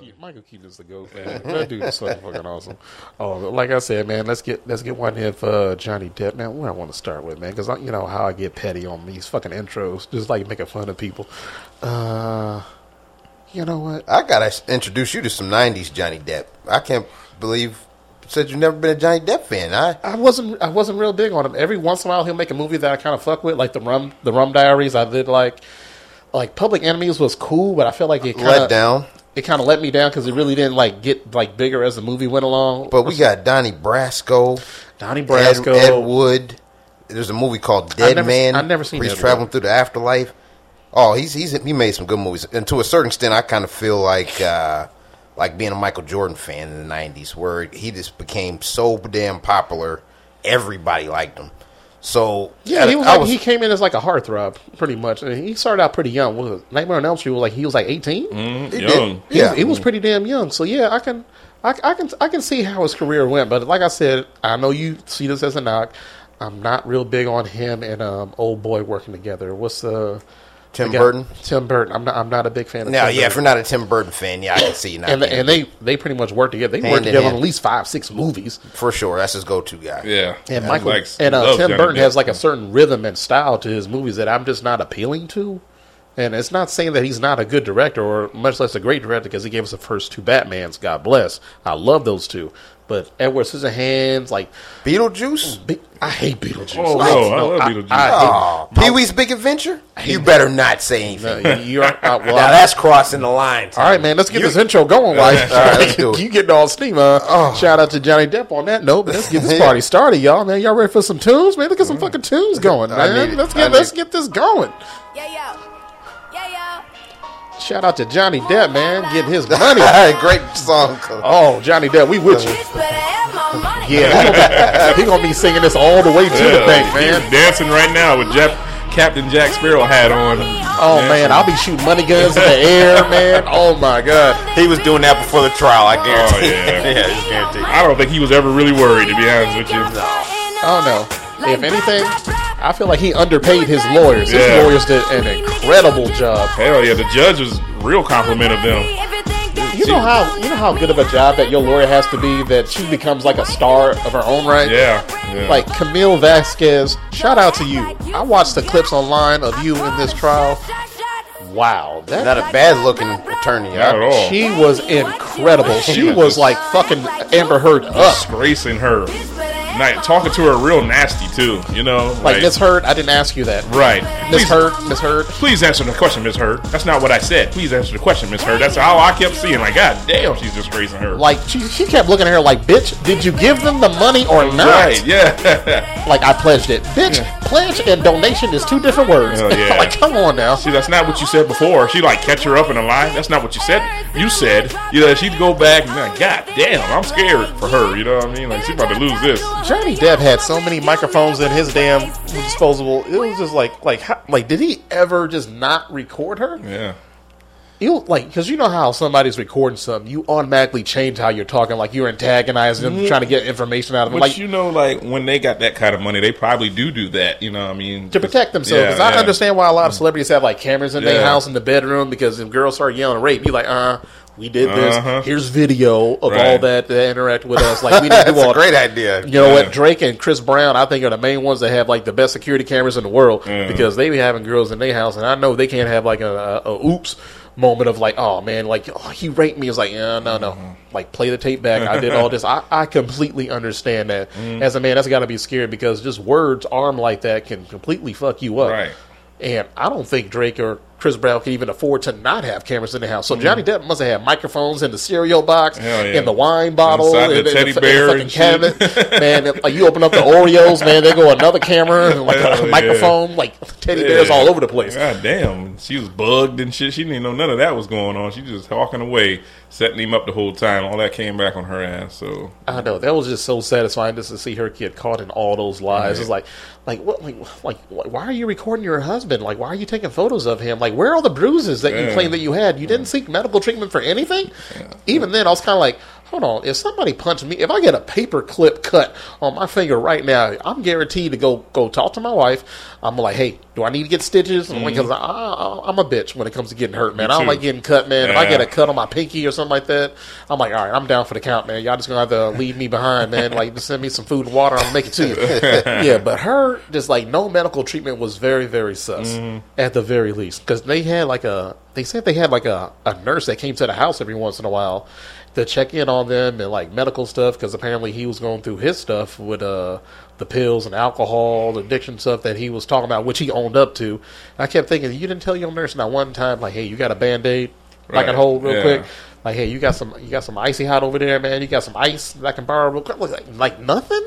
Keaton, Michael Keaton is the goat. Man. that dude is so fucking awesome. Oh, like I said, man, let's get let's get one here for uh, Johnny Depp. Now, where I want to start with, man, because you know how I get petty on these fucking intros, just like making fun of people. Uh, you know what? I gotta introduce you to some '90s Johnny Depp. I can't believe said you've never been a Johnny Depp fan. I I wasn't I wasn't real big on him. Every once in a while, he'll make a movie that I kind of fuck with, like the Rum the Rum Diaries. I did like like Public Enemies was cool, but I feel like it kind let down. It kind of let me down because it really didn't like get like bigger as the movie went along. But we got Donnie Brasco, Donnie Brasco, Ed, Ed Wood. There's a movie called Dead never- Man. I've never seen He's traveling through the afterlife. Oh, he's he's he made some good movies, and to a certain extent, I kind of feel like uh, like being a Michael Jordan fan in the '90s, where he just became so damn popular, everybody liked him. So Yeah, he was I like he came in as like a heartthrob, pretty much. And he started out pretty young. Was? Nightmare on Elm Street was like he was like eighteen. Mm, young. did. He, Yeah. was, he was pretty damn young. So yeah, I can, I, I can, I can see how his career went. But like I said, I know you see this as a knock. I'm not real big on him and um, old boy working together. What's the Tim the guy- Burton. Tim Burton. I'm not. I'm not a big fan of. Now, Tim yeah, if you're not a Tim Burton fan, yeah, I can see you not. and being- and they they pretty much work together. They Hand work in together on hand. at least five, six movies. for sure, that's his go-to guy. Yeah. And Michael likes- and uh, loves Tim Johnny Burton Depp. has like a certain rhythm and style to his movies that I'm just not appealing to. And it's not saying that he's not a good director or much less a great director because he gave us the first two Batmans. God bless. I love those two. But Edward Scissorhands, like Beetlejuice. Be- I hate Beetlejuice. Oh, Like, no, I love Beetlejuice. I, Oh, Pee Wee's Big Adventure. You better not say anything. no, you're, uh, well, Now I- that's crossing the line. all right, man. Let's get this intro going, wife. All right, let's do it. you getting all steam? Uh, Shout out to Johnny Depp on that note. But let's get this party started, y'all. Man, y'all ready for some tunes? Man, let's get some fucking tunes going, I man. Let's get let's it. get this going. Yeah. Yeah, yo. Shout out to Johnny Depp, man, getting his money. Great song. Oh, Johnny Depp, we with you. Bitch better have my money. Yeah, he gonna be singing this all the way to the Yeah, bank, he's man. dancing right now with Jeff, Captain Jack Sparrow hat on. Oh man, I'll be shooting money guns in the air, man. Oh my god. He was doing that before the trial. I guarantee. Oh, yeah. yeah, I guarantee. I don't think he was ever really worried, to be honest with you. Oh no. If anything, I feel like he underpaid his lawyers. His Yeah. lawyers did an incredible job. Hell yeah, the judge was real compliment of them. You know how you know how good of a job that your lawyer has to be that she becomes like a star of her own right. Yeah, yeah. Like Camille Vasquez, shout out to you. I watched the clips online of you in this trial. Wow, that Not a bad looking attorney. Not at all. she was incredible. She was like fucking Amber Heard up. disgracing her. Not, talking to her real nasty too, you know. Like Miss Heard, I didn't ask you that. Right. Miss Heard, Miss Heard. Please answer the question, Miss Heard. That's not what I said. Please answer the question, Miss Heard. That's how I kept seeing. Like, God damn, she's just raising her. Like she, she kept looking at her like, bitch, did you give them the money or not? right? Yeah. Like I pledged it. Bitch, pledge and donation is two different words. Hell yeah. like, come on now. See, that's not what you said before. She like catch her up in a lie. That's not what you said. You said, you know, she'd go back and be like, God damn, I'm scared for her. You know what I mean? Like, she's about to lose this. Johnny Depp had so many microphones in his damn disposable. It was just like, like, how, like, did he ever just not record her? Yeah. You like, because you know how somebody's recording something, you automatically change how you're talking, like you're antagonizing them, trying to get information out of them, But like you know, like when they got that kind of money, they probably do do that. You know, what I mean, to protect themselves. Yeah, Because I understand why a lot of celebrities have like cameras in their house in the bedroom because if girls start yelling rape, you like, uh, we did this. Uh-huh. Here's video of all that that interact with us. Like we didn't That's do all a great idea. You know Yeah. what? Drake and Chris Brown, I think, are the main ones that have like the best security cameras in the world Yeah. because they be having girls in their house, and I know they can't have like a, a, a oops moment of like, oh man, like oh, he raped me. It's like, yeah, no, no, Mm-hmm. like play the tape back. I did all this. I, I completely understand that. Mm-hmm. As a man, that's got to be scary because just words armed like that can completely fuck you up. Right. And I don't think Drake or Chris Brown can even afford to not have cameras in the house. So hmm. Johnny Depp must have had microphones in the cereal box. Yeah. in the wine bottle, Inside the in, in teddy in bear fucking and shit. cabinet. man, it- like uh, you open up the Oreos, man, they go another camera and like Hell a yeah. microphone, like teddy bears all over the place. God damn, she was bugged and shit. She didn't know none of that was going on. She just talking away, setting him up the whole time. All that came back on her ass. So I know that was just so satisfying just to see her kid caught in all those lies. It's like, like what, like, like, why are you recording your husband? Like, why are you taking photos of him? Like, where are all the bruises that you Yeah. claim that you had? You didn't seek medical treatment for anything. Even then, I was kind of like, hold on. If somebody punched me, if I get a paper clip cut on my finger right now, I'm guaranteed to go go talk to my wife. I'm like, hey, do I need to get stitches? I'm like, mm-hmm. 'cause I, I, I'm a bitch when it comes to getting hurt, man. I don't like getting cut, man. If I get a cut on my pinky or something like that, I'm like, all right, I'm down for the count, man. Y'all just gonna have to leave me behind, man. Like, just send me some food and water. I'll make it to you. yeah, but her, just like no medical treatment was very, very sus mm-hmm. at the very least because they had like a, they said they had like a, a nurse that came to the house every once in a while to check in on them and like medical stuff because apparently he was going through his stuff with uh the pills and alcohol the addiction stuff that he was talking about which he owned up to. And i kept thinking you didn't tell your nurse not one time like hey you got a band-aid I can Right, hold real yeah. quick? Like hey you got some you got some icy hot over there man. You got some ice that I can borrow real quick. Like, like nothing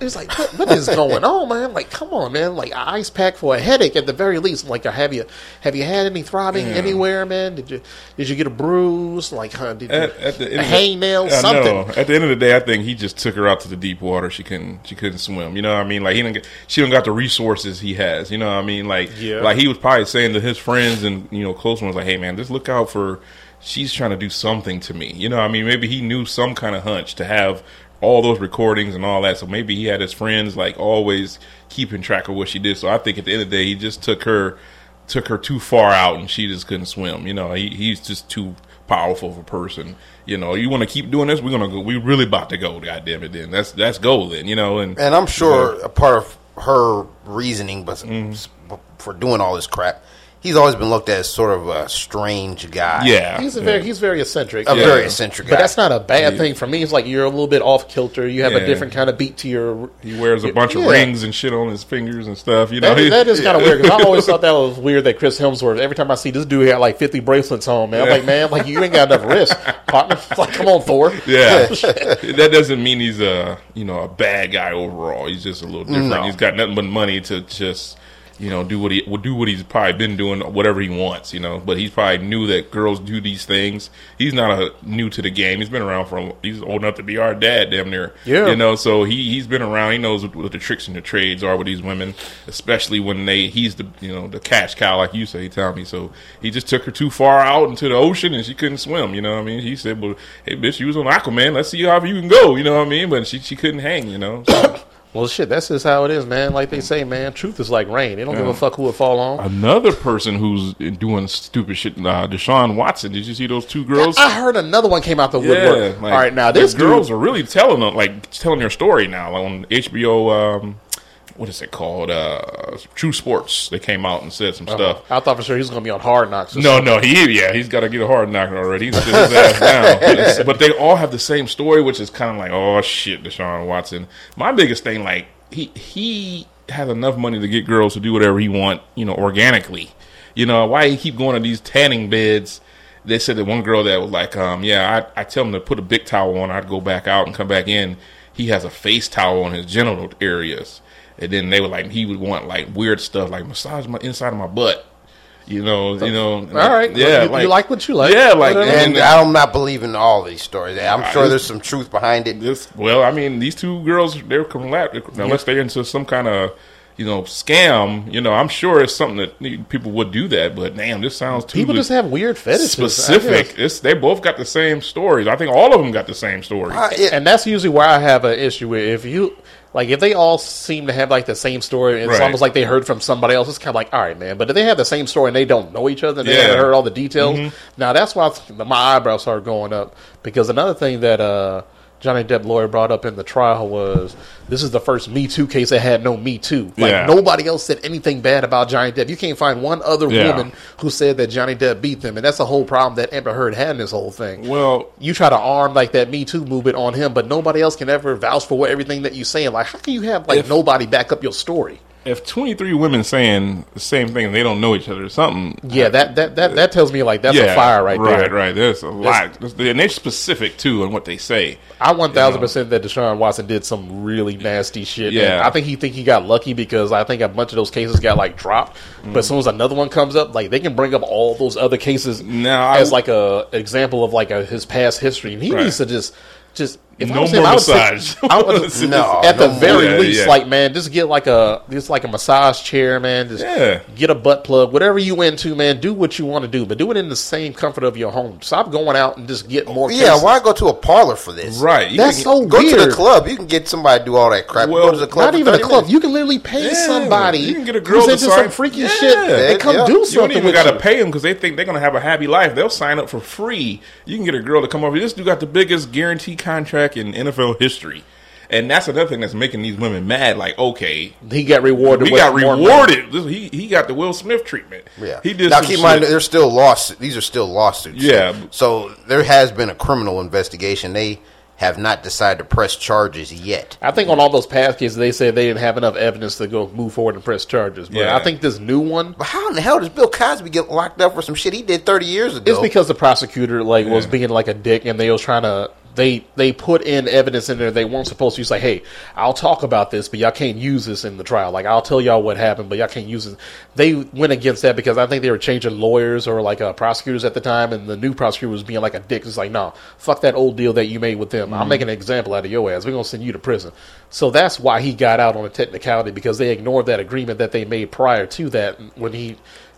it's like what, what is going on, man? Like, come on, man! Like, an ice pack for a headache at the very least. Like, have you have you had any throbbing anywhere, man? Did you did you get a bruise? Like, huh, did you, At, at the end a hangnail, I something? know. At the end of the day, I think he just took her out to the deep water. She couldn't. She couldn't swim. You know what I mean? Like he didn't. Get, she don't got the resources he has. You know what I mean? Like Yeah. Like he was probably saying to his friends and you know close ones, like, "Hey man, just look out for. She's trying to do something to me. You know what I mean? Maybe he knew some kind of hunch to have." All those recordings and all that, so maybe he had his friends like always keeping track of what she did. So I think at the end of the day, he just took her took her too far out and she just couldn't swim. You know, he, he's just too powerful of a person. You know, you want to keep doing this, we're gonna go. We really about to go. God damn it, then that's that's go then. You know, and And I'm sure a part of her reasoning, but mm-hmm. for doing all this crap, he's always been looked at as sort of a strange guy. yeah, He's a yeah. very he's very eccentric, a yeah. very eccentric guy. But that's not a bad thing for me. It's like you're a little bit off kilter. You have a different kind of beat to your. He wears a bunch of rings and shit on his fingers and stuff. You know, That, that is kind of weird because I always thought that was weird that Chris Hemsworth. Every time I see this dude, he got like fifty bracelets on. Man, I'm like, man, like you ain't got enough wrist, partner. Like, come on, Thor. Yeah, that doesn't mean he's a you know a bad guy overall. He's just a little different. No. He's got nothing but money to just you know do what he will do what he's probably been doing whatever he wants. You know, but he's probably knew that girls do these things. He's not a new to the game. He's been around for. A, he's old enough to be our dad, damn near. Yeah. you know. So he he's been around. He knows what, what the tricks and the trades are with these women, especially when they he's the you know the cash cow like you say, Tommy. So he just took her too far out into the ocean and she couldn't swim. You know what I mean? He said, "Well, hey bitch, you was on Aquaman. Let's see how far you can go." You know what I mean? But she she couldn't hang. You know. So, Well, shit, that's just how it is, man. Like they say, man, truth is like rain. They don't give a fuck who it fall on. another person who's doing stupid shit, uh, Deshaun Watson. Did you see those two girls? I heard another one came out the woodwork. like, All right, now this girls dude, are really telling them, like telling their story now like, on HBO. Um, what is it called? Uh, True Sports. They came out and said some stuff. I thought for sure he was going to be on Hard Knocks. No, no, he yeah, he's got to get a hard knock already. He's his ass down. But they all have the same story, which is kind of like, oh shit, Deshaun Watson. My biggest thing, like he he has enough money to get girls to do whatever he want, you know, organically. You know, why he keep going to these tanning beds? They said that one girl that was like, um, yeah, I I tell him to put a big towel on, I'd go back out and come back in. He has a face towel on his genital areas. And then they were like, he would want like weird stuff, like massage my inside of my butt. You know, you know. All right, yeah, you, you like what you like. yeah, like Whatever. And I'm not believing all these stories. I'm sure I- there's some truth behind it. this. Well, I mean, these two girls, they're collab- unless they're into some kind of, you know, scam. You know, I'm sure it's something that people would do that. But damn, this sounds too people just have weird fetishes. Specific. It's they both got the same stories. I think all of them got the same story. Uh, it- and that's usually where I have an issue with if you like if they all seem to have like the same story it's Right. almost like they heard from somebody else. It's kind of like all right, man. But if they have the same story and they don't know each other, and they Yeah. Mm-hmm. haven't heard all the details. Now that's why my eyebrows are going up because another thing that uh, Johnny Depp lawyer brought up in the trial was this is the first Me Too case that had no Me Too. Like Yeah. nobody else said anything bad about Johnny Depp. You can't find one other Yeah. woman who said that Johnny Depp beat them, and that's the whole problem that Amber Heard had in this whole thing well, you try to arm like that Me Too movement on him, but nobody else can ever vouch for what everything that you're saying. Like, how can you have like If- nobody back up your story? If 23 women saying the same thing and they don't know each other, or something. Yeah, that that that, that tells me like that's a fire right, right, there. Right, right There's a lot, and they're specific too on what they say. I one thousand percent that Deshaun Watson did some really nasty shit. Yeah. and I think he think he got lucky because I think a bunch of those cases got like dropped. But as mm. soon as another one comes up, like they can bring up all those other cases Now, I- as like a example of like a, his past history, and he Right. needs to just. Just if I No him, more I massage. I No, at the no very least, yeah. like man, just get like a just like a massage chair, man. Just Yeah. get a butt plug, whatever you into, man. Do what you want to do, but do it in the same comfort of your home. Stop going out and just get more. Oh, yeah, cases. why go to a parlor for this? Right. You That's can- so Go weird. to the club. You can get somebody to do all that crap. Well, go to the club. Not even a club. minutes. You can literally pay Yeah, somebody. you can get a girl into some freaky shit. They come do You don't something even got to pay them because they think they're going to have a happy life. They'll sign up for free. You can get a girl to come over. This dude got the biggest guarantee contract in NFL history. And that's another thing that's making these women mad. Like, okay, He got rewarded. he with got rewarded. This- He he got the Will Smith treatment. Yeah. he did. Now some keep in mind, shit. they're still lawsuits. These are still lawsuits. Yeah. So there has been a criminal investigation. They have not decided to press charges yet. I think on all those past cases, they said they didn't have enough evidence to go move forward and press charges. But Yeah. I think this new one, But how in the hell does Bill Cosby get locked up for some shit he did 30 years ago? it's because the prosecutor like was being like a dick, and they was trying to. They they put in evidence in there they weren't supposed to use. Like, hey, I'll talk about this, but y'all can't use this in the trial. Like, I'll tell y'all what happened, but y'all can't use it. They went against that because I think they were changing lawyers or like uh, prosecutors at the time, and the new prosecutor was being like a dick. It's like, no, fuck that old deal that you made with them. I'm making an example out of your ass. We're gonna send you to prison. So that's why he got out on a technicality because they ignored that agreement that they made prior to that when he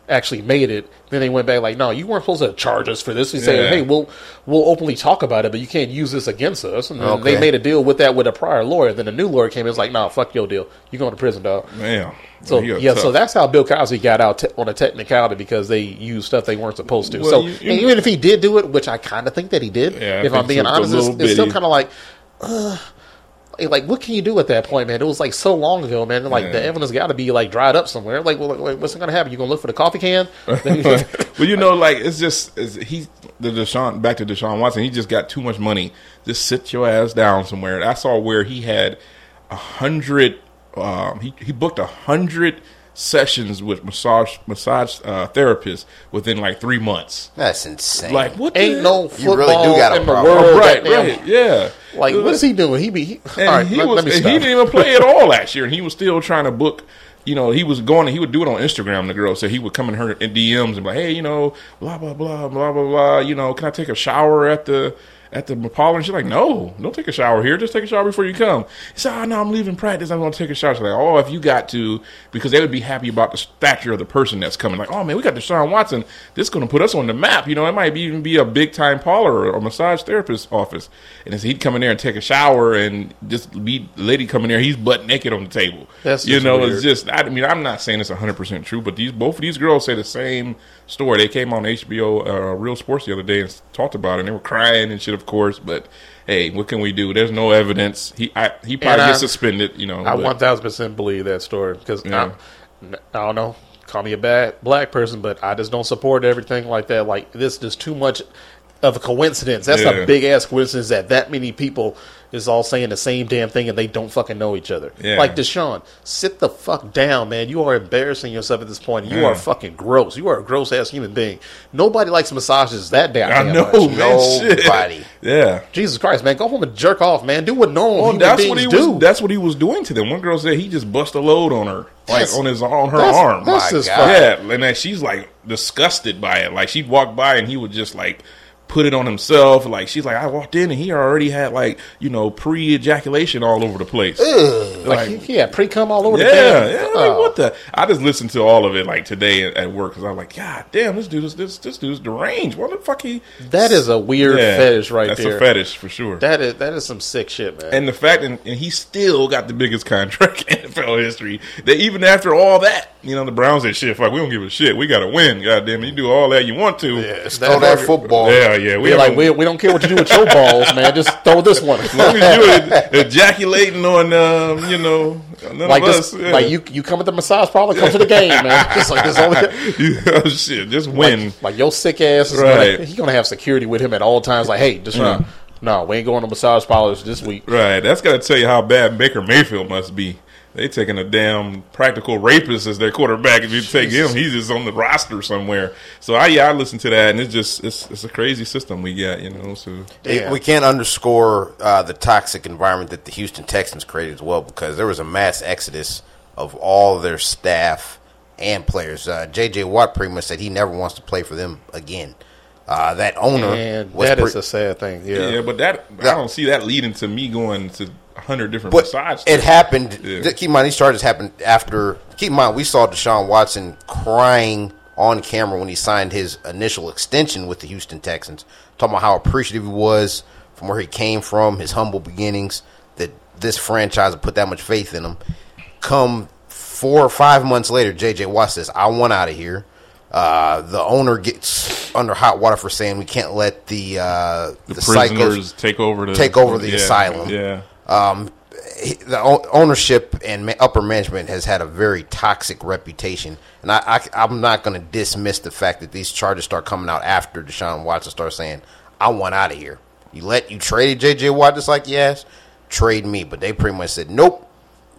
actually made it. Then they went back like, no, you weren't supposed to charge us for this. We said, Yeah. hey, we'll we'll openly talk about it, but you can't use this against us. And Okay. they made a deal with that with a prior lawyer. Then the new lawyer came in, was like, nah, fuck your deal. You're going to prison, dog. Man, So yeah, tough. so that's how Bill Cosby got out te- on a technicality because they used stuff they weren't supposed to. Well, so you- you- even if he did do it, which I kind of think that he did, Yeah, if I'm being honest, it's, it's still kind of like. Uh, like what can you do at that point, man? It was like so long ago, man. Like the Yeah. evidence got to be like dried up somewhere. Like, well, like, what's going to happen? You going to look for the coffee can? well, you know, like it's just it's, he the Deshaun back to Deshaun Watson. He just got too much money. Just sit your ass down somewhere. I saw where he had a hundred. Um, he he booked a hundred sessions with massage massage uh, therapists within like three months. That's insane. Like what? the Ain't no hell? football really do got a in the problem. world. right, goddamn. right, yeah. Like, what is he doing? He be he, And all right. he let, was let me stop. he didn't even play at all last year, and he was still trying to book. You know, he was going and he would do it on Instagram. The girl said he would come in her in DMs and be like, "Hey, you know, blah blah blah blah blah blah. You know, can I take a shower at the at the parlor?" And she's like, "No, don't take a shower here. Just take a shower before you come." He said, "Oh no, I'm leaving practice. I'm going to take a shower." She's like, "Oh, if you got to, because they would be happy about the stature of the person that's coming. Like, oh man, we got Deshaun Watson. This is going to put us on the map. You know, it might be, even be a big time parlor or massage therapist office." And then he'd come in there and take a shower and just be lady coming there. He's butt naked on the table. That's you know, weird. it's just. I mean, I'm not saying it's 100 percent true, but these both of these girls say the same story. They came on HBO uh, Real Sports the other day and talked about it. and They were crying and shit, of course. But hey, what can we do? There's no evidence. He I, he probably And gets I- suspended. You know, I one thousand percent believe that story because Yeah. I, I don't know. Call me a bad black person, but I just don't support everything like that. Like this is too much of a coincidence. That's Yeah. a big ass coincidence that that many people is all saying the same damn thing and they don't fucking know each other. Yeah. Like Deshaun, sit the fuck down, man. You are embarrassing yourself at this point. You Yeah. are fucking gross. You are a gross ass human being. Nobody likes massages that damn. I know, much. man. shit. Nobody. Yeah. Jesus Christ, man, go home and jerk off, man. Do what normal Well, human that's beings what he do. was. That's what he was doing to them. One girl said he just bust a load on her, like That's- on his on her that's- arm. that's My just God. Yeah, and then she's like disgusted by it. Like she'd walk by and he would just like put it on himself. Like she's like, I walked in and he already had like you know pre ejaculation all over the place. Like, he, he had pre cum all over the Yeah, damn. yeah. Like, Oh. what the? I just listened to all of it like today at, at work because I'm like, God damn, this dude is this this dude's deranged. What the fuck he? That is a weird Yeah, fetish right that's there. a fetish for sure. That is that is some sick shit, man. and the fact, and, and he still got the biggest contract in NFL history. That even after all that, you know, the Browns said, "Shit, fuck, we don't give a shit. We got to win. God damn it, you do all that you want to. Yeah, throw that football. yeah, yeah. we're like, haven't- we, we don't care what you do with your balls, man. Just throw this one. as long as you ejaculating on, um, you know, none like of this, us. yeah. like you you come at the massage parlor, come to the game, man. Just like this only. You- oh, shit, just win. Like, like your sick ass is Right. gonna, he gonna have security with him at all times. Like, hey, just uh, no, we ain't going to massage parlors this week. Right. That's got to tell you how bad Baker Mayfield must be. They taking a damn practical rapist as their quarterback. If you take him, he's just on the roster somewhere. So I yeah, I listen to that, and it's just it's it's a crazy system we got, you know. So Yeah. we can't underscore uh, the toxic environment that the Houston Texans created as well because there was a mass exodus of all their staff and players. Uh, J.J. Watt pretty much said he never wants to play for them again. Uh, that owner And was that pre- is a sad thing. Yeah, Yeah. but that I don't see that leading to me going to hundred different But massage. it happened. Yeah. Keep in mind, these charges happened after. Keep in mind, we saw Deshaun Watson crying on camera when he signed his initial extension with the Houston Texans, talking about how appreciative he was from where he came from, his humble beginnings, that this franchise would put that much faith in him. Come four or five months later, J.J. Watt says, "I want out of here." Uh, the owner gets under hot water for saying we can't let the uh, the, the prisoners take over the take over the yeah, asylum. Yeah, um, he- the ownership and upper management has had a very toxic reputation, and I, I'm not going to dismiss the fact that these charges start coming out after Deshaun Watson starts saying, "I want out of here." You let you traded J.J. Watt just like yes, trade me, but they pretty much said, "Nope."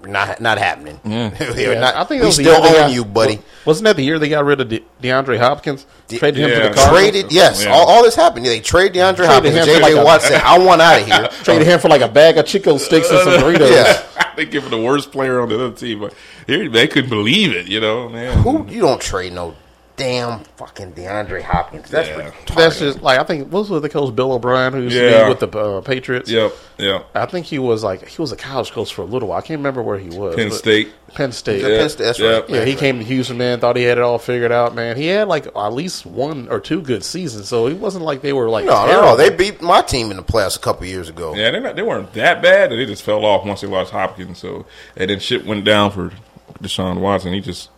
Not not happening. Mm. They're Yeah, not- I think we that still year own got- you, buddy. Wasn't that the year they got rid of De- DeAndre Hopkins? Traded him yeah. to the Cardinals. Traded, yes. Yeah. All, all this happened. They traded DeAndre Hopkins. him for J.J. like Watt said, "I want out of here." Traded him for like a bag of Chick-O-Sticks and some Doritos. Yeah. they give him the worst player on the other team, but here they couldn't believe it. You know, man. Who you don't trade no damn fucking DeAndre Hopkins. That's Yeah. That's just like I think what was the coach Bill O'Brien who used to Yeah. be with the uh, Patriots. Yep, yep. I think he was like he was a college coach for a little while. I can't remember where he was. Penn State. Penn State. Yeah, Penn State, that's Yeah. right. Yeah, he came to Houston, man. Thought he had it all figured out, man. He had like at least one or two good seasons, so it wasn't like they were like No, no, terrible. no. They beat my team in the playoffs a couple years ago. Yeah, they they weren't that bad. They just fell off once they lost Hopkins. So and then shit went down for Deshaun Watson. He just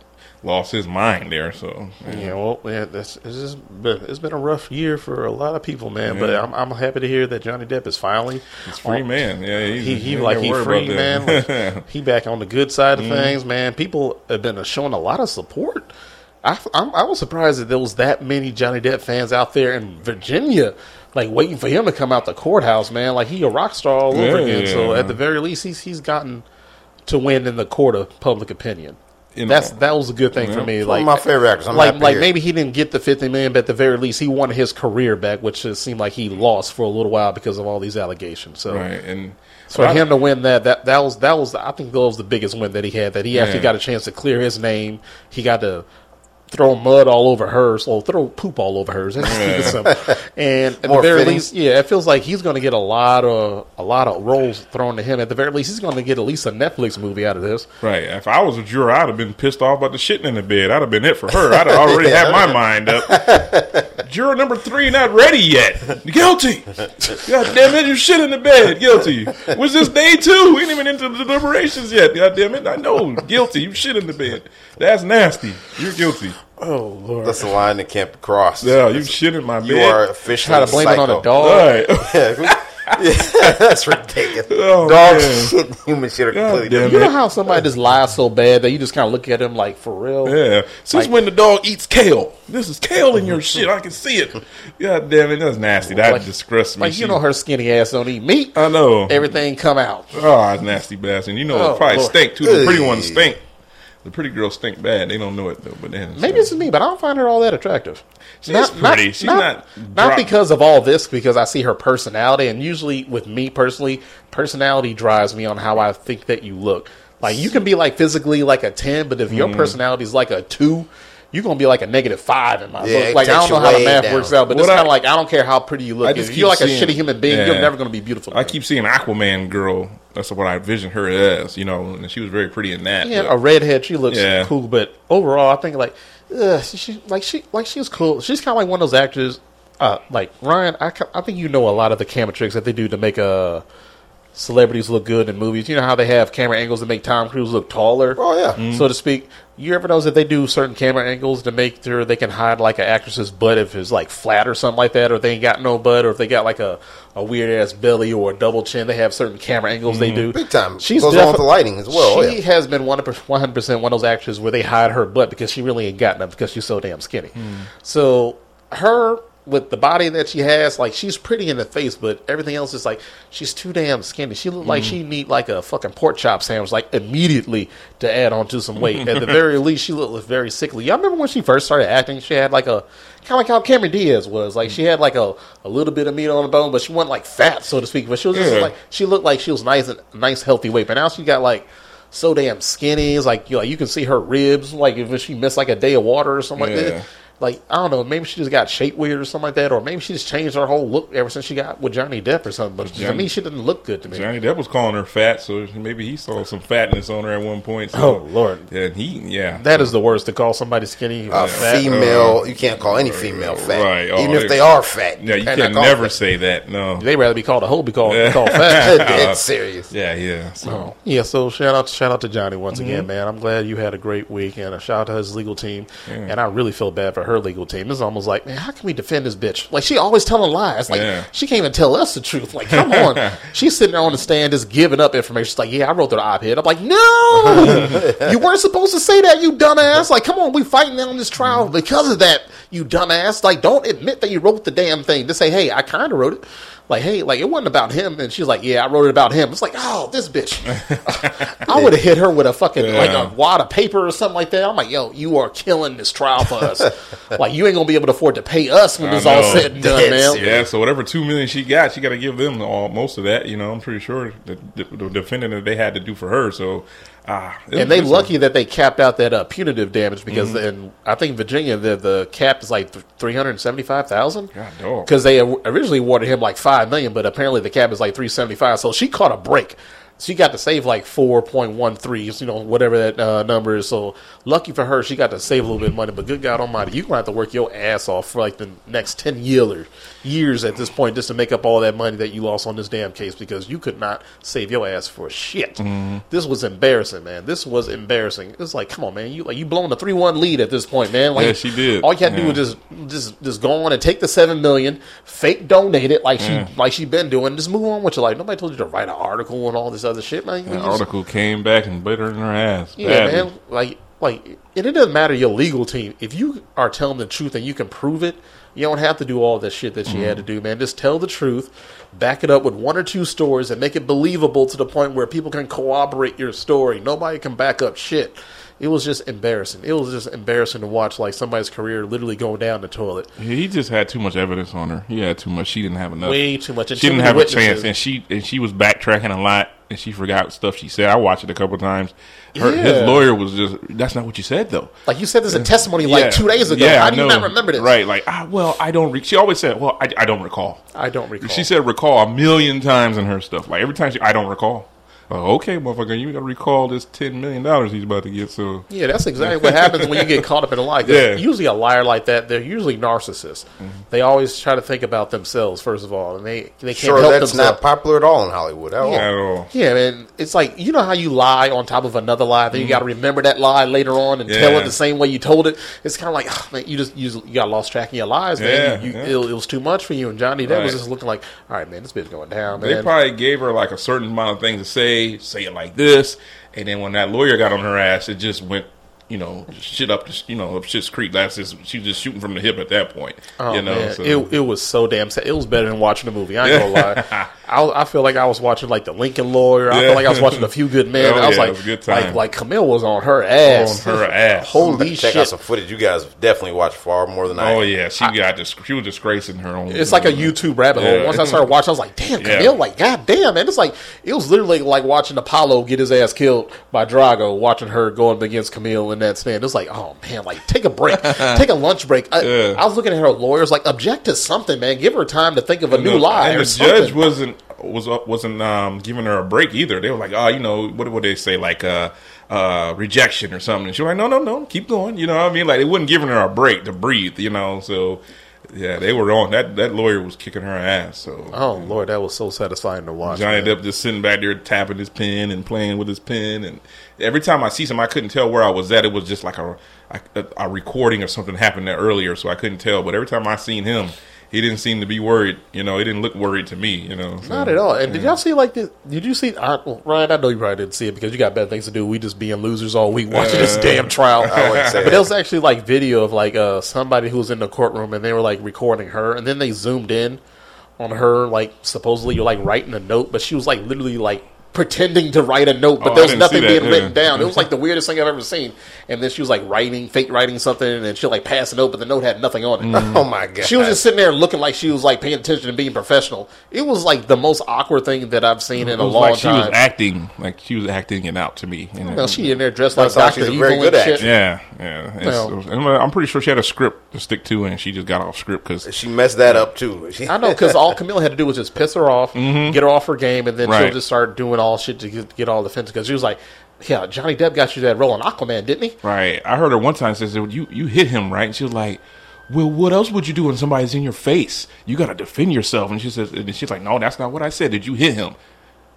lost his mind there. So Yeah, well, yeah, that's it's just been, it's been a rough year for a lot of people, man. But I'm, I'm happy to hear that Johnny Depp is finally he's free man. Yeah, he's, He, he like he free man. Like, he back on the good side Mm-hmm. of things, man. People have been showing a lot of support. I, I'm, I was surprised that there was that many Johnny Depp fans out there in Virginia, like waiting for him to come out the courthouse, man. Like he a rock star all over Yeah, again. So at the very least, he's he's gotten to win in the court of public opinion. You know. That's that was a good thing for me. One Like of my favorite actors. I'm like like hear. maybe he didn't get the fifty million, but at the very least he wanted his career back, which it seemed like he lost for a little while because of all these allegations. So right and for him to win that, that that was that was I think that was the biggest win that he had. That he actually Yeah. got a chance to clear his name. He got to throw mud all over hers, or throw poop all over hers. and. And at More the very fitting. least, yeah, it feels like he's going to get a lot of a lot of roles thrown to him. At the very least, he's going to get at least a Netflix movie out of this. Right. If I was a juror, I'd have been pissed off about the shitting in the bed. I'd have been it for her. I'd have already had my mind up. Juror number three not ready yet. Guilty. God damn it, you shit in the bed. Guilty. Was this day two? We ain't even into the deliberations yet. God damn it. I know. Guilty. You shit in the bed. That's nasty. You're guilty. Oh lord, That's the line that can't be crossed. Yeah, you shit in my bed. You are officially try to blame it on a dog. Right. Yeah, That's ridiculous. Oh, Dogs shit, and human shit are God completely different. You know how somebody just lies so bad that you just kind of look at him like for real. Yeah. Since Like- when the dog eats kale? This is kale in your shit. I can see it. God damn it. That's nasty. That Like- disgusts me. Like you She- know, her skinny ass don't eat meat. I know. Everything come out. Oh, that's nasty bastard. You know, Oh, it probably Lord. stink too. The pretty Ugh. ones stink. The pretty girls stink bad. They don't know it though. But then Maybe it's just me, but I don't find her all that attractive. She's not, pretty. She's not not dro- because of all this, because I see her personality, and usually with me personally, personality drives me on how I think that you look. Like you can be like physically like a ten, but if your Mm-hmm. personality is like a two, you're gonna be like a negative five in my Yeah, book. Like I don't know how the math down. works out, but What it's kind of like I don't care how pretty you look. I If you're like keep a shitty human being, Yeah. you're never gonna be beautiful. I keep seeing Aquaman girl. That's what I envision her as. You know, and she was very pretty in that. Yeah, but- a redhead. She looks Yeah. cool, but overall, I think like, ugh, she, like she like she she's cool. She's kind of like one of those actors. Uh, like Ryan, I, I think you know a lot of the camera tricks that they do to make uh, celebrities look good in movies. You know how they have camera angles to make Tom Cruise look taller, Oh, yeah. so mm-hmm. to speak. You ever notice that they do certain camera angles to make sure they can hide like an actress's butt if it's like flat or something like that, or if they ain't got no butt, or if they got like a, a weird ass belly or a double chin. They have certain camera angles they mm-hmm. do. Big time. She's Goes on with the lighting as well, oh, She yeah. has been one hundred percent one of those actors where they hide her butt because she really ain't got none because she's so damn skinny. Mm-hmm. So her with the body that she has, like she's pretty in the face, but everything else is like she's too damn skinny. She look like mm. she need like a fucking pork chop sandwich, like immediately to add on to some weight. At the very least, she looked very sickly. Y'all remember when she first started acting? She had like a kind of like how Cameron Diaz was. Like she had like a, a little bit of meat on the bone, but she wasn't like fat, so to speak. But she was just Yeah. like she looked like she was nice and nice, healthy weight. But now she got like so damn skinny. It's like you know, you can see her ribs. Like if she missed like a day of water or something like that. Like I don't know, maybe she just got shape weird or something like that, or maybe she just changed her whole look ever since she got with Johnny Depp or something. But to Johnny- me, she didn't look good to me. Johnny Depp was calling her fat, so maybe he saw some fatness on her at one point. So, Oh, Lord. And he, yeah, That is the worst to call somebody skinny. A or fat. female, you can't call any female fat, Right. Oh, even if they- they are fat. yeah, you cannot can never them say that. No, They rather be called a hoe, be called, Yeah. called fat. fat. Dead serious. yeah, yeah. So Oh, yeah, so shout out, shout out to Johnny once Mm-hmm. again, man. I'm glad you had a great week, and a shout out to his legal team. And I really feel bad for her legal team. is almost like, man, how can we defend this bitch? Like she always telling lies. Like Yeah. she can't even tell us the truth. Like, come on, she's sitting there on the stand just giving up information. She's like, yeah, I wrote the op-ed. I'm like, no, you weren't supposed to say that, you dumbass. Like, come on, we fighting on this trial because of that, you dumbass. Like, don't admit that you wrote the damn thing. Just say, hey, I kind of wrote it. Like, hey, like it wasn't about him, and she's like, "Yeah, I wrote it about him." It's like, oh, this bitch. I would have hit her with a fucking like a wad of paper or something like that. I'm like, yo, you are killing this trial for us. like, you ain't gonna be able to afford to pay us when it's all said and done, man. Yeah, so whatever two million she got, she got to give them all most of that. You know, I'm pretty sure the, the, the defending that they had to do for her. So, ah, And they lucky that they capped out that uh, punitive damage because Mm-hmm. in I think Virginia the the cap is like three hundred seventy five thousand. God dog. Because they originally awarded him like five million, but apparently the cap is like three seventy five. So she caught a break. She got to save like four point one three, you know, whatever that uh, number is. So lucky for her, she got to save a little bit of money. But good God Almighty, you're gonna have to work your ass off for like the next ten years, years at this point, just to make up all that money that you lost on this damn case because you could not save your ass for shit. Mm-hmm. This was embarrassing, man. This was embarrassing. It's like, come on, man, you like you blowing a three one lead at this point, man. Like, Yeah, she did. All you had to do was just just just go on and take the seven million, fake donate it like she like she been doing. Just move on with your life. Nobody told you to write an article and all this other shit, man. You That just- article came back and bit her in her ass. yeah, badly. man. Like like, and it doesn't matter your legal team if you are telling the truth and you can prove it. You don't have to do all this shit that she had to mm-hmm. do, man. Just tell the truth, back it up with one or two stories, and make it believable to the point where people can corroborate your story. Nobody can back up shit. It was just embarrassing. It was just embarrassing to watch like somebody's career literally going down the toilet. He just had too much evidence on her. He had too much. She didn't have enough. Way too much. And She didn't have a chance, and she and she was backtracking a lot, and she forgot stuff she said. I watched it a couple times. Her, Yeah. His lawyer was just. That's not what you said, though. Like you said, there's a testimony like Yeah. two days ago. Yeah, How I do you not remember this? Right? Like, ah, well, I don't. Re-. She always said, "Well, I, I don't recall." I don't recall. She said "recall" a million times in her stuff. Like every time she, I don't recall. Oh, okay, motherfucker, you got to recall this ten million dollars he's about to get. So Yeah, that's exactly what happens when you get caught up in a lie. Yeah. Usually, a liar like that, they're usually narcissists. They always try to think about themselves first of all, and they they can't Sure, help that's themselves. not popular at all in Hollywood. At all. at all. yeah, man, it's like you know how you lie on top of another lie, then you got to remember that lie later on and tell Mm-hmm. It the same way you told it. It's kind of like, oh, man, you just you, you got lost track of your lies, man. Yeah, You, you, yeah. It, it was too much for you, and Johnny Depp was just looking like, all right, man, this bitch going down, They probably gave her like a certain amount of things to say, say it like this, and then when that lawyer got on her ass, it just went, you know, shit up, you know, up shit's creek. That's just she was just shooting from the hip at that point. Oh, you know, so. it, it was so damn sad. It was better than watching the movie. I ain't gonna lie. I, I feel like I was watching like the Lincoln Lawyer. I Yeah. feel like I was watching A Few Good Men. Oh, I was yeah, like, it was a good time. like, like Camille was on her ass. On her ass. Holy Check shit! out some footage. You guys definitely watch far more than I. oh yeah, she got dis- she was disgracing her own. It's like a YouTube rabbit hole. Yeah. Once I started watching, I was like, "Damn, Yeah. Camille!" Like, God damn, man! It's like it was literally like watching Apollo get his ass killed by Drago, watching her going against Camille in that stand. it was like, oh man, like take a break, take a lunch break. I, Yeah. I was looking at her lawyers, like, object to something, man. Give her time to think of a And new the- lie. And the something. judge wasn't was uh, wasn't um, giving her a break either. They were like, oh, you know, what would they say, like uh, uh, rejection or something? And she was like, no, no, no, keep going. You know what I mean? Like they wasn't giving her a break to breathe. You know, so yeah, they were on that. That lawyer was kicking her ass. So Oh Lord, that was so satisfying to watch. Johnny man. Depp just sitting back there tapping his pen and playing with his pen, and every time I see something, I couldn't tell where I was at. It was just like a a, a recording or something happened there earlier, so I couldn't tell. But every time I seen him, he didn't seem to be worried. You know, he didn't look worried to me. You know, so, Not at all. And did y'all see like this? Did you see I, well, Ryan? I know you probably didn't see it because you got better things to do. We just being losers all week watching this Uh, damn trial. I wouldn't say but that. there was actually like video of like uh somebody who was in the courtroom and they were like recording her, and then they zoomed in on her like supposedly you're like writing a note, but she was like literally like pretending to write a note, but Oh, there was nothing being that, written down. It was like the weirdest thing I've ever seen. And then she was like writing, fake writing something, and she'll like pass a note, but the note had nothing on it. Oh my god. She was just sitting there looking like she was like paying attention and being professional. It was like the most awkward thing that I've seen in It a long like she time. was acting, like she was acting it out to me. you know. Well, she in there dressed like Sounds like Doctor Evil very and good shit. actress. Yeah, yeah. It's- Well- it was- and I'm pretty sure she had a script to stick to, and she just got off script because She messed that up too. I know because all Camilla had to do was just piss her off, get her off her game, and then she'll Mm-hmm. Just start doing all shit to get, get all defensive. Because she was like, "Yeah, Johnny Depp got you that role in Aquaman, didn't he?" right. I heard her one time says "You you hit him right," and she was like. Well, what else would you do when somebody's in your face? You got to defend yourself. And she says, and she's like, no, that's not what I said. Did you hit him?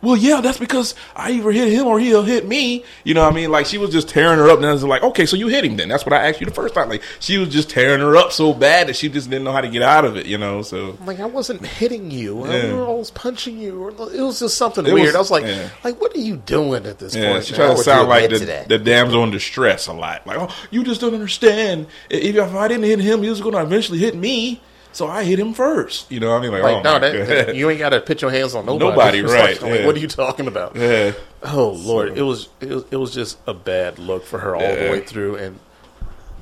Well, yeah, that's because I either hit him or he'll hit me. You know what I mean? Like, she was just tearing her up. And I was like, okay, so you hit him then. That's what I asked you the first time. Like, she was just tearing her up so bad that she just didn't know how to get out of it, you know? So, like, I wasn't hitting you. Yeah. I was punching you. Or It was just something It weird. was- I was like, yeah. like, what are you doing at this yeah, point? she tried to sound like the, the damsel in distress a lot. Like, oh, you just don't understand. If, if I didn't hit him, he was going to eventually hit me. So I hit him first. You know what I mean? Like, Like, oh, no, that, you ain't got to put your hands on nobody. Nobody, right, Like, yeah. what are you talking about? Yeah. Oh Lord, it was it was it was just a bad look for her all the way through, and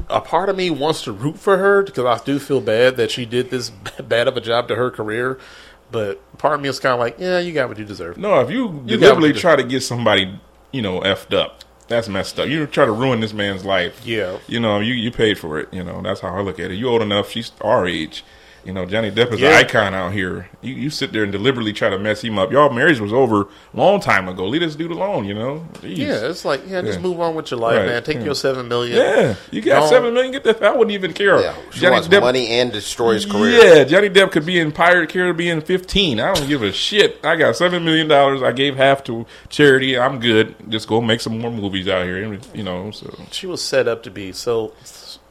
a part of me wants to root for her because I do feel bad that she did this bad of a job to her career, but part of me is kind of like, yeah, you got what you deserve. No, if you, You deliberately got what you- try to get somebody, you know, effed up, that's messed up. You try to ruin this man's life. Yeah. You know, you, you paid for it. You know, that's how I look at it. You old enough. She's our age. You know, Johnny Depp is Yeah. an icon out here. You, you sit there and deliberately try to mess him up. Y'all marriage was over a long time ago. Leave this dude alone. You know. Jeez. Yeah, it's like yeah, just Yeah. move on with your life, Right, man. Take yeah. your seven million. Yeah, you got Don't- seven million. Get that. I wouldn't even care. yeah, she wants money and destroy his career. Yeah, Johnny Depp could be in Pirate Caribbean 15. I don't give a shit. I got seven million dollars. I gave half to charity. I'm good. Just go make some more movies out here. You know. So She was set up to be so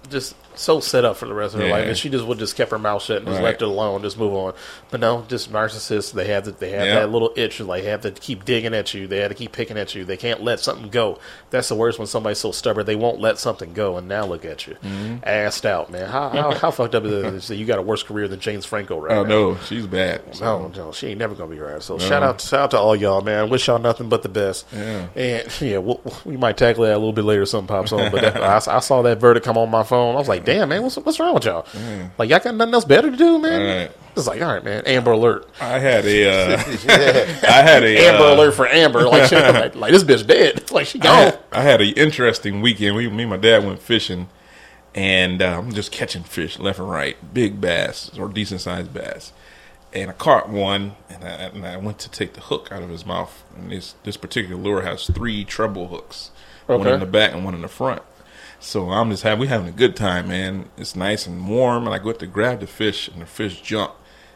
just so set up for the rest of her Yeah. life, and she just would just kept her mouth shut and just Right. left it alone, just move on. But no, just narcissists. They have that. They have Yeah. that little itch. Like they have to keep digging at you. They have to keep picking at you. They can't let something go. That's the worst when somebody's so stubborn. They won't let something go. And now look at you, Mm-hmm. assed out, man. How how, how fucked up is it that you got a worse career than James Franco right oh now? no, she's bad. No, no, she ain't never gonna be right. So shout out, shout out to all y'all, man. Wish y'all nothing but the best. Yeah. And yeah, we'll, we might tackle that a little bit later. Something pops on, but that, I, I saw that verdict come on my phone. I was like, damn, man, what's what's wrong with y'all? Like y'all got nothing else better to do, man. Right. It's like, all right, man. Amber Alert, I had a. Uh, I had a. Amber uh, Alert for Amber. Like, she, like, like this bitch dead. Like she I gone. had, I had an interesting weekend. We, me and my dad went fishing, and uh, I'm just catching fish left and right, big bass or decent sized bass. And I caught one, and I, and I went to take the hook out of his mouth. And this this particular lure has three treble hooks, one Okay. in the back and one in the front. So I'm just having we having a good time, man. It's nice and warm, and I go to grab the fish, and the fish jumped,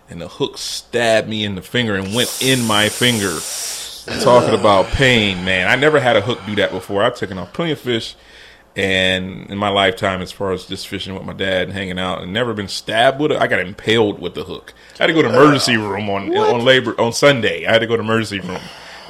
and the hook stabbed me in the finger and went in my finger. Talking about pain, man. I never had a hook do that before. I've taken off plenty of fish, and in my lifetime, as far as just fishing with my dad and hanging out, and never been stabbed with it. I got impaled with the hook. I had to go to emergency room on on labor on Sunday. I had to go to emergency room.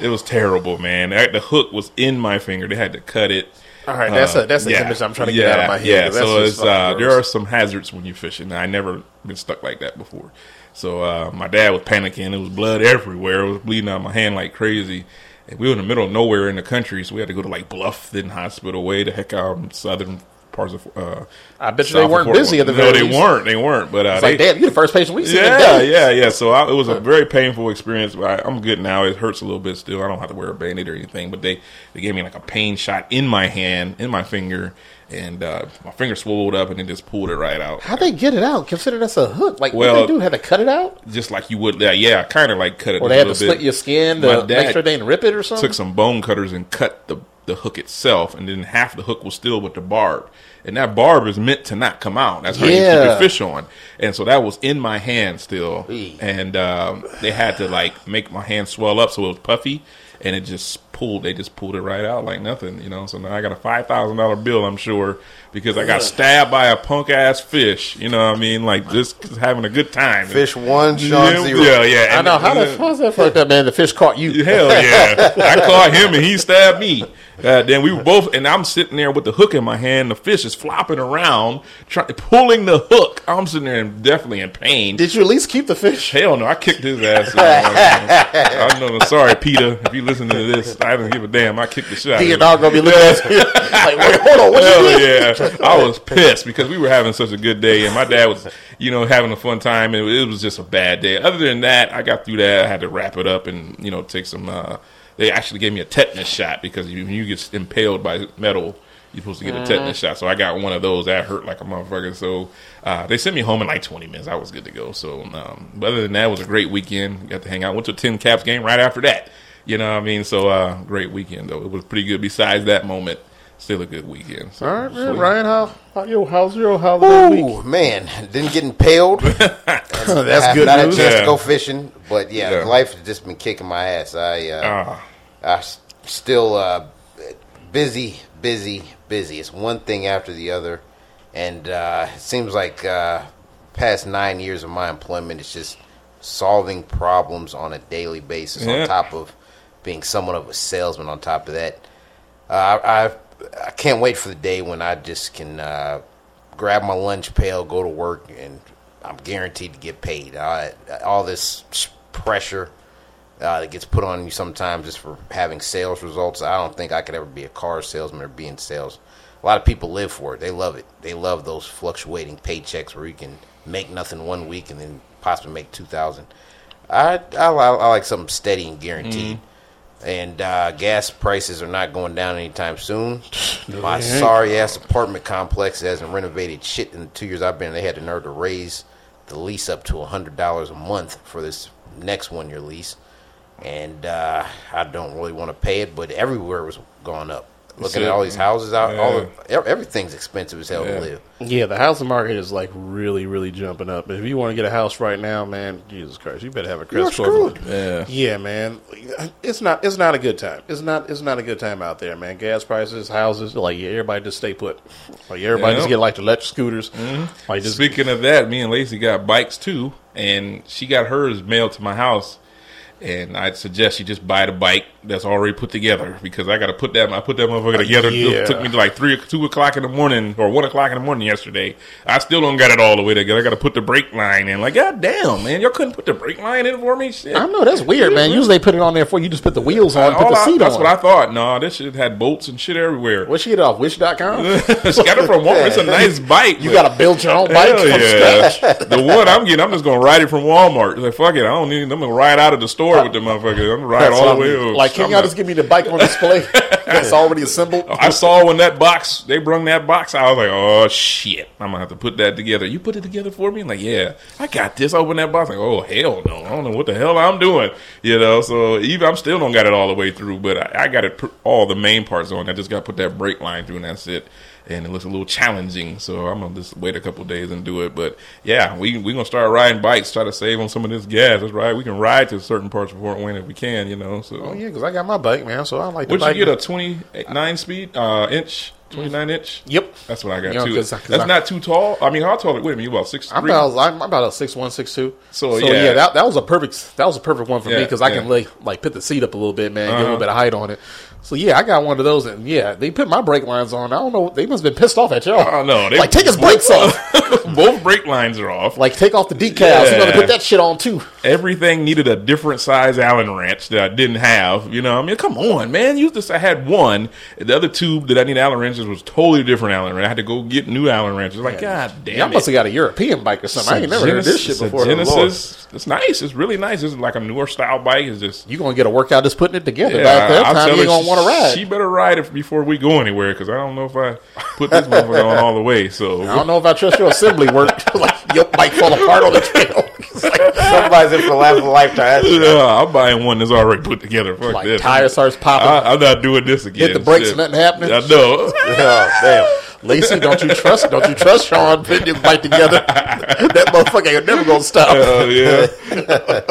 It was terrible, man. I- The hook was in my finger. They had to cut it. All right, that's a that's the image I'm trying to get out of my head. Yeah, so it's uh, there are some hazards when you're fishing. I never been stuck like that before. So uh, my dad was panicking. It was blood everywhere. It was bleeding out of my hand like crazy. And we were in the middle of nowhere in the country, so we had to go to like Bluffton Hospital, way the heck out in southern parts of. Uh, I bet you they weren't busy at the. No, they least. weren't. They weren't. But uh, It's they, like, damn, you're the first patient we see. yeah, yeah, yeah. So I, it was a very painful experience. But I, I'm good now. It hurts a little bit still. I don't have to wear a band-aid or anything. But they, they gave me like a pain shot in my hand, in my finger, and uh, my finger swelled up, and then just pulled it right out. How'd they get it out? Consider that's a hook. Like, Well- what they do? Had to cut it out, Just like you would, yeah, yeah kind of like cut it. or they had to split your skin to make sure they didn't rip it or something? Took some bone cutters and cut the the hook itself, and then half the hook was still with the barb. And that barb is meant to not come out. That's how you keep Yeah. your fish on. And so that was in my hand still. And um, they had to like make my hand swell up so it was puffy, and it just pulled. They just pulled it right out like nothing, you know. So now I got a five thousand dollar bill, I'm sure, because I got stabbed by a punk ass fish. You know what I mean? Like just having a good time. Fish one, Sean yeah, zero. Yeah, yeah. I And- know how the how's that fucked up, man? The fish caught you. Hell yeah! I caught him and he stabbed me. Uh, then we were both, and I'm sitting there with the hook in my hand. The fish is flopping around, trying pulling the hook. I'm sitting there definitely in pain. Did you at least keep the fish? Hell no, I kicked his ass. I know. Sorry, Peter, if you listen to this, I didn't give a damn. I kicked the shit. out of Your him. dog gonna be looking at you like, wait, hold on, what you Hell doing? yeah! I was pissed because we were having such a good day, and my dad was, you know, having a fun time, and it was just a bad day. Other than that, I got through that. I had to wrap it up and you know take some. Uh, they actually gave me a tetanus shot because you, when you get impaled by metal, you're supposed to get a tetanus shot. So I got one of those. That hurt like a motherfucker. So uh, they sent me home in like 20 minutes. I was good to go. So um, but other than that, it was a great weekend. Got to hang out. Went to a TinCaps game right after that. You know what I mean? So uh, great weekend though. It was pretty good. Besides that moment, still a good weekend. So, All right, man. sweet. Ryan, how, how yo, how's your holiday Ooh, week? man, didn't get impaled. That's I good not had a news. chance Yeah. to go fishing, but yeah, Yeah. life has just been kicking my ass. I, uh, Ah. I s- still uh, busy, busy, busy. It's one thing after the other, and uh, it seems like uh, past nine years of my employment is just solving problems on a daily basis. Yeah. On top of being somewhat of a salesman, on top of that, uh, I, I can't wait for the day when I just can uh, grab my lunch pail, go to work, and I'm guaranteed to get paid. All this pressure uh, that gets put on you sometimes just for having sales results. I don't think I could ever be a car salesman or be in sales. A lot of people live for it. They love it. They love those fluctuating paychecks where you can make nothing one week and then possibly make two thousand. I, I I like something steady and guaranteed. And uh, gas prices are not going down anytime soon. My sorry ass apartment complex hasn't renovated shit in the two years I've been. They had the nerve to raise the lease up to hundred dollars a month for this next one year lease, and uh, I don't really want to pay it. But everywhere was going up. Looking at all these houses out, all the, everything's expensive as hell Yeah. to live. Yeah, the housing market is like really, really jumping up. If you want to get a house right now, man, Jesus Christ, you better have a credit score. Yeah. Yeah, man, it's not it's not a good time. It's not it's not a good time out there, man. Gas prices, houses, like yeah, everybody just stay put. Like everybody Yeah. just get like the electric scooters. Mm-hmm. Like just Speaking of that, me and Lacey got bikes too, and she got hers mailed to my house. And I'd suggest you just buy the bike that's already put together because I got to put that I put that motherfucker together. yeah. It took me like three, two o'clock in the morning or one o'clock in the morning yesterday. I still don't got it all the way together. I got to put the brake line in. Like, god damn, man, y'all couldn't put the brake line in for me. Shit. I know that's weird, man. Usually they put it on there for you just put the wheels on, put the I- seat that's on. what I thought. No, this shit had bolts and shit everywhere. Where'd she get it off? Wish.com? she got it from Walmart. It's a nice bike. you got to build your own bike yeah. scratch. the one I'm getting, I'm just gonna ride it from Walmart. Like fuck it, I don't need. I'm gonna ride out of the store with the motherfucker. I'm ride all the way. Up. Like, can I'm y'all not- just give me the bike on display that's already assembled? Oh, I saw when that box they brung that box. I was like, oh shit, I'm gonna have to put that together. You put it together for me? I'm like, yeah, I got this. Open that box. Like, oh hell no, I don't know what the hell I'm doing. You know, so even I'm still don't got it all the way through, but I, I got it all the main parts on. I just got to put that brake line through, and that's it. And it looks a little challenging, so I'm gonna just wait a couple days and do it. But yeah, we we gonna start riding bikes, try to save on some of this gas. That's right. We can ride to certain parts of Fort Wayne if we can, you know. So Oh, yeah, because I got my bike, man, so I like would you get a 29 speed, uh, inch, 29 inch? Yep. That's what I got You know, too. 'cause 'cause That's I- not too tall. I mean, how tall? Wait a minute, you about six I'm about I'm about a six one six two. So, yeah, yeah. that that was a perfect that was a perfect one for me Yeah, because I can yeah. like like put the seat up a little bit, man, get a little Uh-huh. bit of height on it. So yeah, I got one of those, and yeah, they put my brake lines on. I don't know, they must have been pissed off at y'all. Oh no, they like take his brakes off, Both brake lines are off. like take off the decals. You got to put that shit on too. Everything needed a different size Allen wrench that I didn't have. You know, I mean, come on, man. Use this. I had one. The other tube that I need Allen wrenches was totally different Allen wrench. I had to go get new Allen wrenches. Like, god damn it. must have got a European bike or something. I ain't never heard this shit before. Genesis. It's nice. It's really nice. It's like a newer style bike. It's just You gonna get a workout just putting it together. Yeah, By that I'll time, you her gonna want to ride. She better ride it before we go anywhere because I don't know if I put this motherfucker on all the way. So I don't know if I trust your assembly work. like your bike fall apart on the trail. It's like, Somebody's in for the laugh of a lifetime. That's- yeah, I'm buying one that's already put together. Fuck like this. tire starts popping. I, I'm not doing this again. Hit the brakes Shit. nothing happening. I know. Oh, damn. Lacey, don't you trust? Don't you trust Sean putting his bike together? that motherfucker ain't never gonna stop. Oh yeah,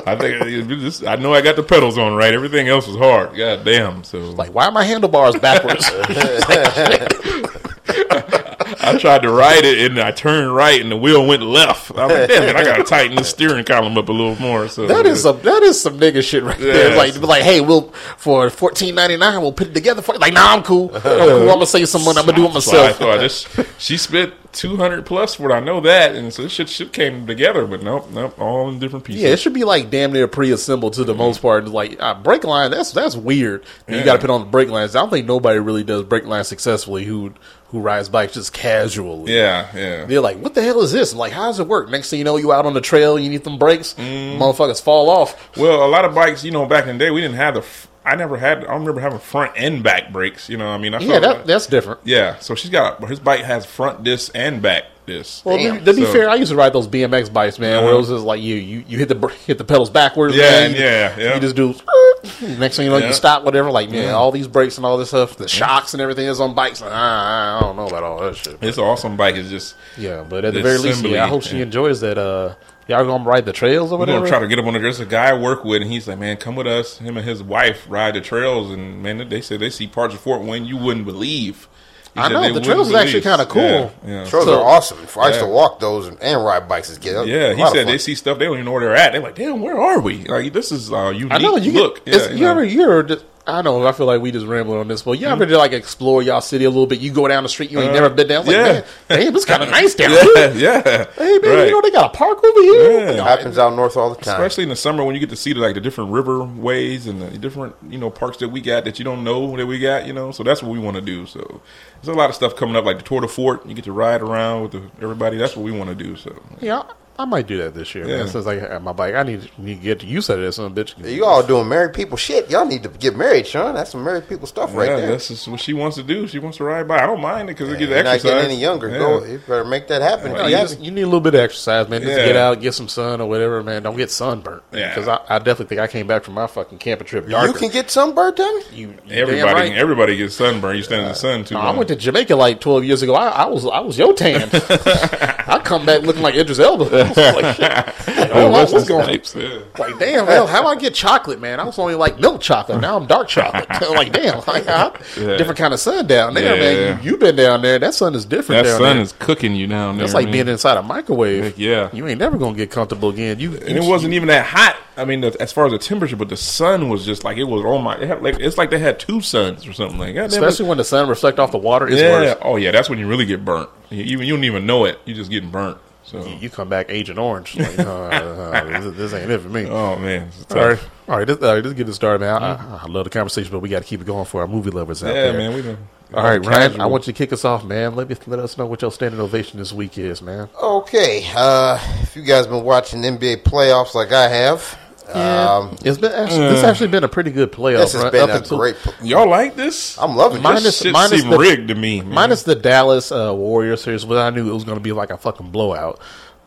I think just- I know I got the pedals on right. Everything else was hard. God damn. So Like, why are my handlebars backwards? I tried to ride it and I turned right and the wheel went left. I'm like, damn it, I gotta tighten the steering column up a little more. So that is some that is some nigga shit right there. Yeah. Like, like, hey, we'll for fourteen ninety nine, we'll put it together for you. Like, nah, I'm cool. I'm cool. I'm gonna save some money. I'm gonna do it So I myself. thought this, she spent two hundred plus for it. I know that, and so this shit, shit came together, but nope, nope, all in different pieces. Yeah, it should be like damn near pre-assembled to the most part. Like uh, brake line, that's that's weird. You got to put on the brake lines. I don't think nobody really does brake lines successfully who who rides bikes just casually. yeah, yeah. They're like, what the hell is this? I'm like, how does it work? Next thing you know, you out on the trail, you need them brakes, Mm. motherfuckers fall off. Well, a lot of bikes, you know, back in the day, we didn't have the. f- I never had. I remember having front and back brakes. You know, what I mean, I Yeah, that, like- that's different. yeah. So she's got his bike has front disc and back disc. Well, Damn. to, be So- fair, I used to ride those BMX bikes, man. Where Uh-huh. it was just like you, you, you hit the hit the pedals backwards, Yeah, man. You- yeah, yeah. You just do. Next thing you know, Yeah. you stop, whatever. Like, man, Yeah. all these brakes and all this stuff, the shocks and everything is on bikes. Like, I, I don't know about all that shit. It's an awesome bike. It's just Yeah, but at the, very least, yeah, I hope she enjoys that. Uh, y'all gonna ride the trails or we're whatever. gonna try to get up on the. There's a guy I work with, and he's like, "Man, come with us." Him and his wife ride the trails, and man, they said they see parts of Fort Wayne you wouldn't believe. He I know, the wouldn't trails is actually kinda cool. Yeah, yeah. Trails So- are awesome. I used to walk those and, and ride bikes as kids. Yeah, he said they see stuff they don't even know where they're at. They're like, "Damn, where are we?" Like this is uh, unique. I know you look. Get, yeah, you you know. ever you're just, I know I feel like we just rambling on this, but you ever like explore y'all city a little bit? You go down the street you ain't Uh, never been down. It's like, yeah. man, damn, it's kind of nice down yeah, here. yeah. Hey man, Right. you know they got a park over here. Yeah. It happens out north all the time. Especially in the summer when you get to see the, like the different river ways and the different you know parks that we got that you don't know that we got. You know, so that's what we want to do. So there's a lot of stuff coming up like the Tour de Fort. You get to ride around with the, everybody. That's what we want to do. So Yeah, I, I might do that this year. Yeah. Man. Since I have my bike, I need, need to get used to this, son, bitch. you all doing married people shit. Y'all need to get married, Sean. That's some married people stuff right there. that's just what she wants to do. She wants to ride by. I don't mind it because it gives You're not exercise. getting any younger. Yeah. Go, you better make that happen. No, If you, you just, you need a little bit of exercise, man. Just Yeah. get out, get some sun or whatever, man. Don't get sunburnt. Yeah. Because I, I definitely think I came back from my fucking camping trip darker. you can get sunburned, Tommy. You, you Everybody, right. everybody gets sunburned. You stand in the sun too No, I went to Jamaica like twelve years ago. I, I was I was your tan. I come back looking like Idris Elba. Like, shit. Like, oh, what's, what's going on? Snipes, yeah. Like damn, hell, how I get chocolate, man? I was only like milk chocolate. Now I'm dark chocolate. like damn, like, I- Yeah. different kind of sun down there, Yeah, man. yeah. You, you been down there? That sun is different That down sun there. is cooking you down there. That's like man. being inside a microwave. Heck yeah. you ain't never gonna get comfortable again. You and it wasn't even that hot. I mean, the, as far as the temperature, but the sun was just like it was on my. It had, like it's like they had two suns or something like that. especially when the sun reflect off the water. It's yeah. worse. Oh yeah, that's when you really get burnt. You, even you don't even know it. You're just getting burnt. So You come back Agent Orange. Like, uh, uh, this, this ain't it for me. oh man, it's tough. All right, all right, this, all right. Let's get this started, man. I, I love the conversation, but we got to keep it going for our movie lovers out there. Yeah, there. man. We done. All right, Ryan. casual. I want you to kick us off, man. Let me let us know what your standing ovation this week is, man. Okay, uh, if you guys been watching NBA playoffs like I have, um, it's been actually, this actually been a pretty good playoff. this has run, been up a until- great. pl- Y'all like this? I'm loving Minus- this. This shit minus seemed the- rigged to me. man. minus the Dallas uh, Warriors series, but I knew it was going to be like a fucking blowout.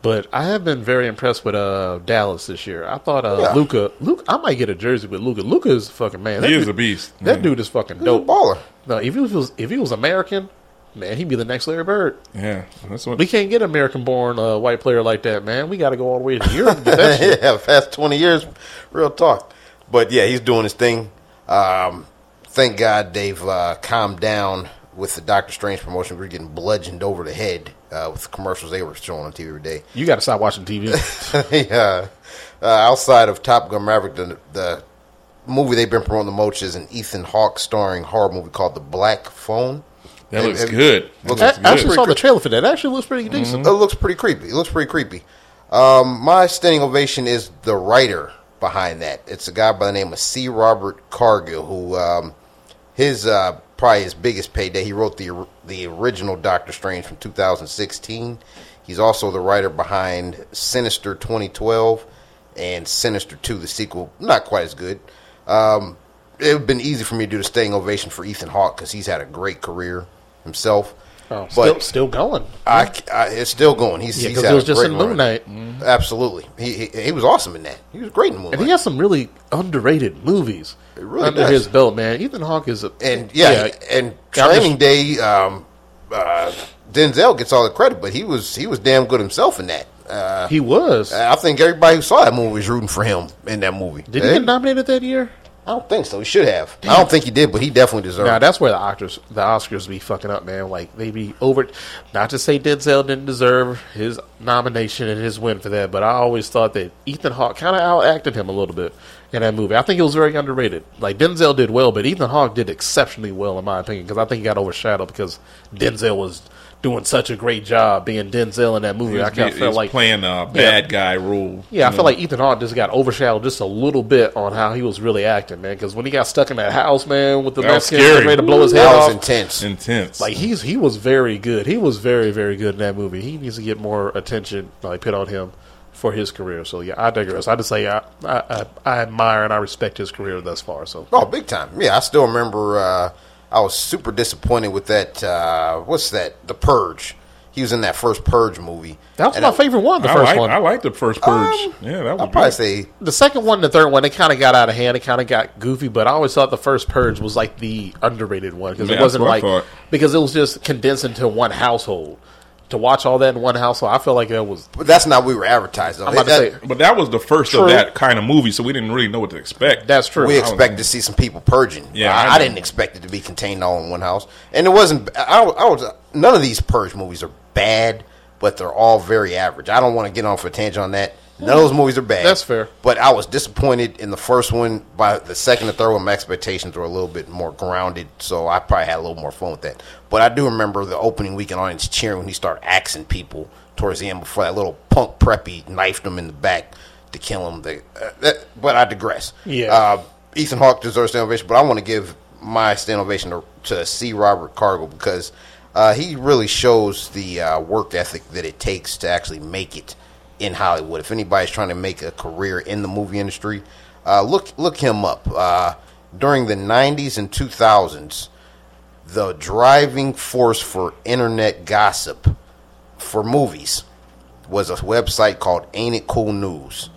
But I have been very impressed with uh, Dallas this year. I thought uh, Yeah. Luka, Luka, I might get a jersey with Luka. Luka is a fucking man. That he is a beast. That Yeah. dude is fucking He's a dope. baller. No, if he was if he was American, man, he'd be the next Larry Bird. Yeah, that's what. We can't get an American born uh, white player like that, man. We got to go all the way to Europe to get that shit. yeah, past 20 years, real talk. But yeah, he's doing his thing. Um, thank God they've uh, calmed down with the Doctor Strange promotion. We're getting bludgeoned over the head uh, with the commercials they were showing on TV every day. You got to stop watching TV. yeah. Uh, outside of Top Gun Maverick, the, the movie they've been promoting the most is an Ethan Hawke starring horror movie called The Black Phone. That looks Have- good. Looks, I, Looks I actually good. saw the trailer for that. It actually looks pretty decent. It looks pretty creepy. It looks pretty creepy. Um, my standing ovation is the writer behind that. It's a guy by the name of C. Robert Cargill, who um, his uh, probably his biggest payday. He wrote the the original Doctor Strange from 2016. He's also the writer behind Sinister 2012 and Sinister 2, the sequel. Not quite as good. Um, it would have been easy for me to do the standing ovation for Ethan Hawke because he's had a great career himself. Oh, But- still, still going. I, I- it's still going. He's, Yeah, he's because had it was just in. Moon Knight. Absolutely, he, he he was awesome in that. He was great in Moon And he has some really underrated movies really under does. his belt, man. Ethan Hawke is a And yeah, and Yeah, I'm Training Day, um, uh, Denzel gets all the credit, but he was he was damn good himself in that. Uh, He was. I think everybody who saw that movie was rooting for him in that movie. Did he Eh? get nominated that year? I don't think so. He should have. I don't think he did, but he definitely deserved. Now it. that's where the Oscars, the Oscars be fucking up, man. Like they be over. Not to say Denzel didn't deserve his nomination and his win for that, but I always thought that Ethan Hawke kind of outacted him a little bit in that movie. I think it was very underrated. Like Denzel did well, but Ethan Hawke did exceptionally well in my opinion because I think he got overshadowed because Denzel was doing such a great job being Denzel in that movie. He I was, kind of he felt like playing a bad guy role. yeah, I you feel know. like Ethan Hawke just got overshadowed just a little bit on how he was really acting, man. Because when he got stuck in that house, man, with the That was Mexican ready to blow his head was off, intense. intense. like he's he was very good. He was very very good in that movie. He needs to get more attention like put on him for his career. So yeah, I digress. I just say I I, I, I admire and I respect his career thus far. So Oh, big time. Yeah, I still remember. Uh, I was super disappointed with that. Uh, what's that? The Purge. He was in that first Purge movie. that was And my I- favorite one. The I first like one. I like the first purge. Um, yeah, that was I'll probably good. say the second one, and the third one, they kind of got out of hand. It kind of got goofy, but I always thought the first Purge was like the underrated one because Yeah, it wasn't that's what I like because it was just condensed into one household. To watch all that in one household, I feel like that was but that's not what we were advertised. Though. I'm about to say But that was the first True. of that kind of movie, so we didn't really know what to expect. that's true. we expected to see some people purging. Yeah, I, I I didn't expect it to be contained all in one house, and it wasn't. I, was- I was none of these purge movies are bad, but they're all very average. I don't want to get off a tangent on that. None of those movies are bad. That's fair. But I was disappointed in the first one. By the second and third one, my expectations were a little bit more grounded, so I probably had a little more fun with that. But I do remember the opening weekend audience cheering when he started axing people towards the end before that little punk preppy knifed him in the back to kill him. They, uh, that, but I digress. Yeah. Uh, Ethan Hawke deserves an ovation, but I want to give my stand ovation to, to C. Robert Cargill because uh, he really shows the uh, work ethic that it takes to actually make it in Hollywood. If anybody's trying to make a career in the movie industry, uh, look look him up. Uh, during the '90s and 2000s, the driving force for internet gossip for movies was a website called Ain't It Cool News.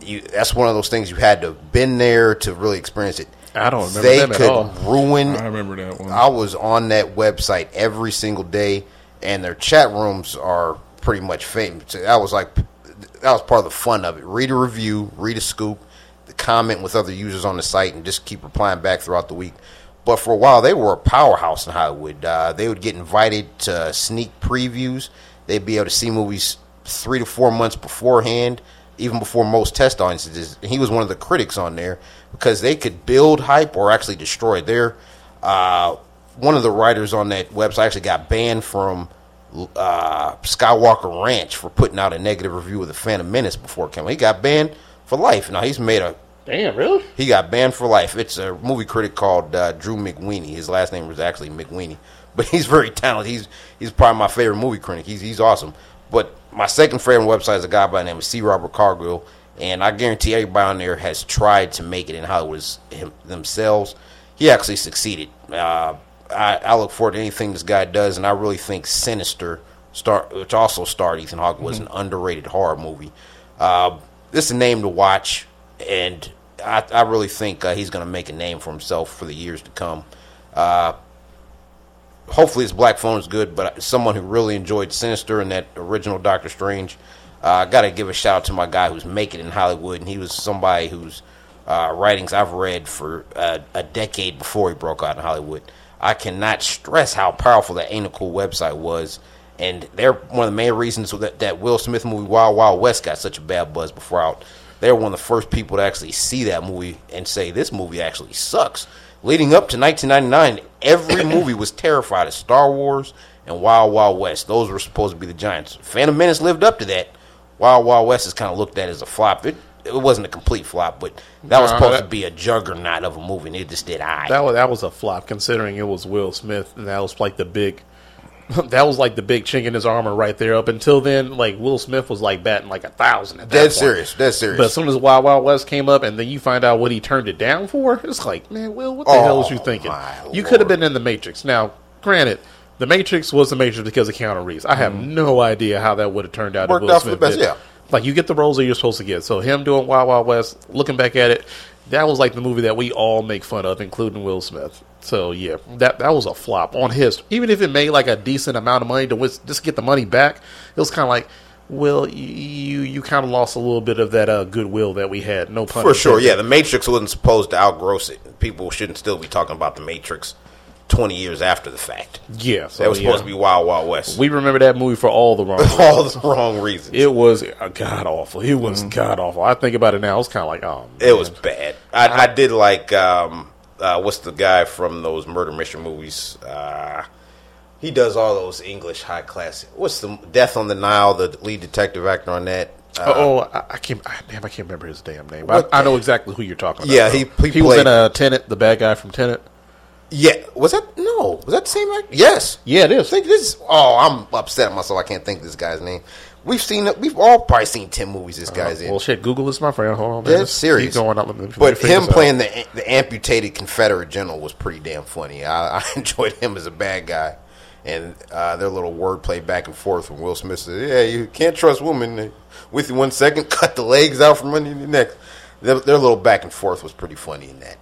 You, that's one of those things you had to have been there to really experience it. I don't remember They them at could all. ruin I remember that one. I was on that website every single day, and their chat rooms are pretty much famous. So That was like that was part of the fun of it. Read a review, read a scoop, the comment with other users on the site, and just keep replying back throughout the week. But for a while, they were a powerhouse in Hollywood. Uh, they would get invited to sneak previews. They'd be able to see movies three to four months beforehand, even before most test audiences. He was one of the critics on there because they could build hype or actually destroy it. Their uh, one of the writers on that website actually got banned from uh, Skywalker Ranch for putting out a negative review of the Phantom Menace before it came. out. He got banned for life. Now he's made a Damn, really? he got banned for life. It's a movie critic called uh, Drew McWeeny. His last name was actually McWeeny, but he's very talented. He's he's probably my favorite movie critic. He's he's awesome. But my second favorite website is a guy by the name of C. Robert Cargill, and I guarantee everybody on there has tried to make it in Hollywood him, themselves. He actually succeeded. Uh, I, I look forward to anything this guy does, and I really think Sinister, star, which also starred Ethan Hawke, was an underrated horror movie. Uh, this is a name to watch, and I, I really think uh, he's going to make a name for himself for the years to come. Uh, hopefully, his Black Phone is good, but someone who really enjoyed Sinister and that original Doctor Strange, uh, I got to give a shout out to my guy who's making it in Hollywood, and he was somebody whose uh, writings I've read for uh, a decade before he broke out in Hollywood. I cannot stress how powerful that Ain't It Cool website was. And they're one of the main reasons that, that Will Smith movie Wild Wild West got such a bad buzz before out. They were one of the first people to actually see that movie and say this movie actually sucks. Leading up to 1999, every movie was terrified of Star Wars and Wild Wild West. Those were supposed to be the giants. Phantom Menace lived up to that. Wild Wild West is kind of looked at as a flop. It it wasn't a complete flop, but that was No, supposed that- to be a juggernaut of a movie, and it just did I. That was that was a flop considering it was Will Smith, and that was like the big. That was like the big chink in his armor right there. Up until then, like Will Smith was like batting like a thousand. At that Dead point. serious, dead serious. But as soon as Wild Wild West came up, and then you find out what he turned it down for, it's like, man, Will, what the Oh, hell was you thinking? You could have been in the Matrix. Now, granted, the Matrix was the Matrix because of Keanu Reeves. I have mm-hmm. no idea how that would have turned out. Worked out for the best, did. yeah. Like you get the roles that you're supposed to get. So him doing Wild Wild West, looking back at it, that was like the movie that we all make fun of, including Will Smith. So yeah, that that was a flop on his. Even if it made like a decent amount of money to just get the money back, it was kind of like, well, you you kind of lost a little bit of that uh, goodwill that we had. No pun For sure, yeah. The Matrix wasn't supposed to outgross it. People shouldn't still be talking about the Matrix twenty years after the fact. yeah. So That was yeah. supposed to be Wild Wild West. We remember that movie for all the wrong. reasons. all the wrong reasons. It, It was uh, god awful. It was god awful. I think about it now. It's kind of like, oh, man. was bad. I, I did like um, uh, what's the guy from those murder mystery movies? Uh, he does all those English high class. What's the Death on the Nile? The lead detective actor on that. Uh, oh, I, I can't. I, damn, I can't remember his damn name. I, I know exactly who you're talking about. Yeah, he- he he was in a Tenet, the bad guy from Tenet. Yeah, was that no? Was that the same actor? Yes. Yeah, it is. Think this. Oh, I'm upset at myself. I can't think this guy's name. We've seen it. We've all probably seen ten movies. This guy's in. Well, shit. Google is my friend. Hold on. man. Just serious. Keep going. Let me- let But him this out. playing the the amputated Confederate general was pretty damn funny. I, I enjoyed him as a bad guy, and uh, their little wordplay back and forth when Will Smith said, "Yeah, you can't trust women." With you one second, cut the legs out from under your neck. Their, their little back and forth was pretty funny in that.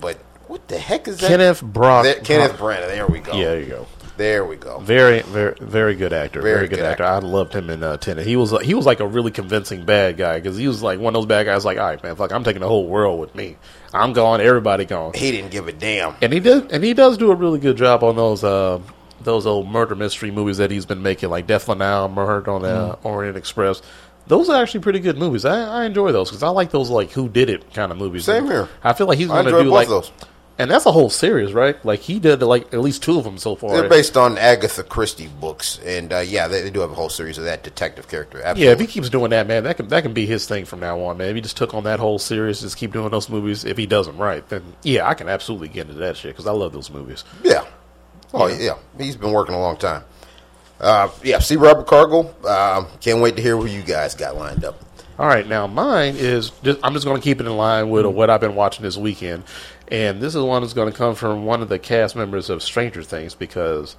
But what the heck is that? Kenneth Brock. There- Kenneth Branagh. There we go. Yeah, there you go. There we go. Very, very, very good actor. Very, Very good, good actor. I loved him in uh, Tenet. He was he was like a really convincing bad guy because he was like one of those bad guys. Like, all right, man, fuck, I'm taking the whole world with me. I'm gone. Everybody gone. He didn't give a damn. and he did and he does do a really good job on those uh, those old murder mystery movies that he's been making, like Death on Nile, Murdered on uh, Mm-hmm. Orient Express. Those are actually pretty good movies. I, I enjoy those because I like those like who did it kind of movies. Same here. I feel like he's going to do like those. And that's a whole series, right? Like he did like at least two of them so far. They're based on Agatha Christie books, and uh, yeah, they, they do have a whole series of that detective character. Yeah, if he keeps doing that, man, that can that can be his thing from now on, man. If he just took on that whole series, just keep doing those movies. If he does them right, then yeah, I can absolutely get into that shit because I love those movies. Yeah. Oh yeah. He's been working a long time. Uh, yeah. C. Robert Cargill. Um, can't wait to hear who you guys got lined up. All right, now mine is just, I'm just going to keep it in line with what I've been watching this weekend, and this is one that's going to come from one of the cast members of Stranger Things because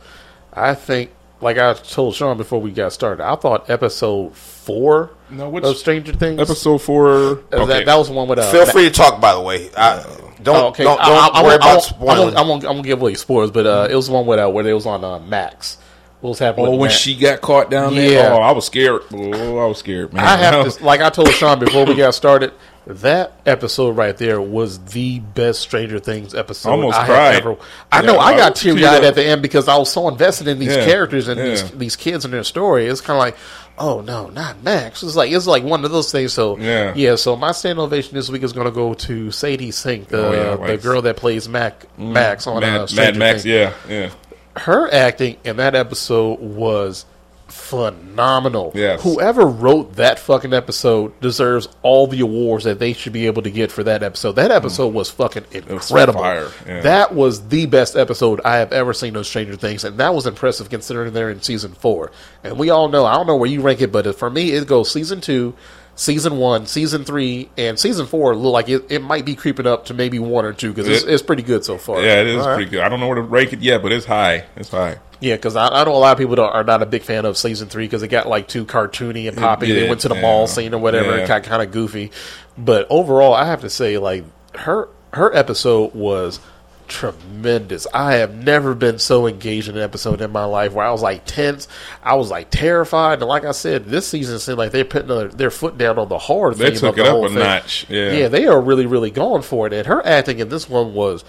I think, like I told Sean before we got started, I thought episode four No, which- of Stranger Things Episode four. Okay. that, that was the one with uh, Feel free to talk. By the way, I, don't Oh, okay. don't, I- don't I, I, worry I about won't- spoiling. I won't, I won't, give away spoilers, but uh, it was the one with uh, where it was on uh, Max. What was happening? Oh, with when Max. she got caught down there, Yeah. oh, I was scared. Oh, I was scared, man. I have to, like I told Sean before we got started, that episode right there was the best Stranger Things episode. Almost I cried. ever. I Yeah, know I I got teary eyed at the end because I was so invested in these Yeah, characters and yeah. these these kids and their story. It's kind of like, oh no, not Max. It's like it's like one of those things. So Yeah. yeah. So my stand ovation this week is going to go to Sadie Sink, the Oh, yeah, the girl that plays Mac Max on uh, Mad, Mad Max, Things yeah, yeah. her acting in that episode was phenomenal. Yes. Whoever wrote that fucking episode deserves all the awards that they should be able to get for that episode. That episode was fucking Mm. was incredible. yeah. That was the best episode I have ever seen of Stranger Things, and that was impressive considering they're in season four. And we all know, I don't know where you rank it, but for me, it goes season two. Season one, season three, and season four look like it, it might be creeping up to maybe one or two because it's, It- it's pretty good so far. Yeah, it is All right. pretty good. I don't know where to rank it yet, but it's high. It's high. Yeah, because I, I know a lot of people don't, are not a big fan of season three because it got like too cartoony and poppy. they went to the yeah. mall scene or whatever. Yeah. It got kind of goofy. But overall, I have to say, like her her episode was tremendous. I have never been so engaged in an episode in my life where I was like tense. I was like terrified. And like I said, this season seemed like they're putting their, their foot down on the hard They took it the up a thing. notch. Yeah. yeah, they are really, really going for it. And her acting in this one was,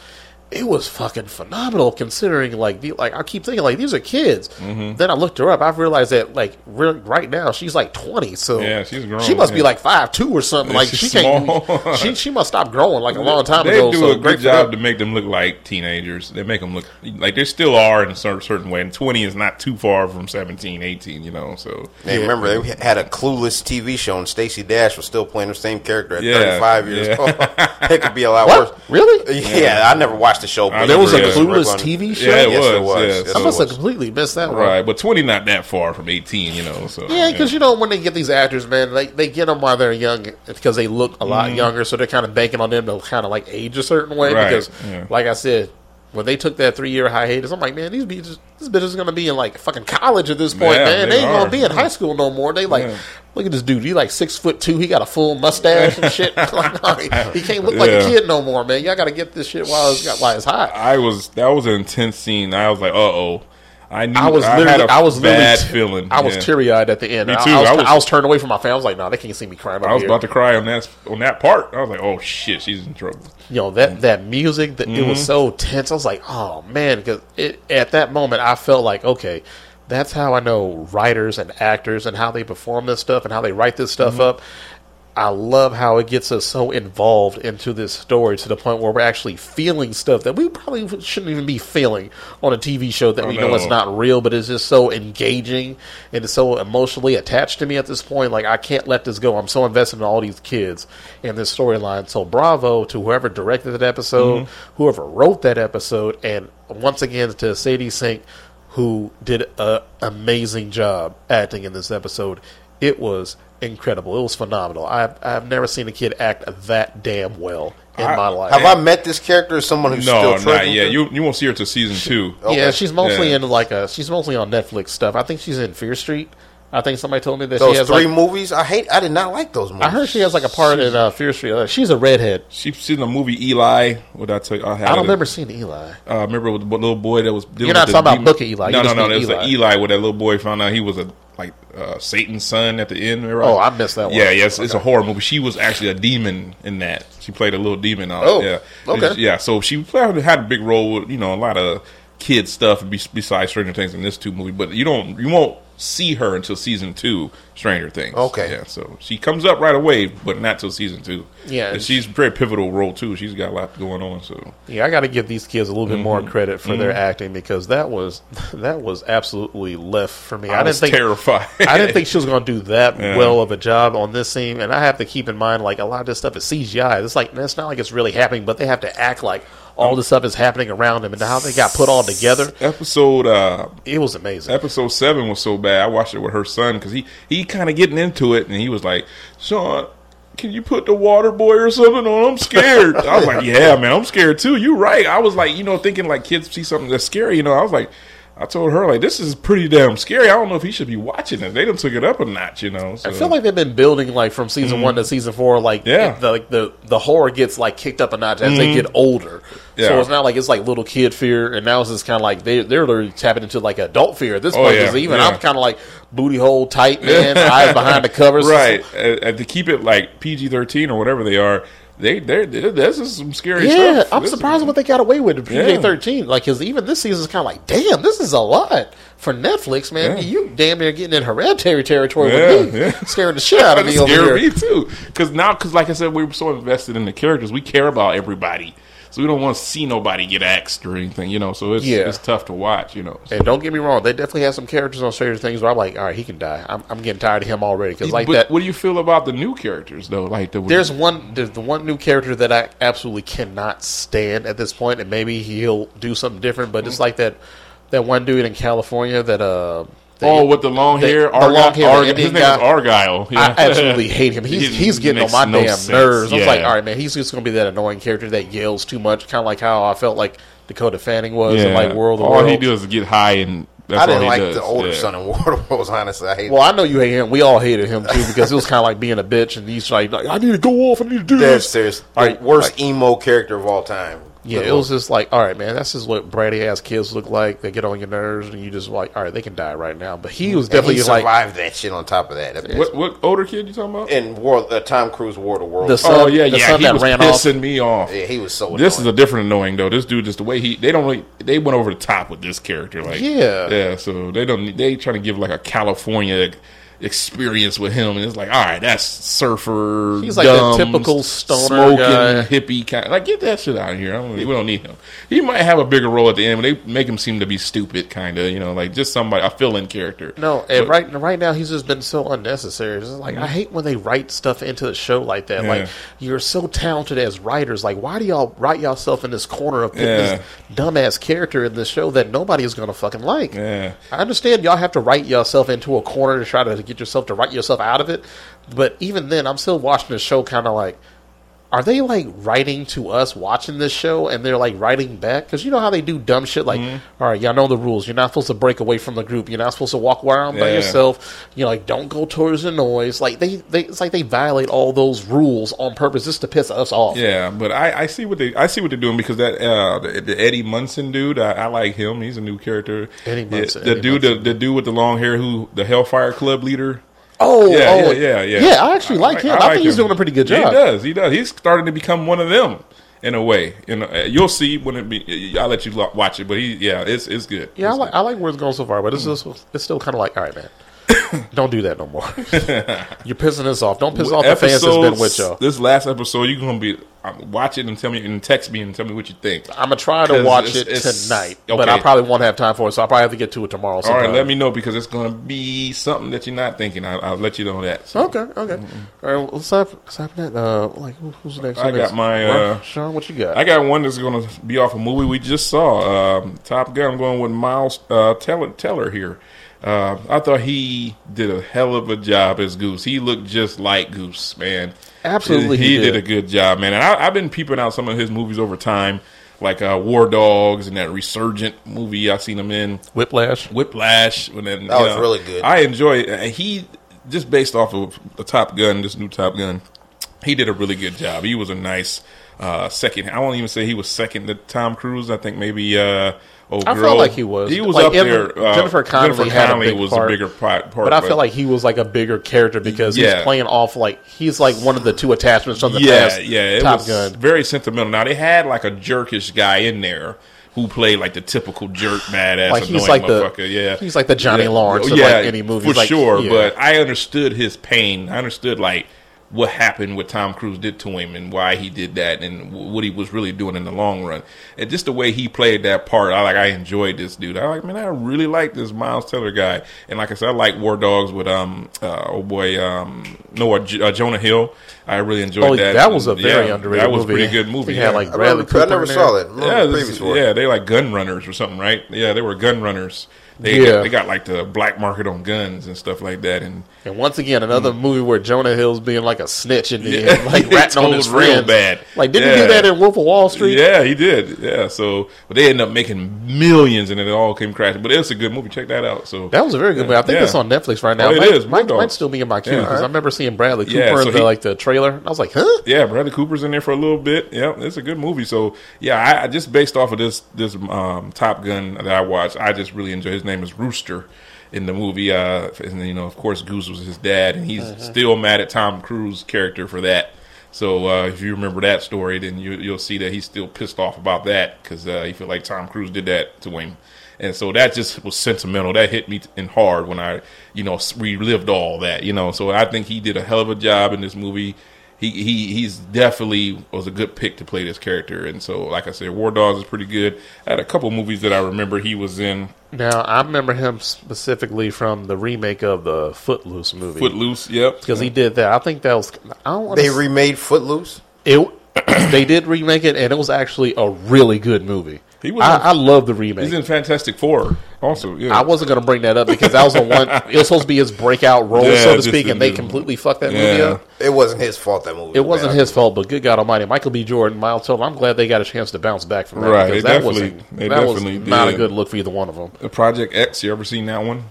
it was fucking phenomenal. Considering like, the, like I keep thinking like these are kids. Mm-hmm. Then I looked her up. I've realized that like re- right now she's like twenty. So Yeah, she's grown, She must be like five two or something. Like she's she can't. small. she she must stop growing like a long time they ago. do so a great job to make them look like teenagers. They make them look like they still are in a cer- certain way. And 20 is not too far from 17, 18, you know. So Hey, remember they had a clueless TV show, and Stacey Dash was still playing the same character at Yeah, 35 years yeah. old. it could be a lot What? worse. Really? Yeah, I never watched the show. Uh, I but There was a clueless TV show. Yeah, it Yes, was, it was. yeah. Yes, I it must have completely missed that one. right, but 20 not that far from 18, you know. So Yeah, because you know when they get these actors, man, they they get them while they're young because they look a lot mm-hmm. younger, so they're kind of banking on them to kind of like age a certain way. Right, Because, yeah. like I said, when they took that three year hiatus, I'm like, man, these bitches, this bitch is gonna be in like fucking college at this point, Yeah, man. they They ain't are. gonna be in high school no more. They like, Yeah. look at this dude. He like six foot two. He got a full mustache and shit. like, no, he, he can't look like a kid no more, man. Y'all got to get this shit while it's got while it's hot. I was that was an intense scene. I was like, uh oh. I knew I was had literally, a I was bad feeling. I was yeah. teary eyed at the end. Me too. I, was, I was- I was turned away from my family. I was like, no, they can't see me crying. I was about to cry on that on that part. I was like, oh shit, she's in trouble. you know that that music that it Mm-hmm. was so tense. I was like, oh man, because at that moment I felt like okay, that's how I know writers and actors and how they perform this stuff and how they write this Mm-hmm. stuff up. I love how it gets us so involved into this story to the point where we're actually feeling stuff that we probably shouldn't even be feeling on a TV show that I we know it's know. not real, but it's just so engaging and it's so emotionally attached to me at this point. Like I can't let this go. I'm so invested in all these kids and this storyline. So bravo to whoever directed that episode, mm-hmm. whoever wrote that episode, and once again to Sadie Sink, who did an amazing job acting in this episode. It was incredible. It was phenomenal. I've I've never seen a kid act that damn well in I- my life. Have I met this character as someone who's No, still not trending? yet. You you won't see her till season two. Okay. Yeah, she's mostly Yeah. in like a. She's mostly on Netflix stuff. I think she's in Fear Street. I think somebody told me that those she has three like. movies. I hate. I did not like those movies. I heard she has like a part in uh, Fear Street. Uh, she's a redhead. She, she's in the movie Eli. What I tell you? I, had I don't it- remember seeing Eli. Uh, remember with the little boy that was. dealing You're not with the talking about Book of Eli. No, You no, no. mean There's Eli. the Eli where that little boy found out he was a like uh, Satan's son at the end. Right? Oh, I missed that one. Yeah, yes, it's a horror movie. She was actually a demon in that. She played a little demon. On, Oh, yeah, okay. yeah. So she played, had a big role with you know a lot of kid stuff be- besides Stranger Things in this two movie. But you don't you won't see her until season two Stranger Things. Okay. yeah. So she comes up right away, but not till season two. Yeah, And she's a very pivotal role too. She's got a lot going on. So Yeah, I got to give these kids a little bit Mm-hmm. more credit for their acting because that was that was absolutely left for me. I, I, didn't think terrified. I didn't think she was going to do that Yeah. well of a job on this scene, and I have to keep in mind like a lot of this stuff is CGI. It's like it's not like it's really happening, but they have to act like all this stuff is happening around them, and how they got put all together. episode uh, It was amazing. episode seven was so bad. I watched it with her son because he he kind of getting into it, and he was like, "Sean, can you put the water boy or something on? I'm scared." I was like, "Yeah, man, I'm scared too. You're right." I was like, you know, thinking like kids see something that's scary. You know, I was like. I told her like this is pretty damn scary. I don't know if he should be watching it. They done took it up a notch, you know. So. I feel like they've been building like from season one to season four. Like Mm-hmm. Yeah. the, like the the horror gets like kicked up a notch as they get older. Yeah. So Mm-hmm. It's not like it's like little kid fear, and now it's just kind of like they they're literally tapping into like adult fear at this Oh, point. yeah, 'cause even yeah. I'm kind of like booty hole tight man, eyes behind the covers. right and to keep it like PG thirteen or whatever they are. They they this is some scary Yeah, stuff. I'm This- surprised what they got away with in Yeah. PG thirteen. Like, cause even this season is kind of like, damn, this is a lot for Netflix, man. Yeah. You damn near getting in hereditary territory Yeah, with me, yeah. scaring the shit out of me over here. me too. Because now, because like I said, we were so invested in the characters, we care about everybody, so we don't want to see nobody get axed or anything, you know. So it's Yeah. it's tough to watch, you know. And don't get me wrong, they definitely have some characters on Stranger Things where I'm like, all right, he can die. I'm, I'm getting tired of him already because like but that. what do you feel about the new characters though? Like the There's one, there's the one new character that I absolutely cannot stand at this point, and maybe he'll do something different. But it's like that, that one dude in California that uh, that- oh with the long the- hair, the Argyle, long hair, the Argyle- his name guy. is Argyle. Yeah. I absolutely hate him. He's He he's getting on my no damn sense. nerves. I was like, all right, man, he's just going to be that annoying character that yells too much, kind of like how I felt like Dakota Fanning was in like World of all he does is get high and that's I didn't like does. the older Yeah. son in Water Worlds. Honestly, I hate. Well, I know you hate him. We all hated him too because it was kind of like being a bitch, and he's like, like, I need to go off. I need to do Dead this. serious. All The right, worst emo character of all time. Yeah, it was just like, all right, man, that's just what bratty ass kids look like. They get on your nerves, and you just like, all right, they can die right now. But he was And definitely he like survived that shit. On top of that, That bitch- What what older kid you talking about? in World, uh, Tom Cruise War the World. The son- oh yeah, the yeah. He that was ran off. pissing me off. yeah, he was so. This is a different annoying though. This dude just the way he they don't really they went over the top with this character. Like Yeah. yeah. So they don't they trying to give like a California experience with him, and it's like all right, that's surfer. He's like that dumb, typical stoner smoking guy. hippie kind. Like get that shit out of here. I don't, we don't need him. He might have a bigger role at the end, but they make him seem to be stupid, kind of. You know, like just somebody a fill in character. No, and But- right right now he's just been so unnecessary. It's like I hate when they write stuff into the show like that. Yeah. Like you're so talented as writers. Like why do y'all write yourself in this corner of Yeah. this dumbass character in the show that nobody is going to fucking like? Yeah. I understand y'all have to write yourself into a corner to try to get yourself to write yourself out of it. But even then, I'm still watching the show kind of like. Are they like writing to us watching this show and they're like writing back? Because you know how they do dumb shit like, Mm-hmm. all right, y'all know the rules. You're not supposed to break away from the group. You're not supposed to walk around by yourself. You know, like don't go towards the noise. Like they, they, it's like they violate all those rules on purpose just to piss us off. Yeah, but I, I see what they I see what they're doing because that uh, the, the Eddie Munson dude I, I like him. He's a new character. Eddie Yeah, Munson, the Eddie dude, Munson. The, the dude with the long hair, who the Hellfire Club leader. Oh, Yeah, oh, yeah, yeah, yeah. Yeah, I actually like him. I, like think he's him. doing a pretty good job. He does. He does. He's starting to become one of them in a way. You know, uh, you'll see when it be. I'll let you watch it, but he, yeah, it's it's good. Yeah, I It's like I like where it's going so far, but it's just it's still kind of like, all right, man, don't do that no more. You're pissing us off. Don't piss off the fans that's been with y'all. This last episode, you're gonna be um, watch it and tell me and text me and tell me what you think. I'm gonna try to watch it's- it it's- tonight, but. I probably won't have time for it, so I'll probably have to get to it tomorrow. All Sometime. right, let me know because it's gonna be something that you're not thinking. I, I'll let you know that. So. Okay, okay. All right, well, let's have, let's that. Uh, like, who, who's next? I got my, uh, Sean. What you got? I got one that's going to be off a movie we just saw. Um, Top Gun. I'm going with Miles uh, Teller, Teller here. Uh, I thought he did a hell of a job as Goose. He looked just like Goose, man. Absolutely he, he did. did. a good job, man. And I, I've been peeping out some of his movies over time, like uh, War Dogs and that Resurgent movie I've seen him in. Whiplash. Whiplash. And then, That you was really good. I enjoy it. And he just based off of the Top Gun, this new Top Gun, he did a really good job. He was a nice uh, second. I won't even say he was second to Tom Cruise. I think maybe. Oh, I girl, felt like he was. He was Like, up Emma- there. Uh, Jennifer Connelly had a big was part. a bigger part. part But I feel like he was like a bigger character because Yeah. he's playing off like he's like one of the two attachments from the yeah, past. yeah, it Top was Gun. very sentimental. Now they had like a jerkish guy in there who played like the typical jerk, badass, Like annoying he's like the motherfucker. Yeah, he's like the Johnny yeah. Lawrence of like any movie. for Like, sure. yeah. But I understood his pain. I understood like what happened, what Tom Cruise did to him, and why he did that, and what he was really doing in the long run. And just the way he played that part, I like. I enjoyed this dude. I like, man, I really like this Miles Teller guy. And like I said, I like War Dogs with um, uh, oh boy, um, Noah J- uh, Jonah Hill. I really enjoyed Oh, that. that was a very Yeah, underrated That was movie. a pretty good movie. He had, yeah. like, I, Bradley remember, I never saw that. Yeah, this is- yeah, they like gun runners or something, right? Yeah, they were gun runners. They Yeah. got, they got like the black market on guns and stuff like that, and And once again, another movie where Jonah Hill's being like a snitch and Mm. Yeah. like He ratting on his real friends. bad. Like, didn't he do that in Wolf of Wall Street? yeah, he did. Yeah, so but they ended up making millions, and it all came crashing. But it's a good movie. Check that out. So That was a very good movie. I think Yeah. it's on Netflix right now. Oh, it might, is. Might, might still be in my queue Yeah. because I remember seeing Bradley Cooper Yeah, so in the, he- like the trailer. I was like, huh? Yeah, Bradley Cooper's in there for a little bit. Yeah, it's a good movie. So yeah, I, I just based off of this this um, Top Gun that I watched, I just really enjoy. His name is Rooster in the movie, uh, and you know, of course, Goose was his dad, and he's still mad at Tom Cruise character for that. So uh, if you remember that story, then you, you'll see that he's still pissed off about that because uh, he feel like Tom Cruise did that to him. And so that just was sentimental. That hit me in hard when I, you know, relived all that. You know, so I think he did a hell of a job in this movie he he he's definitely was a good pick to play this character. And so, like I said, War Dogs is pretty good. I had a couple movies that I remember he was in. Now I remember him specifically from the remake of the Footloose movie Footloose, yep. because he did that. I think that was. I don't want They to. remade Footloose. it, they did remake it, and it was actually a really good movie. He was I, I love the remake. He's in Fantastic Four, also. Yeah, I wasn't going to bring that up because that was the one. It was supposed to be his breakout role, Yeah, so to speak, and they the- completely fucked that movie up. It wasn't his fault that movie. It was wasn't bad. his fault, but good God Almighty, Michael B. Jordan, Miles Teller. I'm glad they got a chance to bounce back from that Right, because they that definitely- wasn't that was definitely not a good look for either one of them. The Project X. You ever seen that one?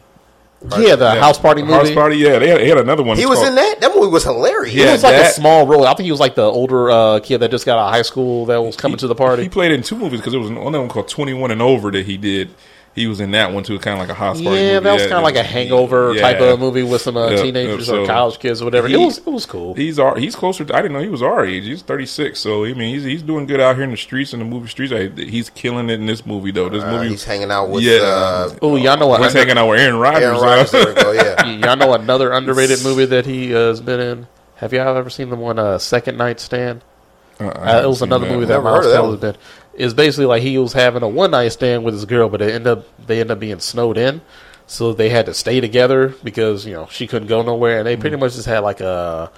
Yeah, the Yeah. house party movie. House Party. Yeah, they had, they had another one. He was called- in that. That movie was hilarious. It Yeah, was like a small role. I think he was like the older uh, kid that just got out of high school that was coming to the party. He played in two movies because it was another one called Twenty One and Over that he did. He was in that one too, kind of like a house party. yeah, movie. that was kind of like a hangover yeah. type of movie with some uh, Yeah, teenagers yeah, or college kids or whatever. he- it was it was cool. He's our, he's closer. To, I didn't know he was our age. He's thirty six. So I mean, he's he's doing good out here in the streets in the movie streets. I, he's killing it in this movie though. This Uh, movie, he's hanging out with Yeah. uh, Oh, y'all know what? he's hanging out with Aaron Rodgers. Aaron Rodgers. Go. Yeah. y'all know another underrated movie that he uh, has been in. Have y'all ever seen the one uh, Second Night Stand? I Uh, it was another that. movie that Never Miles heard of that Teller's been. It's basically like he was having a one night stand with his girl, but it ended up they end up being snowed in, so they had to stay together because you know she couldn't go nowhere, and they pretty much just had like a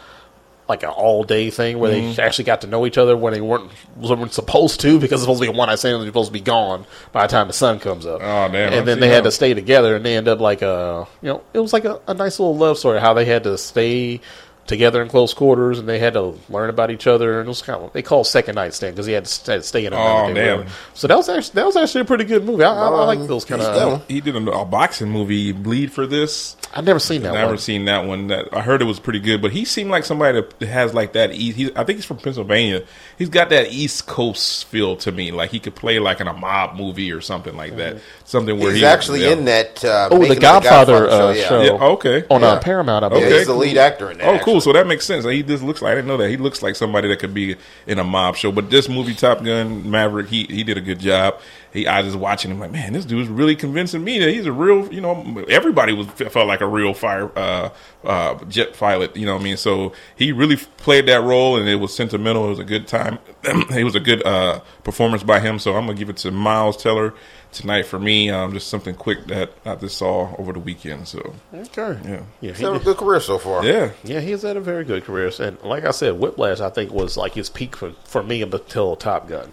like an all day thing where they actually got to know each other when they weren't weren't supposed to because it's supposed to be a one night stand and they're supposed to be gone by the time the sun comes up. Oh, I've And then they that had to stay together, and they end up like a you know it was like a, a nice little love story how they had to stay together in close quarters, and they had to learn about each other. And it was kind of they call second night stand because he had to stay, stay in. a Oh, night, damn. whatever. So that was actually that was actually a pretty good movie. I, I, I like those kind he's done. of. He did a, a boxing movie, Bleed for this. I've never seen that Never one. seen that one. That I heard it was pretty good, but he seemed like somebody that has like that. East, he's, I think he's from Pennsylvania. He's got that East Coast feel to me. Like he could play like in a mob movie or something like that. Something where He's he actually yeah. in that. Uh, Oh, the Making of Godfather, uh, yeah. show. Yeah, okay. on Yeah. uh, Paramount. I believe. Okay, he's the lead actor in that. Oh, actually. So that makes sense. He just looks like I didn't know that. He looks like somebody that could be in a mob show. But this movie, Top Gun Maverick, he he did a good job. He I was watching him like, man, this dude's really convincing me that he's a real. You know, everybody was felt like a real fire uh, uh, jet pilot. You know what I mean? So he really played that role, and it was sentimental. It was a good time. it was a good uh, performance by him. So I'm gonna give it to Miles Teller tonight for me. Um, just something quick that I just saw over the weekend. So Okay. Yeah. Yeah. He's He, had a good career so far. yeah. yeah, he's had a very good career. And like I said, Whiplash, I think, was like his peak for, for me until Top Gun.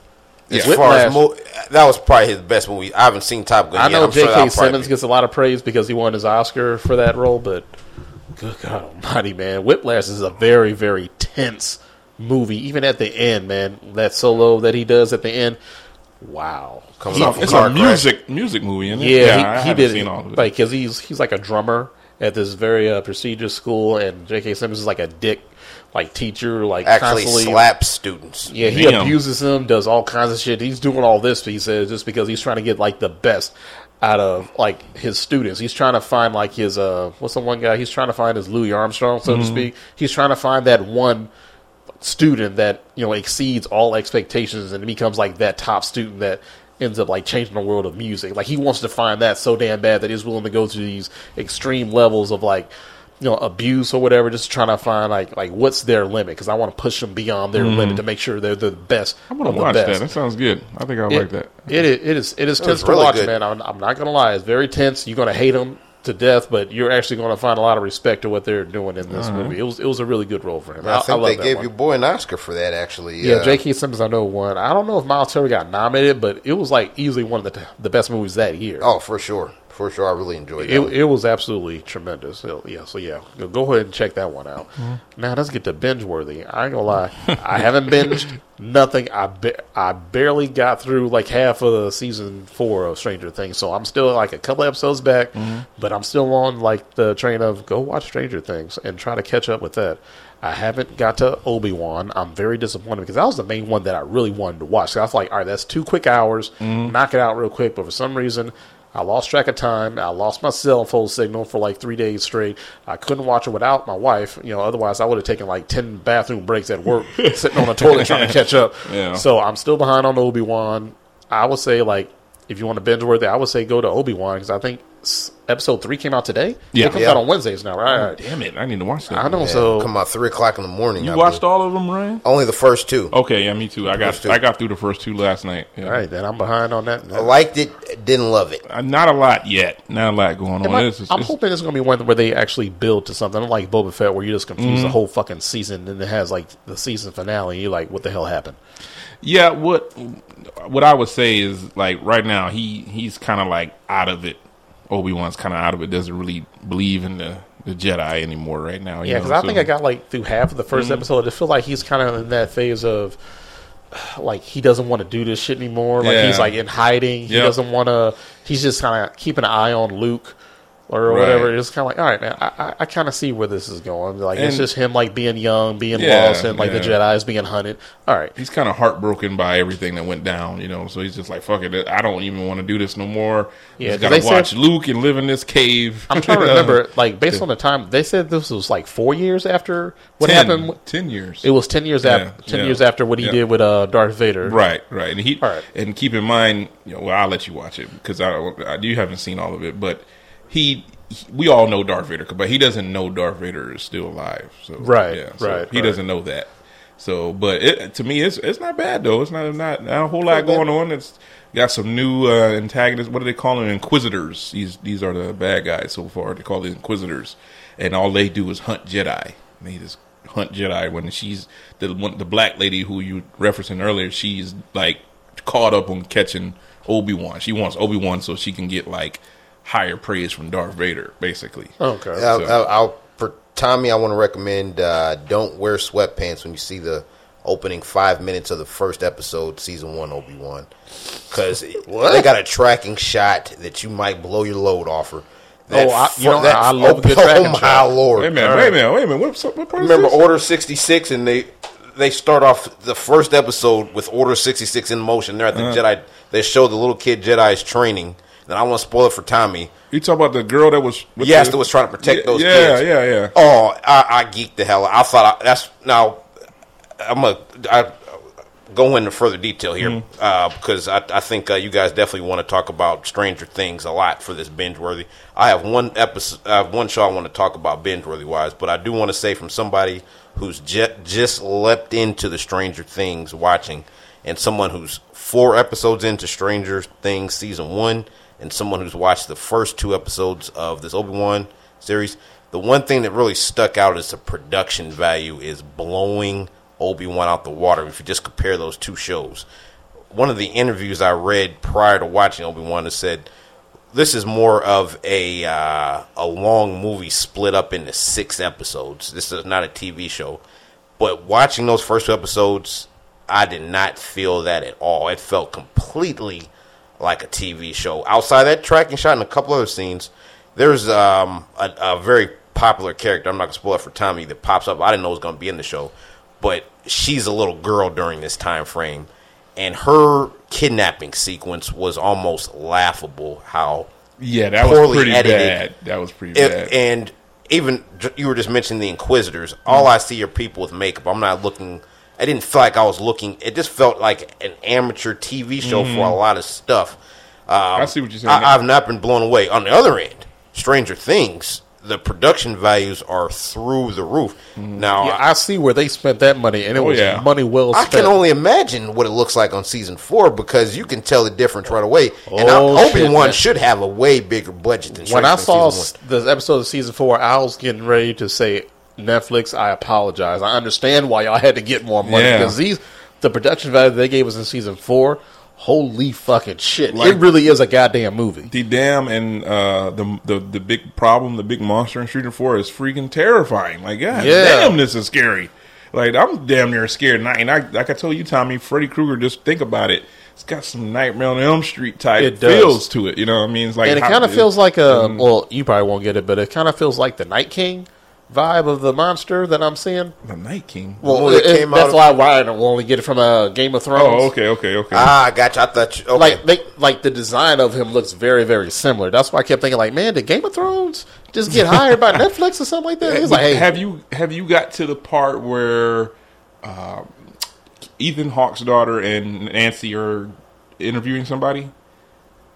As Yeah. far as mo- that was probably his best movie. I haven't seen Top Gun I yet. know I'm sure J.K. Simmons be- gets a lot of praise because he won his Oscar for that role, but good God Almighty, man, Whiplash is a very, very tense movie. Even at the end, man, that solo that he does at the end, wow. Coming He- off a It's car a music music movie, isn't it? Yeah, I he, he did seen all of it. like because he's he's like a drummer at this very uh, prestigious school, and J.K. Simmons is like a dick, like teacher, like Actually, constantly slaps students. Yeah, he Damn. abuses him, does all kinds of shit. He's doing all this, he says, just because he's trying to get like the best out of like his students. He's trying to find like his uh, what's the one guy? He's trying to find his Louis Armstrong, so to speak. He's trying to find that one student that you know exceeds all expectations and becomes like that top student that ends up like changing the world of music. Like he wants to find that so damn bad that he's willing to go to these extreme levels of like you know abuse or whatever, just trying to find like like what's their limit because I want to push them beyond their limit mm-hmm. to make sure they're the best. I'm gonna of the watch best. that. That sounds good. I think I It- like that. It is, it is it is tense was to watch, good. man. I'm, I'm not gonna lie, it's very tense. You're gonna hate them to death, but you're actually gonna find a lot of respect to what they're doing in this movie. It was it was a really good role for him. I think love they that gave one. your boy an Oscar for that. Actually, Yeah, Uh, J.K. Simmons, I know won. I don't know if Miles Teller got nominated, but it was like easily one of the the best movies that year. Oh, for sure, for sure. I really enjoyed It, that. it was absolutely tremendous. So, yeah, so yeah, go- go ahead and check that one out. Mm-hmm. Now let's get to binge worthy. I ain't gonna lie, I haven't binged nothing. I ba- I barely got through like half of the season four of Stranger Things, so I'm still like a couple episodes back, mm-hmm. but I'm still on like the train of go watch Stranger Things and try to catch up with that. I haven't got to Obi Wan. I'm very disappointed because that was the main one that I really wanted to watch. So I was like, all right, that's two quick hours, mm-hmm. knock it out real quick. But for some reason, I lost track of time. I lost my cell phone signal for like three days straight. I couldn't watch it without my wife. You know, otherwise I would have taken like ten bathroom breaks at work, sitting on the toilet trying to catch up. Yeah. So I'm still behind on Obi Wan. I would say like if you want to binge worthy, I would say go to Obi Wan because I think episode three came out today. Yeah. it comes Yeah. out on Wednesdays now, right? Damn it! I need to watch that. I know. Yeah, so come out three o'clock in the morning. You I watched believe. all of them, Ryan? only the first two. Okay, yeah, me too. I got two. I got through the first two last night. Yeah. all right, then I'm behind on that. I liked it, didn't love it. Uh, not a lot yet. Not a lot going on. I, It's- it's- I'm it's- hoping it's going to be one where they actually build to something like Boba Fett, where you just confuse Mm-hmm. the whole fucking season, and it has like the season finale, and you're like, what the hell happened? Yeah, what what I would say is like right now he he's kind of like out of it. Obi Wan's kind of out of it. Doesn't really believe in the the Jedi anymore right now. you Yeah, because I so- think I got like through half of the 1st Mm-hmm. episode. I just feel like he's kind of in that phase of like he doesn't want to do this shit anymore. Like Yeah. he's like in hiding. He Yep. doesn't want to. He's just kind of keeping an eye on Luke. Or Right. whatever. It's kind of like, all right, man. I, I, I kind of see where this is going. Like, it's just him, like being young, being Yeah, lost, and like the yeah. Jedi's being hunted. All right, he's kind of heartbroken by everything that went down, you know. So he's just like, "Fuck it, I don't even want to do this no more." Yeah, gotta they watch said- Luke and live in this cave. I'm trying to remember, like based on the time they said this was like four years after what 10, happened. Ten years. It was ten years Yeah, after ten years after what he did with uh, Darth Vader. Right, right, and he All right. and keep in mind, you know, well, I'll let you watch it because I, I you haven't seen all of it, but he, he- we all know Darth Vader, but he doesn't know Darth Vader is still alive. So Right, yeah, so right, He right. doesn't know that. So, but it, to me, it's it's not bad though. It's not not, not a whole lot going on. It's got some new uh, antagonists. What do they call them? Inquisitors. These these are the bad guys so far. They call the Inquisitors, and all they do is hunt Jedi. They just hunt Jedi. When she's the one, the black lady who you referencing earlier, she's like caught up on catching Obi Wan. She wants Obi Wan so she can get like higher praise from Darth Vader, basically. Okay. I'll, So- I'll, I'll per- Tommy, I want to recommend uh, don't wear sweatpants when you see the opening five minutes of the first episode, season one, Obi Wan, because they got a tracking shot that you might blow your load off her. That Oh, I- you know, that- I love a good oh, my shot. lord! Wait a minute, wait a minute, wait a minute. What, what part is Remember this? Order sixty six, and they they start off the first episode with Order sixty six in motion. They're at the Jedi. They show the little kid Jedi's training. And I want to spoil it for Tommy. You talk about the girl that was with Yes, the- that was trying to protect yeah, those yeah, kids. Yeah, yeah, Oh, I, I geeked the hell. out. I thought I, that's now. I'm a. I go into further detail here Mm-hmm. uh, because I, I think uh, you guys definitely want to talk about Stranger Things a lot for this binge worthy. I have one episode, I have one show I want to talk about binge worthy wise, but I do want to say from somebody who's je- just leapt into the Stranger Things watching, and someone who's four episodes into Stranger Things season one, and someone who's watched the first two episodes of this Obi Wan series. The one thing that really stuck out is the production value is blowing Obi Wan out the water. If you just compare those two shows, one of the interviews I read prior to watching Obi Wan said this is more of a uh, a long movie split up into six episodes. This is not a TV show, but watching those first two episodes, I did not feel that at all. It felt completely like a TV show. Outside that tracking shot and a couple other scenes, there's um, a, a very popular character. I'm not gonna spoil it for Tommy that pops up. I didn't know it was gonna be in the show, but she's a little girl during this time frame, and her kidnapping sequence was almost laughable. How yeah. That was pretty edited. bad. That was pretty it, bad. and even you were just mentioning the Inquisitors. All I see are people with makeup. I'm not looking. I didn't feel like I was looking. It just felt like an amateur TV show for a lot of stuff. Um, I see what you're saying. I, I've not been blown away. On the other end, Stranger Things. The production values are through the roof. Now, Yeah, I see where they spent that money, and it Oh, was yeah. money well spent. I can only imagine what it looks like on season four because you can tell the difference right away. And Oh, Obi Wan should have a way bigger budget than when Stranger I saw season s- the episode of season four, I was getting ready to say, Netflix, I apologize. I understand why y'all had to get more money Yeah. because these the production value they gave us in season four. Holy fucking shit! Like- it really is a goddamn movie. the damn and uh, the the the big problem, the big monster in Street Four is freaking terrifying. Like, God Yeah. damn, this is scary. Like, I'm damn near scared. And I, and I like I told you, Tommy, Freddy Krueger. Just think about it. It's got some Nightmare on Elm Street type It does. feels to it. You know what I mean? It's like and it kind of feels like a well, you probably won't get it, but it kind of feels like the Night King vibe of the monster that I'm seeing. the Night King. Well, movie that it- came that's out- why Ryan will only get it from uh, Game of Thrones. oh, okay, okay, okay. Ah, I gotcha. I thought you, okay. Like they, like the design of him looks very, very similar. That's why I kept thinking, like, man, did Game of Thrones just get hired by Netflix or something like that? It's like, hey, have you have you got to the part where um, Ethan Hawke's daughter and Nancy are interviewing somebody?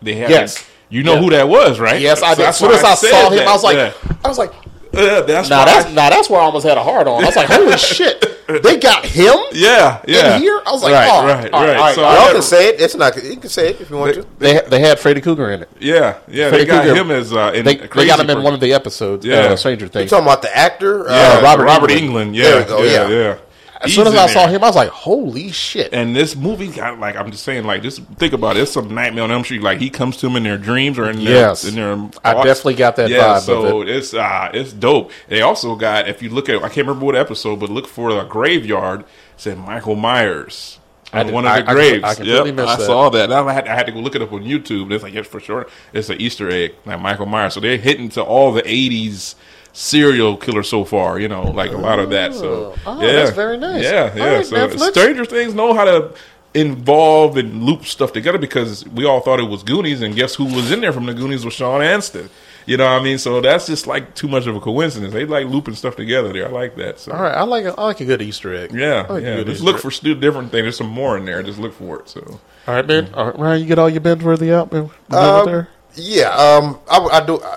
They have Yes. You know Yeah. who that was, right? yes, I So did. As soon as I said saw him, that. I was like, Yeah. I was like, Uh, that's now that's I- now that's where I almost had a hard on. I was like, holy shit, they got him yeah, yeah. in here. I was like, right, oh, right, all right. all So Y'all can say it. It's not. You can say it if you want to. They they had Freddy Krueger in it. yeah, yeah. Freddy They got Krueger. him as uh, in They, they got him in one of the episodes. Yeah. uh, Stranger Things. You talking about the actor? yeah, Uh, Robert, Robert Englund. Yeah, There we go, yeah, yeah. yeah. As soon as I saw him, I was like, holy shit. And this movie got like I'm just saying, like just think about it. It's some Nightmare on Elm Street. Like he comes to them in their dreams or in their, Yes. in their I definitely got that yeah, vibe So it's uh it's dope. They also got if you look at I can't remember what episode, but look for the graveyard. It said Michael Myers. I did- one of the I- graves. I completely Yep, missed I that. saw that. I had, I had to go look it up on YouTube. And it's like, yes, for sure. It's an Easter egg, like Michael Myers. So they're hitting to all the 80s serial killer so far, you know, like a lot of that. So, Oh, yeah. that's very nice. Yeah, yeah. right, so Netflix. Stranger Things know how to involve and loop stuff together because we all thought it was Goonies, and guess who was in there from the Goonies was Sean Astin. You know what I mean? So that's just like too much of a coincidence. They like looping stuff together there. I like that. So All right, I like a, I like a good Easter egg. yeah, like yeah. Just Easter look egg. for still different things. There's some more in there. Just look for it. So All right, man. All right, Ryan, you get all your binge worthy out, man. You Um, there? Yeah, um, I, I do. I,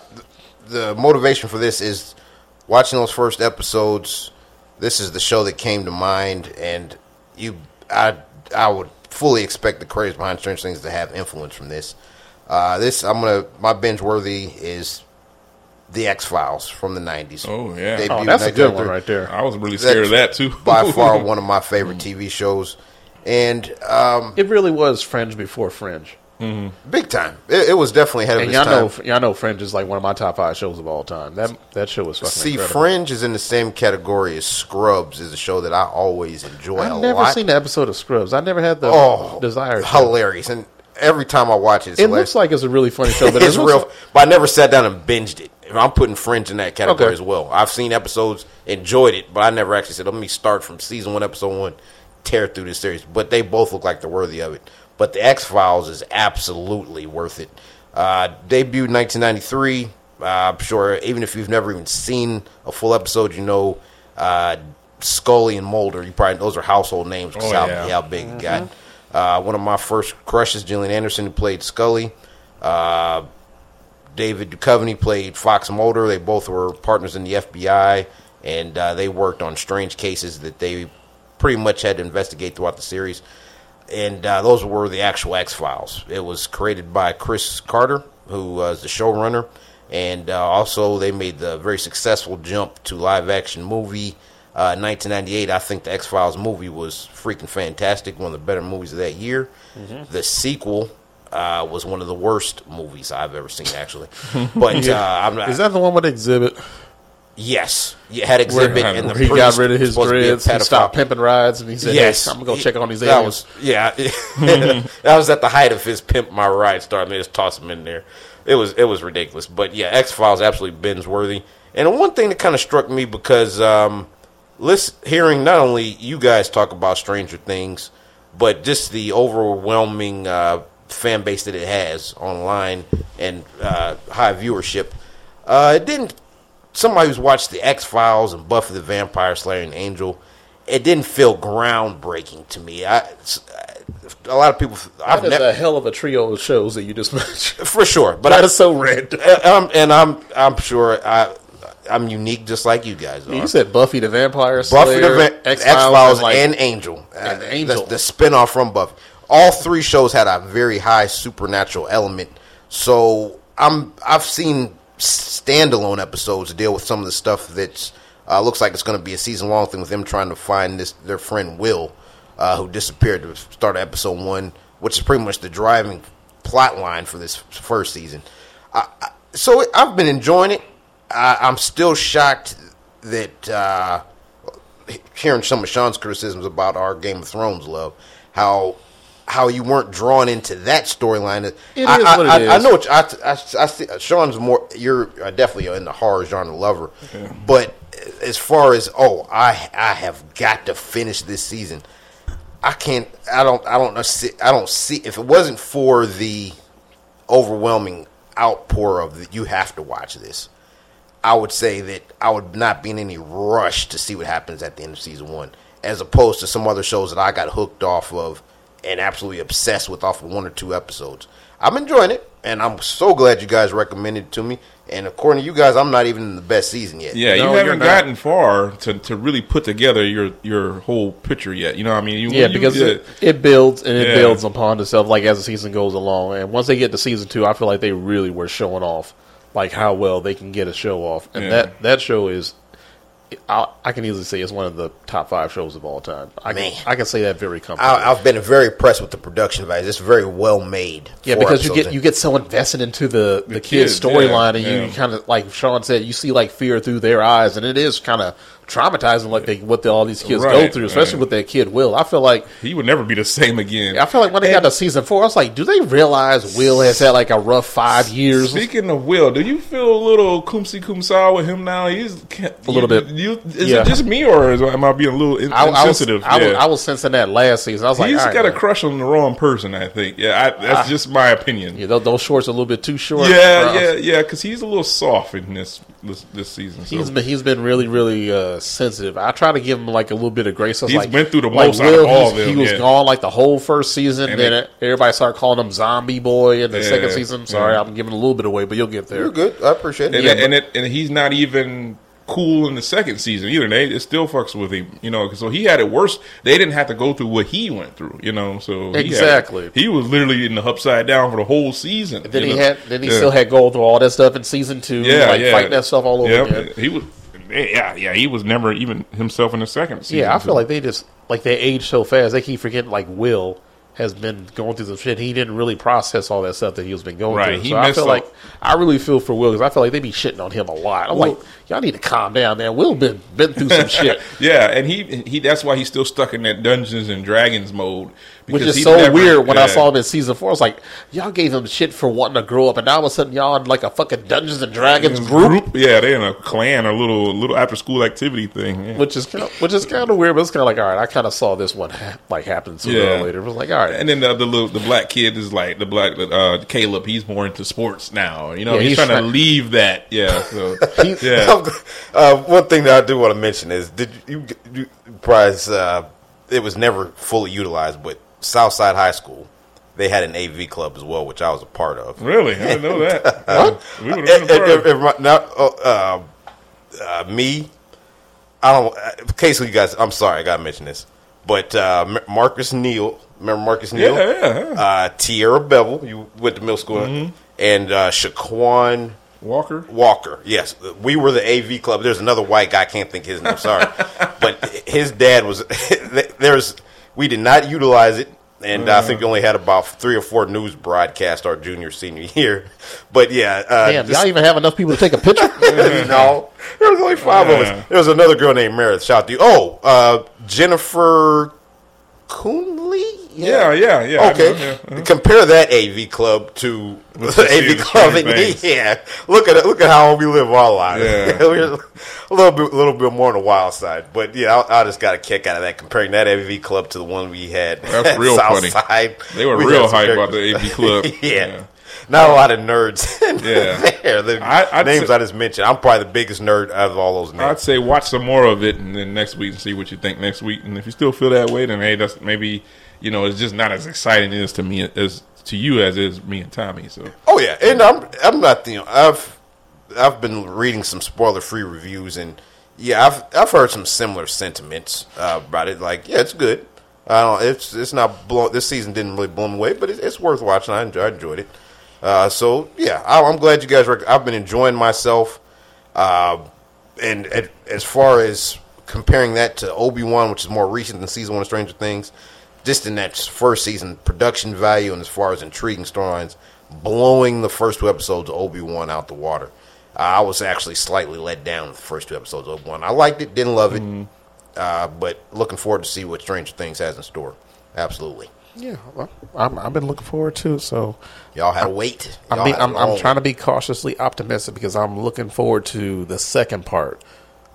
the motivation for this is watching those first episodes. This is the show that came to mind, and you, I, I would fully expect the creators behind Stranger Things to have influence from this. Uh, this I'm gonna my binge worthy is the X Files from the '90s. Oh, yeah. Debuted Oh, that's a good one right there. I was really scared of that too. by far one of my favorite TV shows, and um, It really was Fringe before Fringe. Mm-hmm. big time. It, it was definitely ahead of And its y'all time. know, y'all know, Fringe is like one of my top five shows of all time. That that show was fucking See, incredible. Fringe is in the same category as Scrubs. Is a show that I always enjoy I've never lot. seen the episode of Scrubs. I never had the oh, desire. to. hilarious! And every time I watch it, it's It hilarious. looks like it's a really funny show, but it's it real. like- but I never sat down and binged it. I'm putting Fringe in that category Okay. as well. I've seen episodes, enjoyed it, but I never actually said, "Let me start from season one, episode one, tear through this series." But they both look like they're worthy of it. But the X Files is absolutely worth it. Uh, debuted 1993. Uh, I'm sure, even if you've never even seen a full episode, you know uh, Scully and Mulder. You probably those are household names because Oh, how, yeah. how big it got. Uh, one of my first crushes, Gillian Anderson, who played Scully. Uh, David Duchovny played Fox Mulder. They both were partners in the FBI, and uh, they worked on strange cases that they pretty much had to investigate throughout the series. And uh, those were the actual X Files. It was created by Chris Carter, who was the showrunner, and uh, also they made the very successful jump to live action movie. Uh, 1998, I think the X Files movie was freaking fantastic, one of the better movies of that year. The sequel uh, was one of the worst movies I've ever seen, actually. But uh, I'm not. Is that the one with Xzibit? Yes, you had Xzibit Where- and the he got rid of his supposed to be a dreads, he stopped pimping rides, and he said, Yes, "Hey, I'm gonna go check on these That aliens." was yeah. that was at the height of his pimp my ride star. They just toss him in there. It was it was ridiculous. But yeah, X Files absolutely binge worthy. And one thing that kind of struck me because um, listen, hearing not only you guys talk about Stranger Things, but just the overwhelming uh, fan base that it has online and uh, high viewership. Uh, it didn't. Somebody who's watched the X Files and Buffy the Vampire Slayer and Angel, it didn't feel groundbreaking to me. I, a lot of people, I've That is never, a hell of a trio of shows that you just mentioned. for sure, but That I, is so random. um, and I'm, I'm sure I, I'm unique just like you guys are. You said Buffy the Vampire Slayer, Buffy the X Files like, and Angel, and Uh, Angel. the, the spinoff from Buffy. All three shows had a very high supernatural element. So I'm I've seen standalone episodes to deal with some of the stuff that uh, looks like it's going to be a season long thing with them trying to find this their friend Will, uh, who disappeared to start episode one, which is pretty much the driving plot line for this first season. I, I, so I've been enjoying it. I, I'm still shocked that. Uh, hearing some of Sean's criticisms about our Game of Thrones love, how how you weren't drawn into that storyline. It I, is I, what it I, I know what you- I, I, I see. Sean's more. You're uh, definitely in the horror genre lover, but as far as oh, I I have got to finish this season. I can't. I don't. I don't see- I don't see if it wasn't for the overwhelming outpour of the, you have to watch this. I would say that I would not be in any rush to see what happens at the end of season one, as opposed to some other shows that I got hooked off of and absolutely obsessed with off of one or two episodes. I'm enjoying it, and I'm so glad you guys recommended it to me. And according to you guys, I'm not even in the best season yet. Yeah, No, you haven't not. gotten far to, to really put together your your whole picture yet. You know, what I mean, you, Yeah, you- because yeah. it, it builds and it Yeah. builds upon itself like as the season goes along. And once they get to season two, I feel like they really were showing off like how well they can get a show off. And Yeah. that that show is, I, I can easily say it's one of the top five shows of all time. I Man. can, I can say that very comfortably. I, I've been very impressed with the production value. It's very well made. Yeah, because you get in. you get so invested into the the, kid's kids, storyline, yeah, and yeah. you kind of like Sean said, you see like fear through their eyes, and it is kind of traumatizing, like they what the, all these kids go through, especially right. with that kid Will. I feel like he would never be the same again. I feel like when they got to season four, I was like, do they realize Will has had like a rough five years? Speaking of Will, do you feel a little kumsi kumsa with him now? He's A little bit. You, is Yeah. it just me or is, am I being a little in, I, I was, insensitive? I, was, I was sensing that last season. I was like, He's right, got a crush on the wrong person. I think. Yeah, I, that's just my opinion. Yeah, those, those shorts are a little bit too short. Yeah, yeah, yeah. Because he's a little soft in this this, this season. So. He's been he's been really really uh, sensitive. I try to give him like a little bit of grace. I was He's like, went through the like most out of Will, all of them, He was yeah. gone like the whole first season. And then it- everybody started calling him Zombie Boy in the Yeah, second season. Sorry, yeah. I'm giving a little bit away, but you'll get there. You're good. I appreciate it. and Yeah, it, and, it, and he's not even cool in the second season either. They it still fucks with him, you know. So he had it worse. They didn't have to go through what he went through, you know. So he had- Exactly. he, was literally in the upside down for the whole season. Then he know? had then he Yeah. still had go through all that stuff in season two. yeah, like yeah, fighting that stuff all over yeah, again. He was, Eh, yeah, yeah. He was never even himself in the second season. Yeah, I feel like they just like they age so fast. They keep forgetting like Will has been going through some shit. He didn't really process all that stuff that he was been going Right, through. he So I feel up. like I really feel for Will because I feel like they be shitting on him a lot. I'm Well- like, y'all need to calm down, man. Will been been through some shit. Yeah, and he he that's why he's still stuck in that Dungeons and Dragons mode. Which because is so never- weird when I saw him in season four. I was like y'all gave him shit for wanting to grow up, and now all of a sudden y'all in like a fucking Dungeons and Dragons group, Yeah, they're in a clan, a little little after school activity thing. Yeah. which is kind of, which is kind of weird. But it's kind of like all right, I kind of saw this one ha- like happen sooner Yeah. or later. It was like all right, And then the, the little the black kid is like the black uh, Caleb. He's more into sports now. You know, Yeah, he's, he's trying to leave that. Yeah, so yeah. uh, one thing that I do want to mention is did you, you prize uh, it was never fully utilized, but Southside High School they had an AV club as well, which I was a part of. Really, I didn't know that. We would have been a part if- of if now, uh, uh, me, I don't. uh, In you guys, I'm sorry, I gotta mention this, but uh, Marcus Neal, remember Marcus Neal? Yeah, yeah, yeah. Uh, Tierra Bevel, you went to middle school, Mm-hmm. and uh, Shaquan Walker. Walker. Yes, we were the AV club. There's another white guy. I can't think his name. Sorry, but his dad was. There's. We did not utilize it, and I think we only had about three or four news broadcasts our junior senior year. But yeah, uh, damn, just- y'all even have enough people to take a picture. no, there was only five of us. There was another girl named Meredith. Shout out to you. Oh, uh, Jennifer Coonley. Yeah, yeah, yeah. I Okay, know, yeah. Uh-huh. compare that AV club to Let's the AV club. things. Yeah, look at it. Look at how we live our lives. Yeah. We're a little bit, a little bit more on the wild side. But yeah, I, I just got a kick out of that comparing that AV club to the one we had. That's at real funny. They were We real hype about the. AV club. yeah. Yeah. Not a lot of nerds Yeah. there. The I- names say- I just mentioned. I'm probably the biggest nerd out of all those names. I'd say watch some more of it, and then next week and see what you think next week. And if you still feel that way, then hey, that's maybe you know it's just not as exciting as to me as to you as is me and Tommy. So Oh yeah, and I'm I'm not you know I've I've been reading some spoiler free reviews and yeah I've I've heard some similar sentiments uh, about it. Like yeah, it's good. I don't. It's it's not blow. This season didn't really blow me away, but it's, it's worth watching. I enjoyed, I enjoyed it. Uh, so yeah, I, I'm glad you guys. Rec- I've been enjoying myself. Uh, and at, as far as comparing that to Obi Wan, which is more recent than season one of Stranger Things, just in that first season, production value and as far as intriguing storylines, blowing the first two episodes of Obi Wan out the water. Uh, I was actually slightly let down with the first two episodes of Obi Wan. I liked it, didn't love it, uh, but looking forward to see what Stranger Things has in store. Absolutely, yeah, well, I'm, I've been looking forward to it. So y'all had to wait. I'm, Y'all had I'm, I'm trying to be cautiously optimistic because I'm looking forward to the second part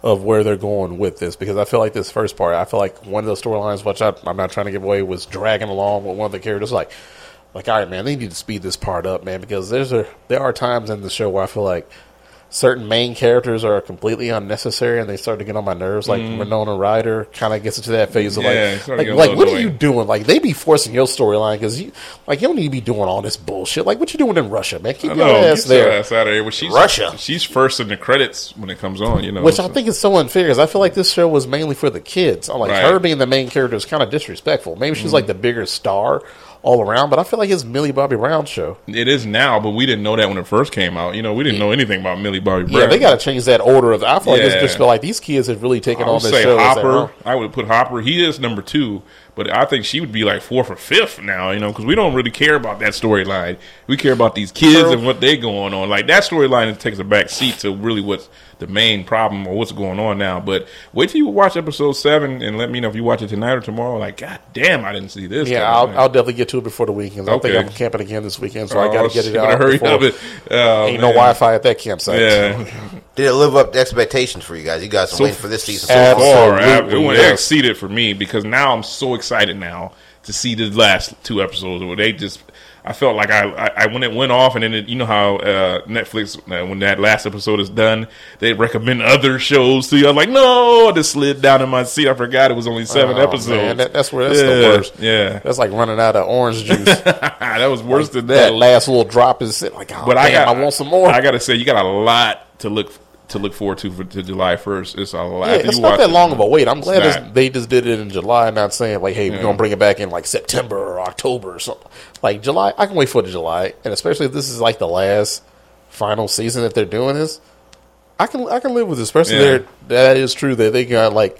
of where they're going with this. Because I feel like this first part, I feel like one of the storylines, which I, I'm not trying to give away, was dragging along with one of the characters. Like, like, all right, man, they need to speed this part up, man, because there's a there are times in the show where I feel like certain main characters are completely unnecessary and they start to get on my nerves. Like Winona Ryder kind of gets into that phase of Mm. Yeah, like, like, to get a like what are you doing? Like they be forcing your storyline because you like you don't need to be doing all this bullshit. Like what you doing in Russia, man? Keep your know, ass get your there. ass out of here. Well, she's, Russia. She's first in the credits when it comes on. You know, Which I think is so unfair because I feel like this show was mainly for the kids. I'm like Right. Mm. her being the main character is kind of disrespectful. Maybe she's like the bigger star all around, but I feel like it's Millie Bobby Brown show. it is now, but we didn't know that when it first came out. You know, we didn't know anything about Millie Bobby Brown. Yeah, they got to change that order of. I feel like it's just feel like these kids have really taken I on this say show. as their own. Hopper. I would put Hopper. He is number two, but I think she would be like fourth or fifth now. You know, because we don't really care about that storyline. We care about these kids and what they going on. Like that storyline takes a back seat to really what's the main problem or what's going on now. But wait till you watch episode seven and let me know if you watch it tonight or tomorrow. Like, god damn, I didn't see this. Yeah. I'll, I'll definitely get to it before the weekend. I think I'm camping again this weekend, so I Oh, got to get it better out. Hurry before- up! It. Oh, Ain't no man. Wi-Fi at that campsite. Yeah. Did it live up to expectations for you guys? You guys are So waiting for this season. so so far. Absolutely, It went yes. exceeded for me because now I'm so excited now to see the last two episodes where they just. I felt like I, I, I when it went off and then it, you know how uh, Netflix uh, when that last episode is done they recommend other shows to you. I'm like, no, I just slid down in my seat. I forgot it was only seven Oh, episodes. man, that- that's where that's yeah, the worst. Yeah, That's like running out of orange juice. that was worse than that that. last little drop is sitting like, oh, but I got I want some more. I got to say, you got a lot to look to look forward to for to July first. It's a lot. Yeah, it's you not that it, long of a wait. I'm glad they just did it in July, not saying like, "Hey, we're gonna bring it back in like September or October or something." Like July, I can wait for the July, and especially if this is like the last final season that they're doing this, I can I can live with this. Especially Yeah. there, that is true that they got like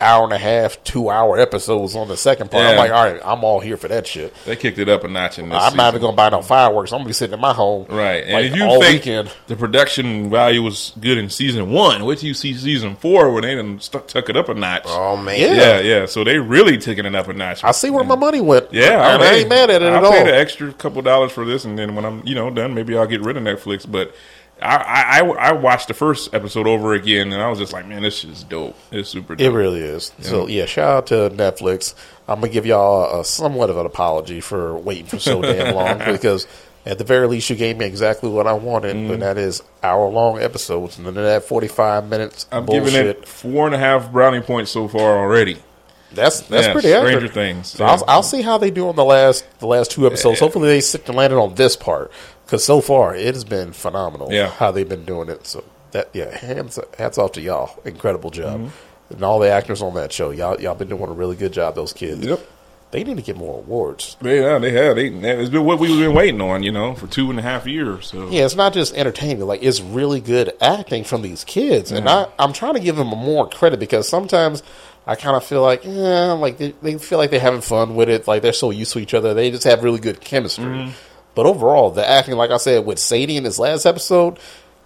hour and a half, two hour episodes on the second part. I'm like, all right, I'm all here for that shit. They kicked it up a notch in this. I'm not even gonna buy no fireworks. I'm gonna be sitting in my home, Right, and like, if you all think weekend. the production value was good in season one, wait till you see season four when they done stuck took it up a notch. Oh man, Yeah. yeah, yeah. So they really taking it up a notch. I see where my money went. Yeah, and I ain't mad at it I'll at all. pay the extra couple dollars for this, and then when I'm you know done, maybe I'll get rid of Netflix. But I, I I watched the first episode over again, and I was just like, man, this is dope. It's super. dope. It really is. So yeah, shout out to Netflix. I'm gonna give y'all a, somewhat of an apology for waiting for so damn long because at the very least you gave me exactly what I wanted, Mm-hmm. and that is hour long episodes, and then that 45 minutes I'm bullshit. giving it four and a half brownie points so far already. That's that's Yeah, pretty Stranger accurate. Things. So yeah. I'll, I'll see how they do on the last the last two episodes. Hopefully they stick to landing on this part because so far it has been phenomenal. Yeah. how they've been doing it. So that yeah, hands hats off to y'all. Incredible job, Mm-hmm. and all the actors on that show. Y'all y'all been doing a really good job. Those kids. Yep. They need to get more awards. Yeah, they have. They, it's been what we've been waiting on, you know, for two and a half years. So Yeah, it's not just entertainment. Like it's really good acting from these kids, and mm-hmm. I I'm trying to give them more credit because sometimes I kind of feel like yeah, like they, they feel like they're having fun with it. Like they're so used to each other, they just have really good chemistry. Mm-hmm. But overall, the acting, like I said, with Sadie in this last episode,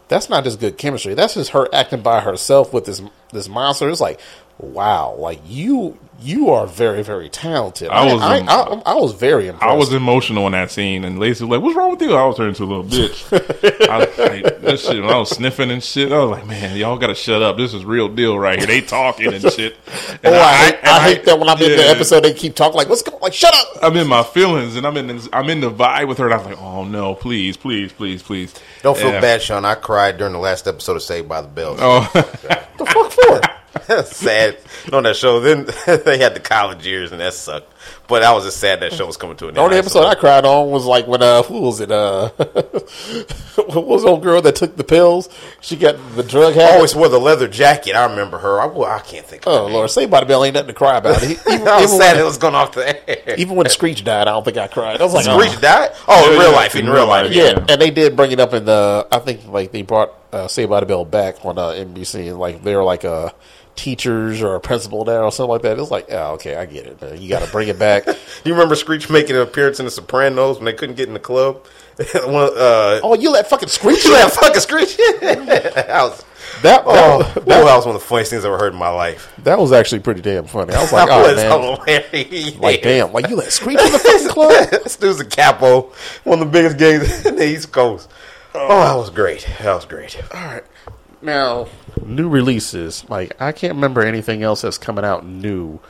that's not just good chemistry. That's just her acting by herself with this this monster. It's like, wow, like you you are very very talented. I was, I, um, I, I was very impressed. I was emotional in that scene, and Lacey was like, "What's wrong with you?" I was turning into a little bitch. I, was like, that shit, when I was sniffing and shit, I was like, "Man, y'all got to shut up. This is real deal right here. They talking and shit." And Oh, I, hate, and I, hate that when I'm in the episode, they keep talking like, "What's going? Like, shut up!" I'm in my feelings, and I'm in this, I'm in the vibe with her, and I'm like, "Oh no, please, please, please, please." Don't feel Yeah. bad, Sean. I cried during the last episode of Saved by the Bell. Oh, The fuck for? sad on that show. Then they had the college years, and that sucked. But I was just sad that show was coming to an end. The only episode I cried on was like when uh, who was it? Uh, what was the old girl that took the pills? She got the drug I habit. always wore the leather jacket. I remember her. I, I can't think. Of oh Lord, say by the bell ain't nothing to cry about. Even, I was sad it was going off the air. even when Screech died, I don't think I cried. I was like, Screech oh. died. Oh, in real life. In real life. Yeah, and they did bring it up in the. I think like they brought uh, Saved by the Bell back on uh, NBC, and like they were like uh, teachers or a principal there or something like that. It was like, oh, okay, I get it. You got to bring it back. You remember Screech making an appearance in The Sopranos when they couldn't get in the club? One, uh, oh, you let fucking Screech. you that fucking Screech? that was That, oh, that, boy, that was one of the funniest things I ever heard in my life. that was actually pretty damn funny. I was like, that oh was man, hilarious. like damn, like you let Screech in the fucking club. this dude's a capo, one of the biggest gangs in the East Coast. Oh, that was great. That was great. All right, now new releases. Like I can't remember anything else that's coming out new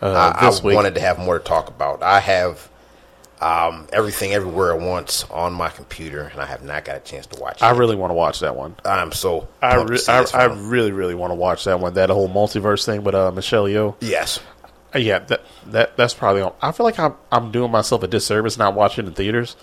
uh, I, this I wanted to have more to talk about. I have um, everything everywhere at once on my computer, and I have not got a chance to watch it. I really want to watch that one. I'm so. I, re- I, I really, really want to watch that one. That whole multiverse thing with uh, Michelle Yeoh. yes. Uh, yeah, that that that's probably. On. I feel like I'm I'm doing myself a disservice not watching in theaters.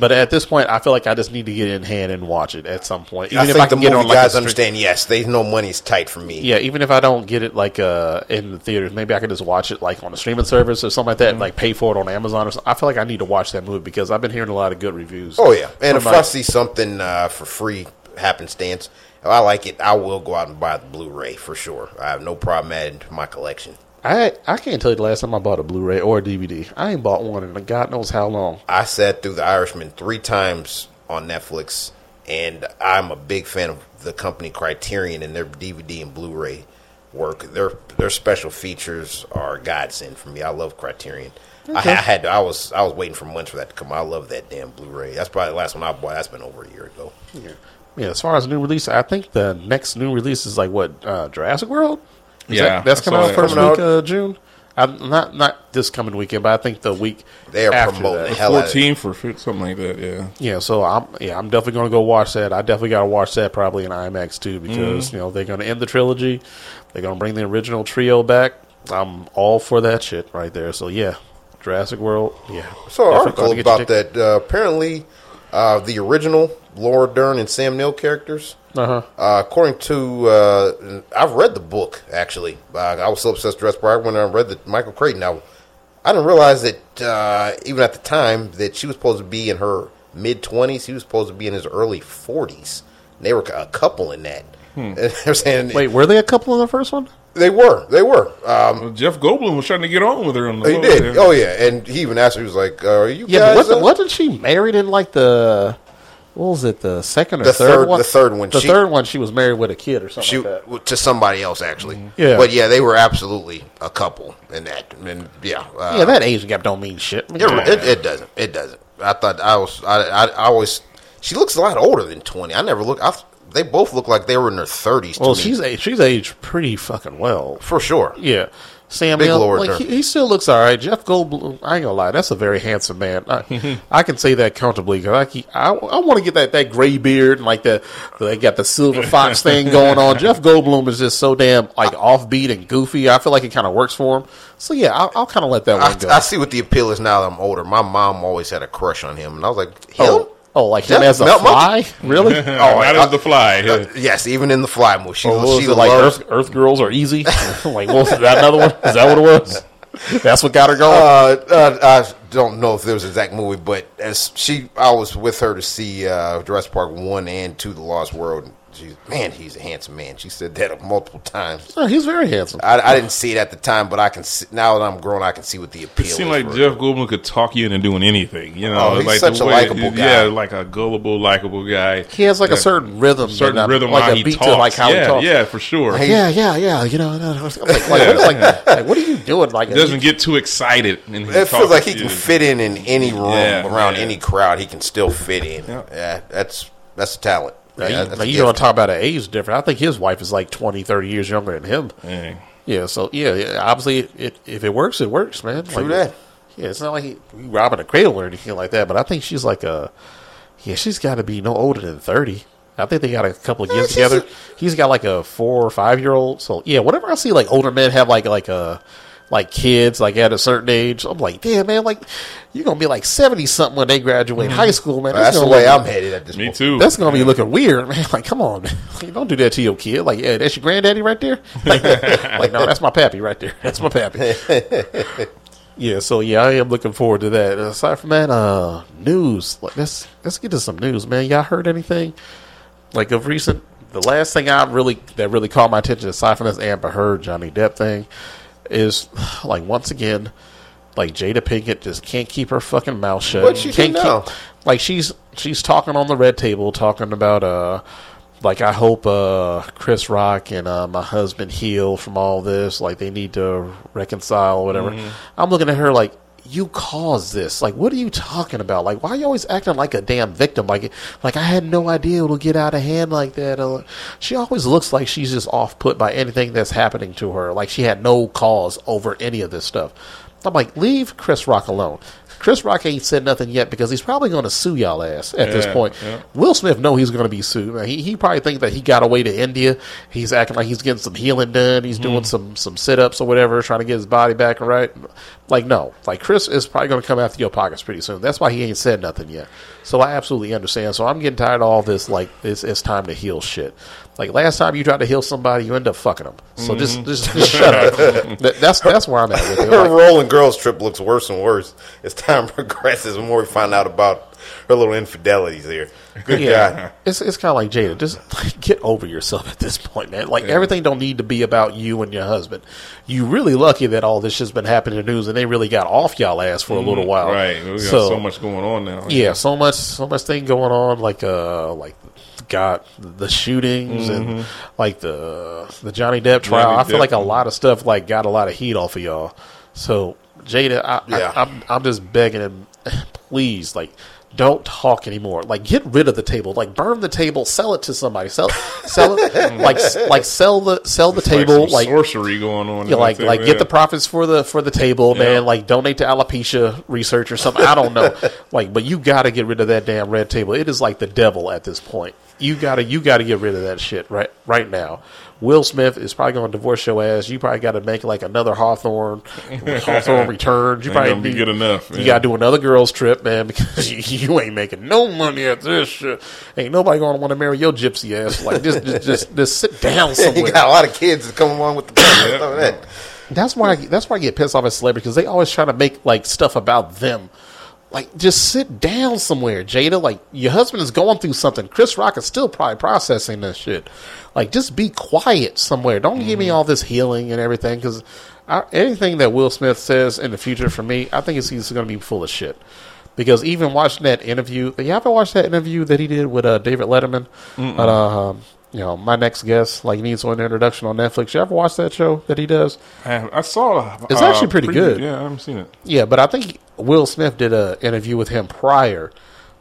But at this point, I feel like I just need to get in hand and watch it at some point. I think the can get movie like, guys understand. Yes, they know money's tight for me. Yeah, even if I don't get it like uh, in the theaters, maybe I can just watch it like on a streaming service or something like that, and like pay for it on Amazon or something. I feel like I need to watch that movie because I've been hearing a lot of good reviews. Oh yeah, and if I see something uh, for free happenstance, if I like it, I will go out and buy the Blu-ray for sure. I have no problem adding to my collection. I I can't tell you the last time I bought a Blu-ray or a DVD. I ain't bought one in God knows how long. I sat through The Irishman three times on Netflix, and I'm a big fan of the company Criterion and their DVD and Blu-ray work. Their their special features are a godsend for me. I love Criterion. I, I had to, I was I was waiting for months for that to come. I love that damn Blu-ray. That's probably the last one I bought. That's been over a year ago. Yeah, as far as new release, I think the next new release is like what uh, Jurassic World. Is Yeah, that, that's coming saw out that. first week out. of June. I'm not not this coming weekend, but I think the week They are after promoting that. the hell out of it. fourteen for fit- something like that. Yeah. Yeah, so I'm yeah I'm definitely going to go watch that. I definitely got to watch that probably in IMAX too because Mm-hmm. you know they're going to end the trilogy. They're going to bring the original trio back. I'm all for that shit right there. So yeah, Jurassic World. Yeah, So an Definitely article gonna get your about that. Uh, apparently, uh, the original Laura Dern and Sam Neill characters. Uh-huh. Uh, according to, uh, I've read the book actually. Uh, I was so obsessed with Jurassic Park when I read the Michael Crichton. Now, I didn't realize that uh, even at the time that she was supposed to be in her mid twenties. He was supposed to be in his early forties. They were a couple in that. And they're saying Wait, were they a couple in the first one? They were, they were. Um, Jeff Goldblum was trying to get on with her on the he did. yeah. Oh yeah, and he even asked her. He was like, uh, "Are you Yeah, guys?" but wasn't, uh, wasn't she married in like the what was it, the second or The third, third- one? the third one. The She- third one, she was married with a kid or something she like that. to somebody else actually. Mm-hmm. Yeah. but yeah, they were absolutely a couple in that. And yeah, uh, Yeah, that age gap don't mean shit. Mean, It, it, doesn't. It doesn't. I thought I was. I, I, I always. She looks a lot older than twenty. I never look. I, they both look like they were in their thirties. well, me, she's she's aged pretty fucking well. for sure. Yeah. Sam Big Neill, like he, he still looks all right. Jeff Goldblum, I ain't gonna lie, that's a very handsome man. I, mm-hmm. I can say that comfortably because I, keep- I, I want to get that, that gray beard and like the they got the silver fox thing going on. Jeff Goldblum is just so damn like offbeat and goofy. I feel like it kind of works for him. So yeah, I'll, I'll kind of let that one go. I, I see what the appeal is now that I'm older. My mom always had a crush on him, and I was like, oh, him? oh, oh, like him Jeff as a Mel- fly, really? Oh, I- not I- as the fly. Uh, yes, even in the Fly movie, she, Or was she it like. Earth, Earth Girls are easy? like, was that another one? Is that what it was? That's what got her going. Uh, uh, I don't know if there was an exact movie, but as she, I was with her to see uh, Jurassic Park one and two, The Lost World. And She, man, he's a handsome man. She said that multiple times. Oh, he's very handsome. I, I didn't see it at the time, but I can see, now that I'm grown, I can see what the appeal. It seemed is like for Jeff Goldblum could talk you into doing anything. You know, Oh, he's like such the a likable guy. Yeah, like a gullible, likable guy. He has like Yeah. a certain rhythm, certain and, uh, rhythm like how a he beat talks. to like how yeah, he talks. yeah, for sure. Hey, yeah, yeah, yeah. You know, no, no. Like, like, like, like, like, what are you doing? Like, He doesn't get too excited. And It feels like he can fit in in any room Yeah, around yeah. any crowd. He can still fit in. Yeah. Yeah, that's that's a talent. Yeah, you, gift. don't talk about an age difference. I think his wife is like 20, 30 years younger than him. Yeah. Yeah, so yeah, yeah obviously, it, it, if it works, it works, man. True Like, that. Yeah, it's not like he, he robbing a cradle or anything like that. But I think she's like a, yeah, she's got to be no older than thirty. I think they got a couple of kids she's together. He's got like a four or five year old. So yeah, whenever I see like older men have like like a like kids like at a certain age, I'm like, damn man, like you're gonna be like seventy something when they graduate high school, man. That's the way look- I'm headed at this Me point. too. That's gonna be looking weird, man. Like, come on, man. Like, don't do that to your kid. Like, yeah, that's your granddaddy right there. Like, like, no, that's my pappy right there. That's my pappy. yeah, so yeah, I am looking forward to that. Aside from that, uh, news. Like, let's let's get to some news, man. Y'all heard anything like of recent? The last thing I really that really caught my attention, aside from this Amber Heard Johnny Depp thing, is like once again, like Jada Pinkett just can't keep her fucking mouth shut. What'd she do can't now? Keep, like she's she's talking on the red table, talking about uh like I hope uh Chris Rock and uh my husband heal from all this. Like they need to reconcile or whatever. I'm looking at her like you caused this. Like, what are you talking about? Like, why are you always acting like a damn victim? Like, like I had no idea it'll get out of hand like that. Uh, she always looks like she's just off put by anything that's happening to her. Like she had no cause over any of this stuff. I'm like, leave Chris Rock alone. Chris Rock ain't said nothing yet because he's probably going to sue y'all ass at this point. yeah. Will Smith know he's going to be sued. He he probably thinks that he got away to India. He's acting like he's getting some healing done. He's doing some some sit ups or whatever, trying to get his body back right. Like no, like Chris is probably going to come after your pockets pretty soon. That's why he ain't said nothing yet. So I absolutely understand. So I'm getting tired of all this. Like it's it's time to heal shit. Like last time you tried to heal somebody, you end up fucking them. So just, mm-hmm. just just shut up. That- that's that's where I'm at with it. Her Like, rolling girls trip looks worse and worse as time progresses. The more we find out about her little infidelities here. Good Yeah, God. it's it's kind of like Jada. Just like, get over yourself at this point, man. Like everything don't need to be about you and your husband. You really lucky that all this has been happening in the news, and they really got off y'all ass for a little while. Mm-hmm. Right. We got So, so, much going on now. yeah, so much so much thing going on. Like uh, like got the shootings and like the the Johnny Depp trial. Mm-hmm. Johnny I feel Depp. like a lot of stuff like got a lot of heat off of y'all. So Jada, I, Yeah. I, I'm I'm just begging him, please, like. Don't talk anymore. Like, get rid of the table. Like, burn the table. Sell it to somebody. Sell, sell it. like, like sell the sell the It's like table. some Like, sorcery going on. yeah, like like yeah. get the profits for the for the table, Yeah. man. Like donate to alopecia research or something. I don't know. like, but you got to get rid of that damn red table. It is like the devil at this point. You gotta you gotta get rid of that shit right right now. Will Smith is probably going to divorce your ass. You probably got to make like another Hawthorne, Hawthorne returns. You Ain't probably gonna be good enough, You got to do another girls trip, man, because you, you ain't making no money at this shit. Ain't nobody going to want to marry your gypsy ass. Like just just just, just sit down somewhere. You got a lot of kids that come along with the camera. Stuff that. That's why I, that's why I get pissed off at celebrities because they always try to make like stuff about them. Like just sit down somewhere, Jada. Like your husband is going through something. Chris Rock is still probably processing this shit. Like just be quiet somewhere. Don't give me all this healing and everything because anything that Will Smith says in the future for me, I think it's, he's going to be full of shit. Because even watching that interview, you ever watch that interview that he did with uh, David Letterman? But, uh, you know, my next guest, like, needs one introduction on Netflix. You ever watch that show that he does? I, I saw. It's uh, actually pretty preview. good. Yeah, I haven't seen it. Yeah, but I think Will Smith did an interview with him prior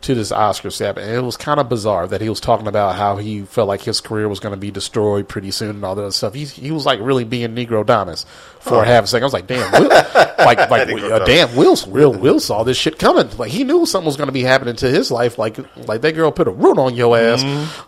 to this Oscar ceremony, and it was kind of bizarre that he was talking about how he felt like his career was going to be destroyed pretty soon and all that stuff. He, he was like really being Negrodamus for a half a second. I was like, damn, Will, like like uh, damn, Will, Will Will saw this shit coming. Like he knew something was going to be happening to his life. Like like that girl put a root on your ass,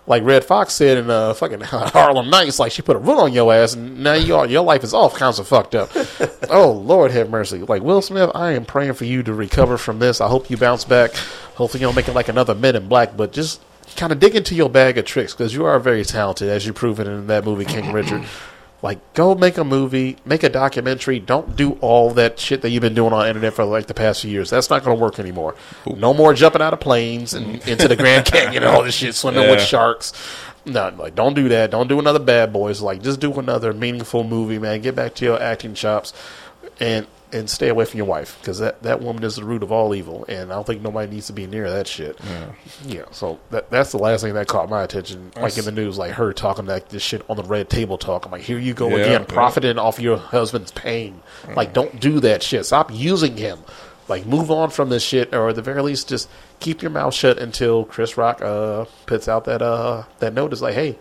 like Redd Foxx said in uh, fucking Harlem Nights. Like she put a root on your ass, and now your your life is all kinds of fucked up. oh Lord have mercy. Like Will Smith, I am praying for you to recover from this. I hope you bounce back. Hopefully you don't make it like another Men in Black, but just kind of dig into your bag of tricks because you are very talented, as you've proven in that movie King Richard. Like, go make a movie, make a documentary. Don't do all that shit that you've been doing on the internet for like the past few years. That's not going to work anymore. No more jumping out of planes and into the Grand Canyon and all this shit, swimming with sharks. No, like, don't do that. Don't do another Bad Boys. Like, just do another meaningful movie, man. Get back to your acting chops, and and stay away from your wife because that, that woman is the root of all evil, and I don't think nobody needs to be near that shit. Yeah, so that that's the last thing that caught my attention, like in the news, like her talking like this shit on the red table talk. I'm like, here you go Yeah, again, yeah. profiting off your husband's pain. Like, don't do that shit. Stop using him. Like, move on from this shit, or at the very least, just keep your mouth shut until Chris Rock uh puts out that uh that notice, like, hey,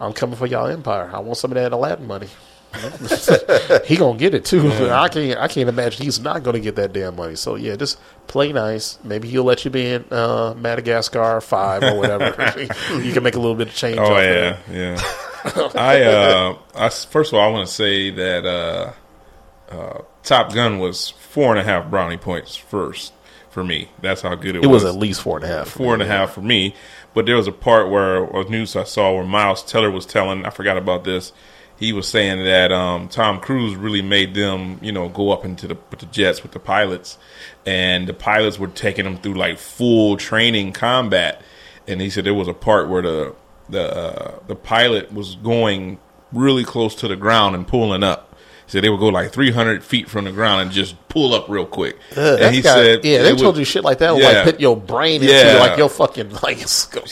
I'm coming for y'all empire. I want some of that Aladdin money. he gonna get it too. I can't. I can't imagine he's not gonna get that damn money. So yeah, just play nice. Maybe he'll let you be in uh, Madagascar five or whatever. you can make a little bit of change. Oh yeah, that. yeah. I, uh, I first of all, I want to say that uh, uh, Top Gun was four and a half brownie points first for me. That's how good it, It was at least four and a half. four and a half for me. But there was a part where a news I saw where Miles Teller was telling. I forgot about this. He was saying that um, Tom Cruise really made them, you know, go up into the the jets with the pilots, and the pilots were taking them through like full training combat. And he said there was a part where the the uh, the pilot was going really close to the ground and pulling up. Said they would go like 300 feet from the ground and just pull up real quick. and he got- said, yeah, they told would- you shit like that. Will, Yeah. like put your brain into Yeah. like your fucking like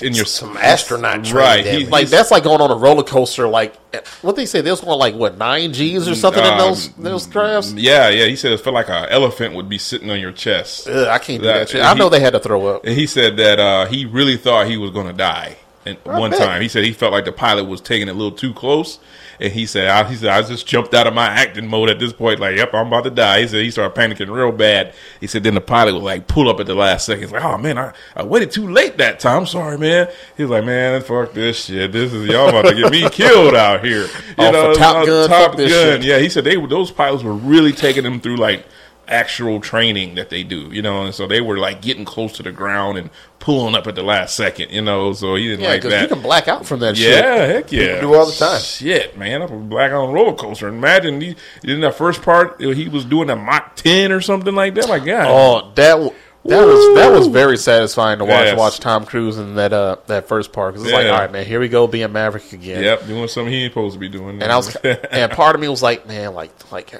in your Some astronaut right. He, like that's like going on a roller coaster. Like what they say, they was going like what nine G's or something in Um, those those crafts. Yeah, yeah. He said it felt like an elephant would be sitting on your chest. Ugh, I can't do That- that shit. I he- know they had to throw up. And he said that uh, he really thought he was going to die. And one bet. time, he said he felt like the pilot was taking it a little too close. And he said, I, he said, I just jumped out of my acting mode at this point. Like, yep, I'm about to die. He said he started panicking real bad. He said then the pilot would like pull up at the last second. He's like, oh man, I, I waited too late that time. I'm sorry, man. He was like, man, fuck this shit. This is y'all about to get me killed out here. You Oh, for Top uh, Gun, Top Gun. Yeah, he said they were those pilots were really taking them through like actual training that they do, you know, and so they were like getting close to the ground and pulling up at the last second, you know. So he didn't Yeah, like because you can black out from that yeah, shit. heck yeah, do all the time. Shit, man, a black on a roller coaster. Imagine he, in that first part, he was doing a Mach ten or something like that. My God, Oh, that w- that was that was very satisfying to watch. Yes. Watch Tom Cruise in that uh that first part because it's like, all right, man, here we go, being Maverick again. yep, doing something he ain't supposed to be doing. And I was, and part of me was like, man, like, like,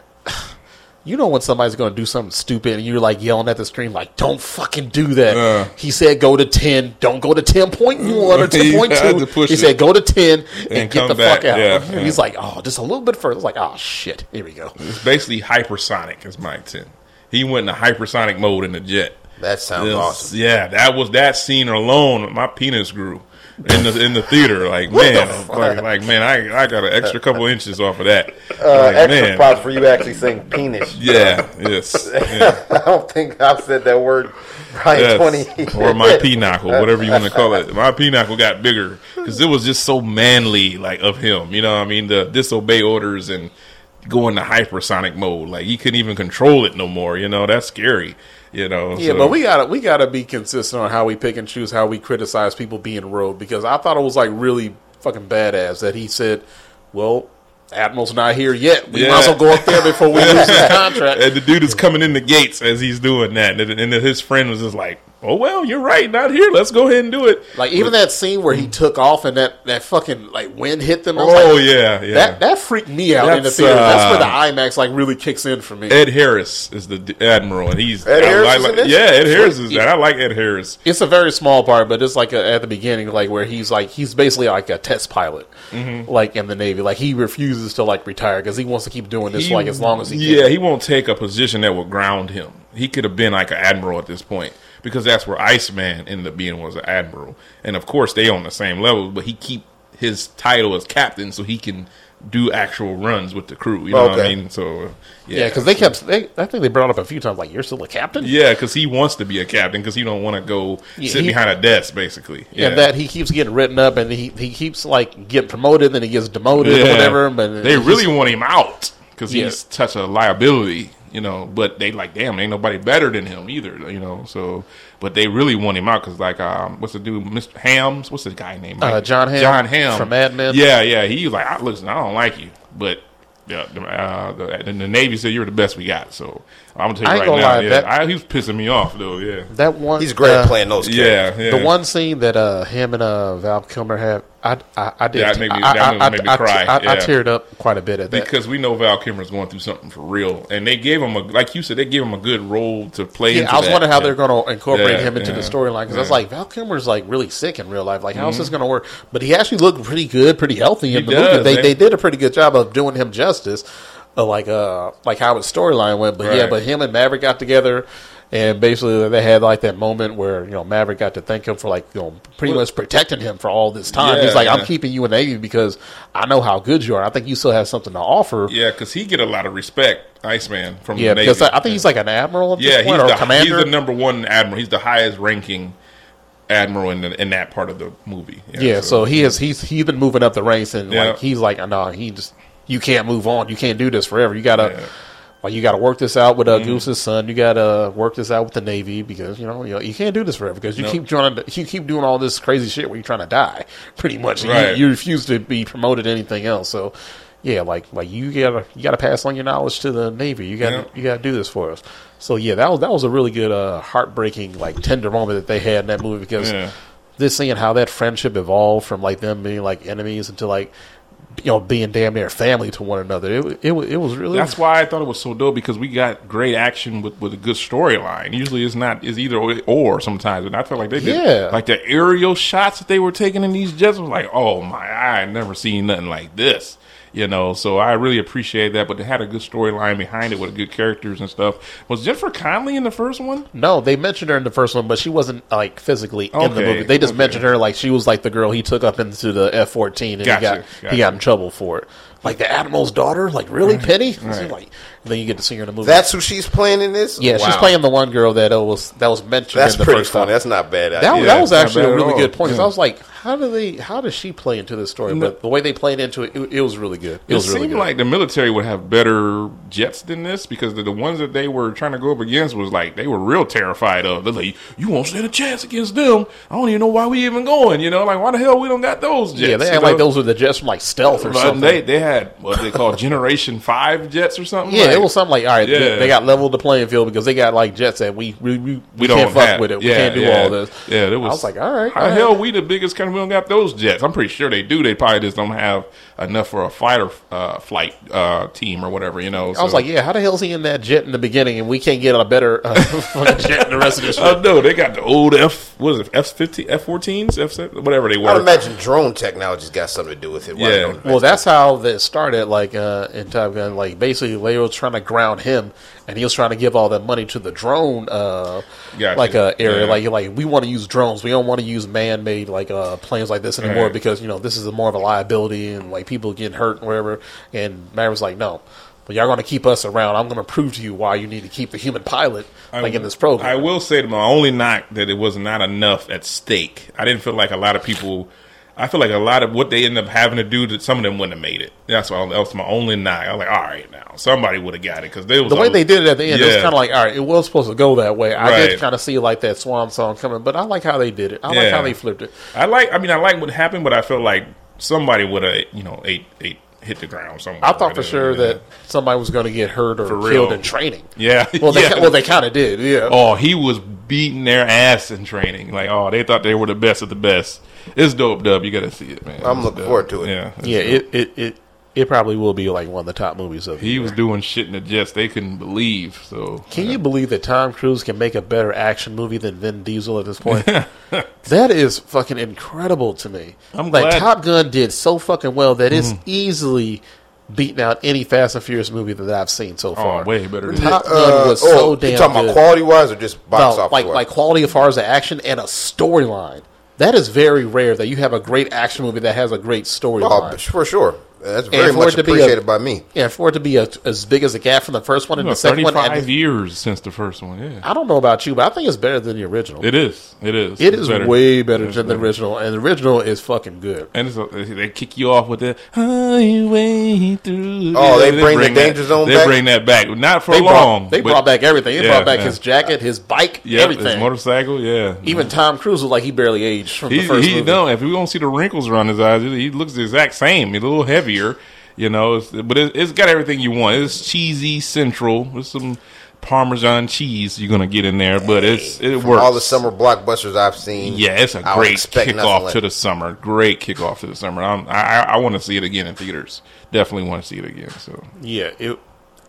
you know when somebody's going to do something stupid and you're like yelling at the screen, like, don't fucking do that. Uh. he said go to ten, don't go to ten point one or He ten point had two. to push He it. said go to ten and, And get the back, fuck out. yeah, yeah. He's like, oh, just a little bit further. I was like, oh shit, here we go. it's basically hypersonic. Is my ten. He went into hypersonic mode in the jet. That sounds Yes. awesome. Yeah, that was that scene alone. My penis grew in the in the theater. Like man, like, like, man, I I got an extra couple inches off of that. Uh, Like, extra man. props for you actually saying penis. Yeah, yes, yeah, I don't think I've said that word probably yes. twenty. or my pinochle, whatever you want to call it. My pinochle got bigger because it was just so manly, like of him. You know, what I mean, the disobey orders and go into hypersonic mode. Like he couldn't even control it no more. You know, that's scary. You know, Yeah, so- but we gotta we gotta be consistent on how we pick and choose how we criticize people being rogue because I thought it was like really fucking badass that he said, "Well, Admiral's not here yet. We Yeah. might as well go up there before we lose his contract. And the dude is coming in the gates as he's doing that, and, and his friend was just like, "Oh well, you're right, not here. Let's go ahead and do it." Like even that scene where he took off and that, that fucking like wind hit them. Oh like, yeah, yeah. That that freaked me out in the That's, theater. That's where the uh, IMAX like really kicks in for me. Ed Harris is the admiral, and he's Ed I Harris like- is in? Yeah, Ed Harris is that. I like Ed Harris. it's a very small part, but it's like a, at the beginning, like where he's like he's basically like a test pilot, Mm-hmm. like in the Navy. Like he refuses to like retire because he wants to keep doing this He- like as long as he yeah, can. he won't take a position that will ground him. He could have been like an admiral at this point because that's where Iceman ended up being was an admiral, and of course they on the same level. But he keep his title as captain so he can do actual runs with the crew. You know what I Okay. mean? So Yeah, because they kept. They, I think they brought up a few times like you're still a captain. Yeah, because he wants to be a captain because he don't want to go Yeah, sit he- behind a desk, basically. Yeah, And that he keeps getting written up, and he he keeps like getting promoted, then he gets demoted or whatever. But they really want him out because Yeah. he's such a liability, you know. But they like, damn, ain't nobody better than him either, you know. So, but they really want him out because, like, um, what's the dude, Mr. Hams? What's the guy name? Uh, John Hamm John Hamm from Mad Men. Yeah, yeah. He was like, I, listen, I don't like you, but. Yeah, the, uh, the, the, the Navy said you're the best we got, so I'm gonna tell you I right now. lie, yeah, that- I, he was pissing me off though. Yeah, that one. He's great uh, playing those characters. yeah, yeah. The one scene that uh, him and uh, Val Kilmer have, I, I, I did. That made me- I, that I, made me I, cry, I, I, teared up quite a bit at that. because we know Val Kilmer's going through something for real, and they gave him a like you said, they gave him a good role to play. Yeah, into I was that. wondering how Yeah. they're going to incorporate Yeah, him into yeah, the storyline because I was like, Val Kilmer's like really sick in real life. Like, how's this going to work? But he actually looked pretty good, pretty healthy in He the movie. They they did a pretty good job of doing him justice, like uh like how his storyline went. But yeah, but him and Maverick got together. And basically, they had like that moment where you know Maverick got to thank him for like you know pretty Well- much protecting him for all this time. Yeah, He's like, yeah. "I'm keeping you in the Navy because I know how good you are. I think you still have something to offer." Yeah, because he get a lot of respect, Iceman from Yeah, the Navy. because I, I think he's like an admiral yeah, point he's or the, commander. he's the number one admiral. He's the highest ranking admiral in the, in that part of the movie. Yeah, so, he has he's he's been moving up the ranks and Yeah. like he's like no, he just you can't move on. You can't do this forever. You gotta Yeah. like you gotta work this out with uh, Goose's son. You gotta work this out with the Navy because you know you, know, you can't do this forever because you No. keep trying to you keep doing all this crazy shit where you're trying to die. Pretty much, You- Right. you, refuse to be promoted to anything else. So. Yeah, like like you gotta you gotta pass on your knowledge to the Navy. You gotta Yeah. you gotta do this for us. So yeah, that was that was a really good uh, heartbreaking like tender moment that they had in that movie because Yeah. this seeing how that friendship evolved from like them being like enemies into like you know being damn near family to one another. It it it was really That's why I thought it was so dope because we got great action with, with a good storyline. Usually, it's not is either or, or sometimes, but I felt like they did Yeah. like the aerial shots that they were taking in these jets was like, oh my, I had never seen nothing like this. You know, so I really appreciate that. But they had a good storyline behind it with good characters and stuff. Was Jennifer Connelly in the first one? no. They mentioned her in the first one, but she wasn't like physically in the movie. They just okay. mentioned her like she was like the girl he took up into the F fourteen and Gotcha, he got gotcha. he got in trouble for it. Like the admiral's daughter, like really Penny. Like then you get to see her in a movie. That's who she's playing in this. yeah, she's Wow. playing the one girl that uh, was that was mentioned. That's in the pretty first funny. time. That's not bad. That, idea. that was actually bad a at really all. good point. 'cause. I was like, how do they? How does she play into this story? But the way they played into it, it, it was really good. It, It, was really seemed good. like the military would have better jets than this because the, the ones that they were trying to go up against was like they were real terrified of. They're like, "You won't stand a chance against them." I don't even know why we even going. You know, like why the hell we don't got those jets? yeah, they you act like those were the jets from like stealth or But something. They they had what they call Generation Five jets or something. yeah, like, it was something like all right, they, Yeah. they got leveled the playing field because they got like jets that we we, we, we, We can't don't fuck have with it. We can't do yeah. all this. Yeah, it was. I was like, all right, how all hell we the biggest country? We don't got those jets. I'm pretty sure they do. They probably just don't have enough for a fighter uh, flight uh, team or whatever. You know. I was like, yeah, how the hell is he in that jet in the beginning and we can't get a better uh, jet in the rest of this shit? no, they got the old F. What is it? F fifteen, F fourteens, F whatever they were. I'd imagine drone technology's got something to do with it. Yeah. Well, that's how that started. Like uh, in Top Gun, like basically they were trying to ground him, and he was trying to give all that money to the drone, uh, Gotcha. like uh, area. Yeah. Like like we want to use drones. We don't want to use man-made like uh, planes like this anymore Right. because you know this is a more of a liability and like people getting hurt and whatever. And Maverick was like, no. But y'all going to keep us around. I'm going to prove to you why you need to keep the human pilot like in this program. I will say to my only knock that it was not enough at stake. I didn't feel like a lot of people. I feel like a lot of what they end up having to do, that some of them wouldn't have made it. That's why that was my only knock. I was like, all right, now somebody would have got it because they was the way a- they did it at the end, it was kind of like, all right, it was supposed to go that way. I Right. did kind of see like that swan song coming, but I like how they did it. I like how they flipped it. I like. I mean, I like what happened, but I felt like somebody would have, you know, ate ate hit the ground somewhere. I thought right for sure yeah. that somebody was going to get hurt or killed in training. Yeah. Well, they yeah. well they kind of did. Yeah. Oh, he was beating their ass in training. Like, oh, they thought they were the best of the best. It's dope, Dub. You got to see it, man. I'm It's looking dope. forward to it. Yeah, yeah. dope. It, it it it probably will be like one of the top movies of he year. was doing shit in the jets they couldn't believe. So Can you believe that Tom Cruise can make a better action movie than Vin Diesel at this point? that is fucking incredible to me. I'm like glad- Top Gun did so fucking well that it's mm-hmm. easily beaten out any Fast and Furious movie that I've seen so oh, far. Oh, way better than Top that. Gun oh, was oh, so damn. you talking good. about quality wise or just box No, office? like wise? like quality as far as the action and a storyline. That is very rare that you have a great action movie that has a great storyline. oh, for sure. That's very for much it to be a- appreciated by me. Yeah, for it to be a, as big as a gap from the first one and Well, the second one, and 35 years since the first one. Yeah, I don't know about you, but I think it's better than the original. it is. It is. It It's is better. way better It's than the original, and the original is fucking good. And it's a, they kick you off with the highway through. Oh, they bring the that- danger zone They back? bring that back, not for They long. brought they but- brought back everything. They Yeah, brought back yeah. his jacket, his bike, yeah, his everything. motorcycle. Yeah, Even Tom Cruise was like he barely aged from he, the first he movie. no. If we don't see the wrinkles around his eyes, he looks the exact same. He's a little heavier, you know. It's, but it, it's got everything you want. It's cheesy central. There's some Parmesan cheese you're gonna get in there, but it's it works. all the summer blockbusters I've seen. Yeah, it's a I great kickoff less. to the summer. Great kickoff to the summer. I'm, I I, I want to see it again in theaters. Definitely want to see it again. So Yeah, it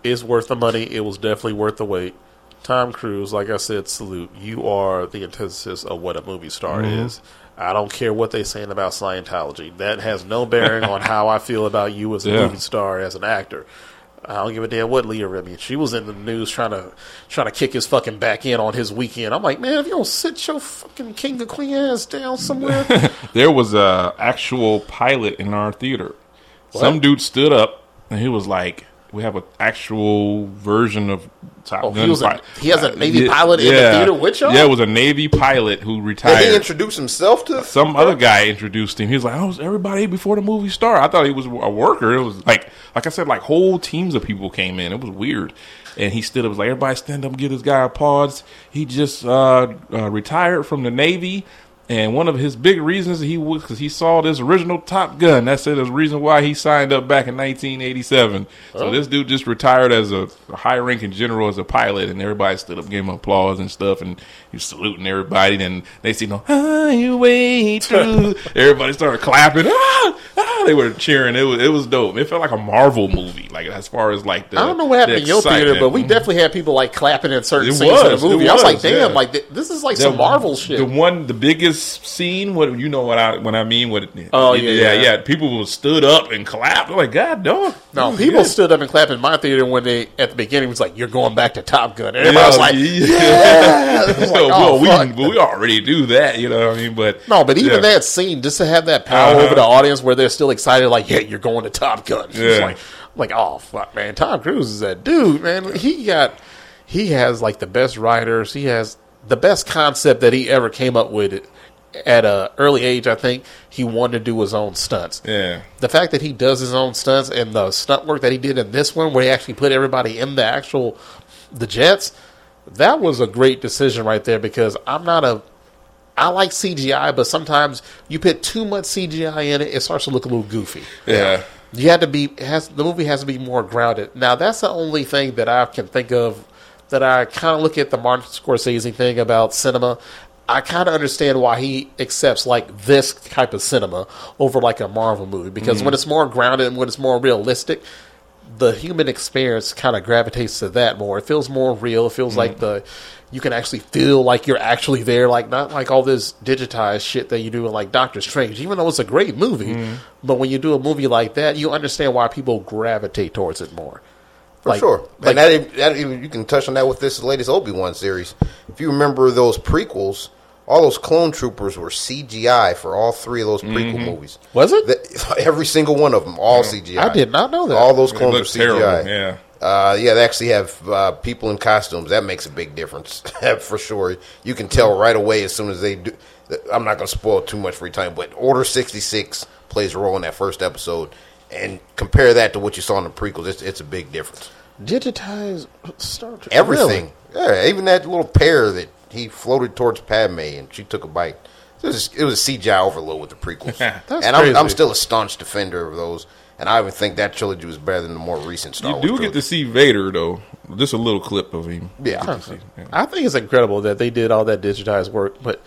is worth the money. It was definitely worth the wait. Tom Cruise, like I said, salute. You are the antithesis of what a movie star Mm-hmm. is. I don't care what they're saying about Scientology. That has no bearing on how I feel about you as a Yeah. movie star, as an actor. I don't give a damn what Leah Remini. She was in the news trying to trying to kick his fucking back in on his weekend. I'm like, man, if you don't sit your fucking king of queen ass down somewhere, there was a actual pilot in our theater. Some dude stood up and he was like, "We have an actual version of Top Oh, he Gun." was a- he has a Navy pilot in the theater with y'all? Yeah, it was a Navy pilot who Did he retired. introduce himself to some other guy introduced him. He was like, "Oh, was everybody before the movie started?" I thought he was a worker. It was like, like I said, like whole teams of people came in. It was weird. And he stood up, was like, "Everybody stand up, and give this guy applause." He just uh, uh, retired from the Navy, and one of his big reasons he was because he saw this original Top Gun. That's it. the reason why he signed up back in 1987. So this dude just retired as a high-ranking general as a pilot, and everybody stood up, gave him applause and stuff, and he was saluting everybody. And they see no highway through. everybody started clapping. Ah, ah, they were cheering. It was it was dope. It felt like a Marvel movie. Like as far as like the I don't know what happened in your theater, but we definitely had people like clapping in certain It scenes was, in it the movie. I was like, damn, yeah. like th- this is like The- some Marvel shit. The one, the biggest scene. What you know what I when I mean? What? It, Oh, it- yeah, yeah, yeah. yeah. People stood up and clapped. They're like, God, dog. no, people good." stood up and clapped in my theater when they at the beginning was like, "You're going back to Top Gun." And everybody was like, yeah. It was like, oh, we well, we already do that. You know what I mean? But No, but even yeah. that scene, just to have that power Uh-huh. over the audience where they're still excited, like, yeah, you're going to Top Gun. It's Yeah. like, like, oh fuck, man, Tom Cruise is that dude, man. He got, he has like the best writers. He has the best concept that he ever came up with. At a early age, I think he wanted to do his own stunts. Yeah. The fact that he does his own stunts and the stunt work that he did in this one, where he actually put everybody in the actual the jets, that was a great decision right there. Because I'm not a I like CGI, but sometimes you put too much CGI in it, it starts to look a little goofy. Yeah. You had to be has the movie has to be more grounded. Now that's the only thing that I can think of that I kind of look at the Martin Scorsese thing about cinema. I kind of understand why he accepts like this type of cinema over like a Marvel movie because when mm-hmm. it's more grounded and when it's more realistic, the human experience kind of gravitates to that more. It feels more real. It feels like mm-hmm. the you can actually feel like you're actually there, like not like all this digitized shit that you do in like Doctor Strange. Even though it's a great movie, mm-hmm. but when you do a movie like that, you understand why people gravitate towards it more. For Like- sure. like- and that, that you can touch on that with this latest Obi Wan series. If you remember those prequels, all those clone troopers were CGI for all three of those prequel movies. Was it? The- every single one of them, all CGI. I did not know that. All those clones are CGI. terrible. Yeah. Uh, yeah, they actually have uh, people in costumes. That makes a big difference for sure. You can tell right away as soon as they do. I'm not going to spoil too much for your time, but Order 66 plays a role in that first episode, and compare that to what you saw in the prequels. It's, it's a big difference. Digitized Star Trek. Everything, yeah, even that little pair that he floated towards Padme and she took a bite. It was, it was a CGI overload with the prequels, That's and I'm, I'm still a staunch defender of those. and I even think that trilogy was better than the more recent Star You Wars. do get trilogy. to see Vader though. Just a little clip of him. Yeah. You get to see. Yeah. I think it's incredible that they did all that digitized work. But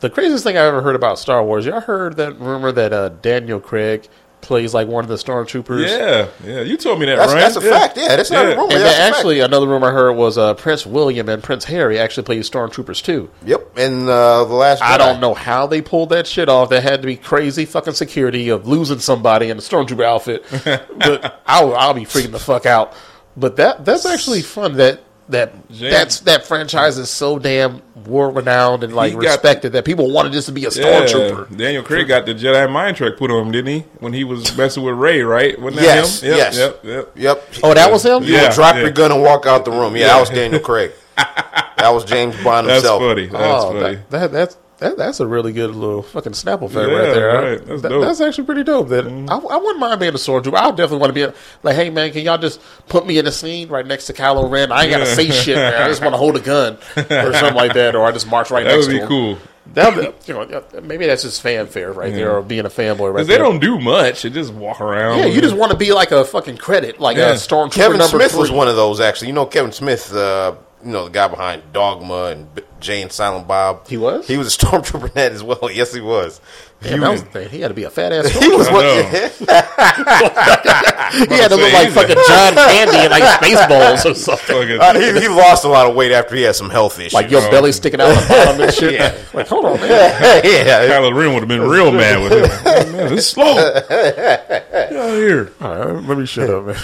the craziest thing I ever heard about Star Wars, y'all heard that rumor that uh, Daniel Craig plays like one of the stormtroopers. Yeah, yeah. You told me that, That's, right? that's a fact. Yeah, that's not a rumor. And that's then a fact. actually, another rumor I heard was uh, Prince William and Prince Harry actually played stormtroopers too. Yep. And uh, the last. I don't know how they pulled that shit off. That had to be crazy fucking security of losing somebody in a stormtrooper outfit. but I'll, I'll be freaking the fuck out. But that that's actually fun. That that that's that franchise is so damn world renowned and like He got- respected that people wanted this to be a Yeah, stormtrooper. Daniel Craig got the Jedi mind trick put on him, didn't he? When he was messing with Rey, right? Wasn't that Yes, him? Yep, yes. Yep. Yep. Yep. Oh, that was him. You Yeah. drop your gun and walk out the room. Yeah, Yeah. that was Daniel Craig. that was James Bond That's himself. funny. That's oh, funny. that, that that's that, that's a really good little fucking Snapple effect Yeah, right there. right. That's That- dope. Mm-hmm. that's actually pretty dope. That I, I wouldn't mind being a stormtrooper. I definitely want to be a, like, hey man, can y'all just put me in a scene right next to Kylo Ren? I ain't gotta say shit, man. I just want to hold a gun or something like that, or I just march right That next would to be him. cool. That would, you know, maybe that's just fanfare right there, or being a fanboy right Because they don't do much. They just walk around. yeah, you just want to be like a fucking credit, like Yeah. a stormtrooper Kevin number Smith three. was one of those. Actually, you know Kevin Smith. Uh, you know the guy behind Dogma and Jay and Silent Bob. He was? He was a stormtrooper in that as well. Yes, he was. Damn, he that was. was the thing. He had to be a fat ass. He was I one. know. he had to look like he's fucking John Candy in like Spaceballs or something. Uh, he, he lost a lot of weight after he had some health issues. Like your Oh. belly sticking out the bottom and shit. Like, hold on, man. yeah, Kylo Ren would have been real mad with him. Oh, man, this slow. Get out of here. All right, let me shut up, man.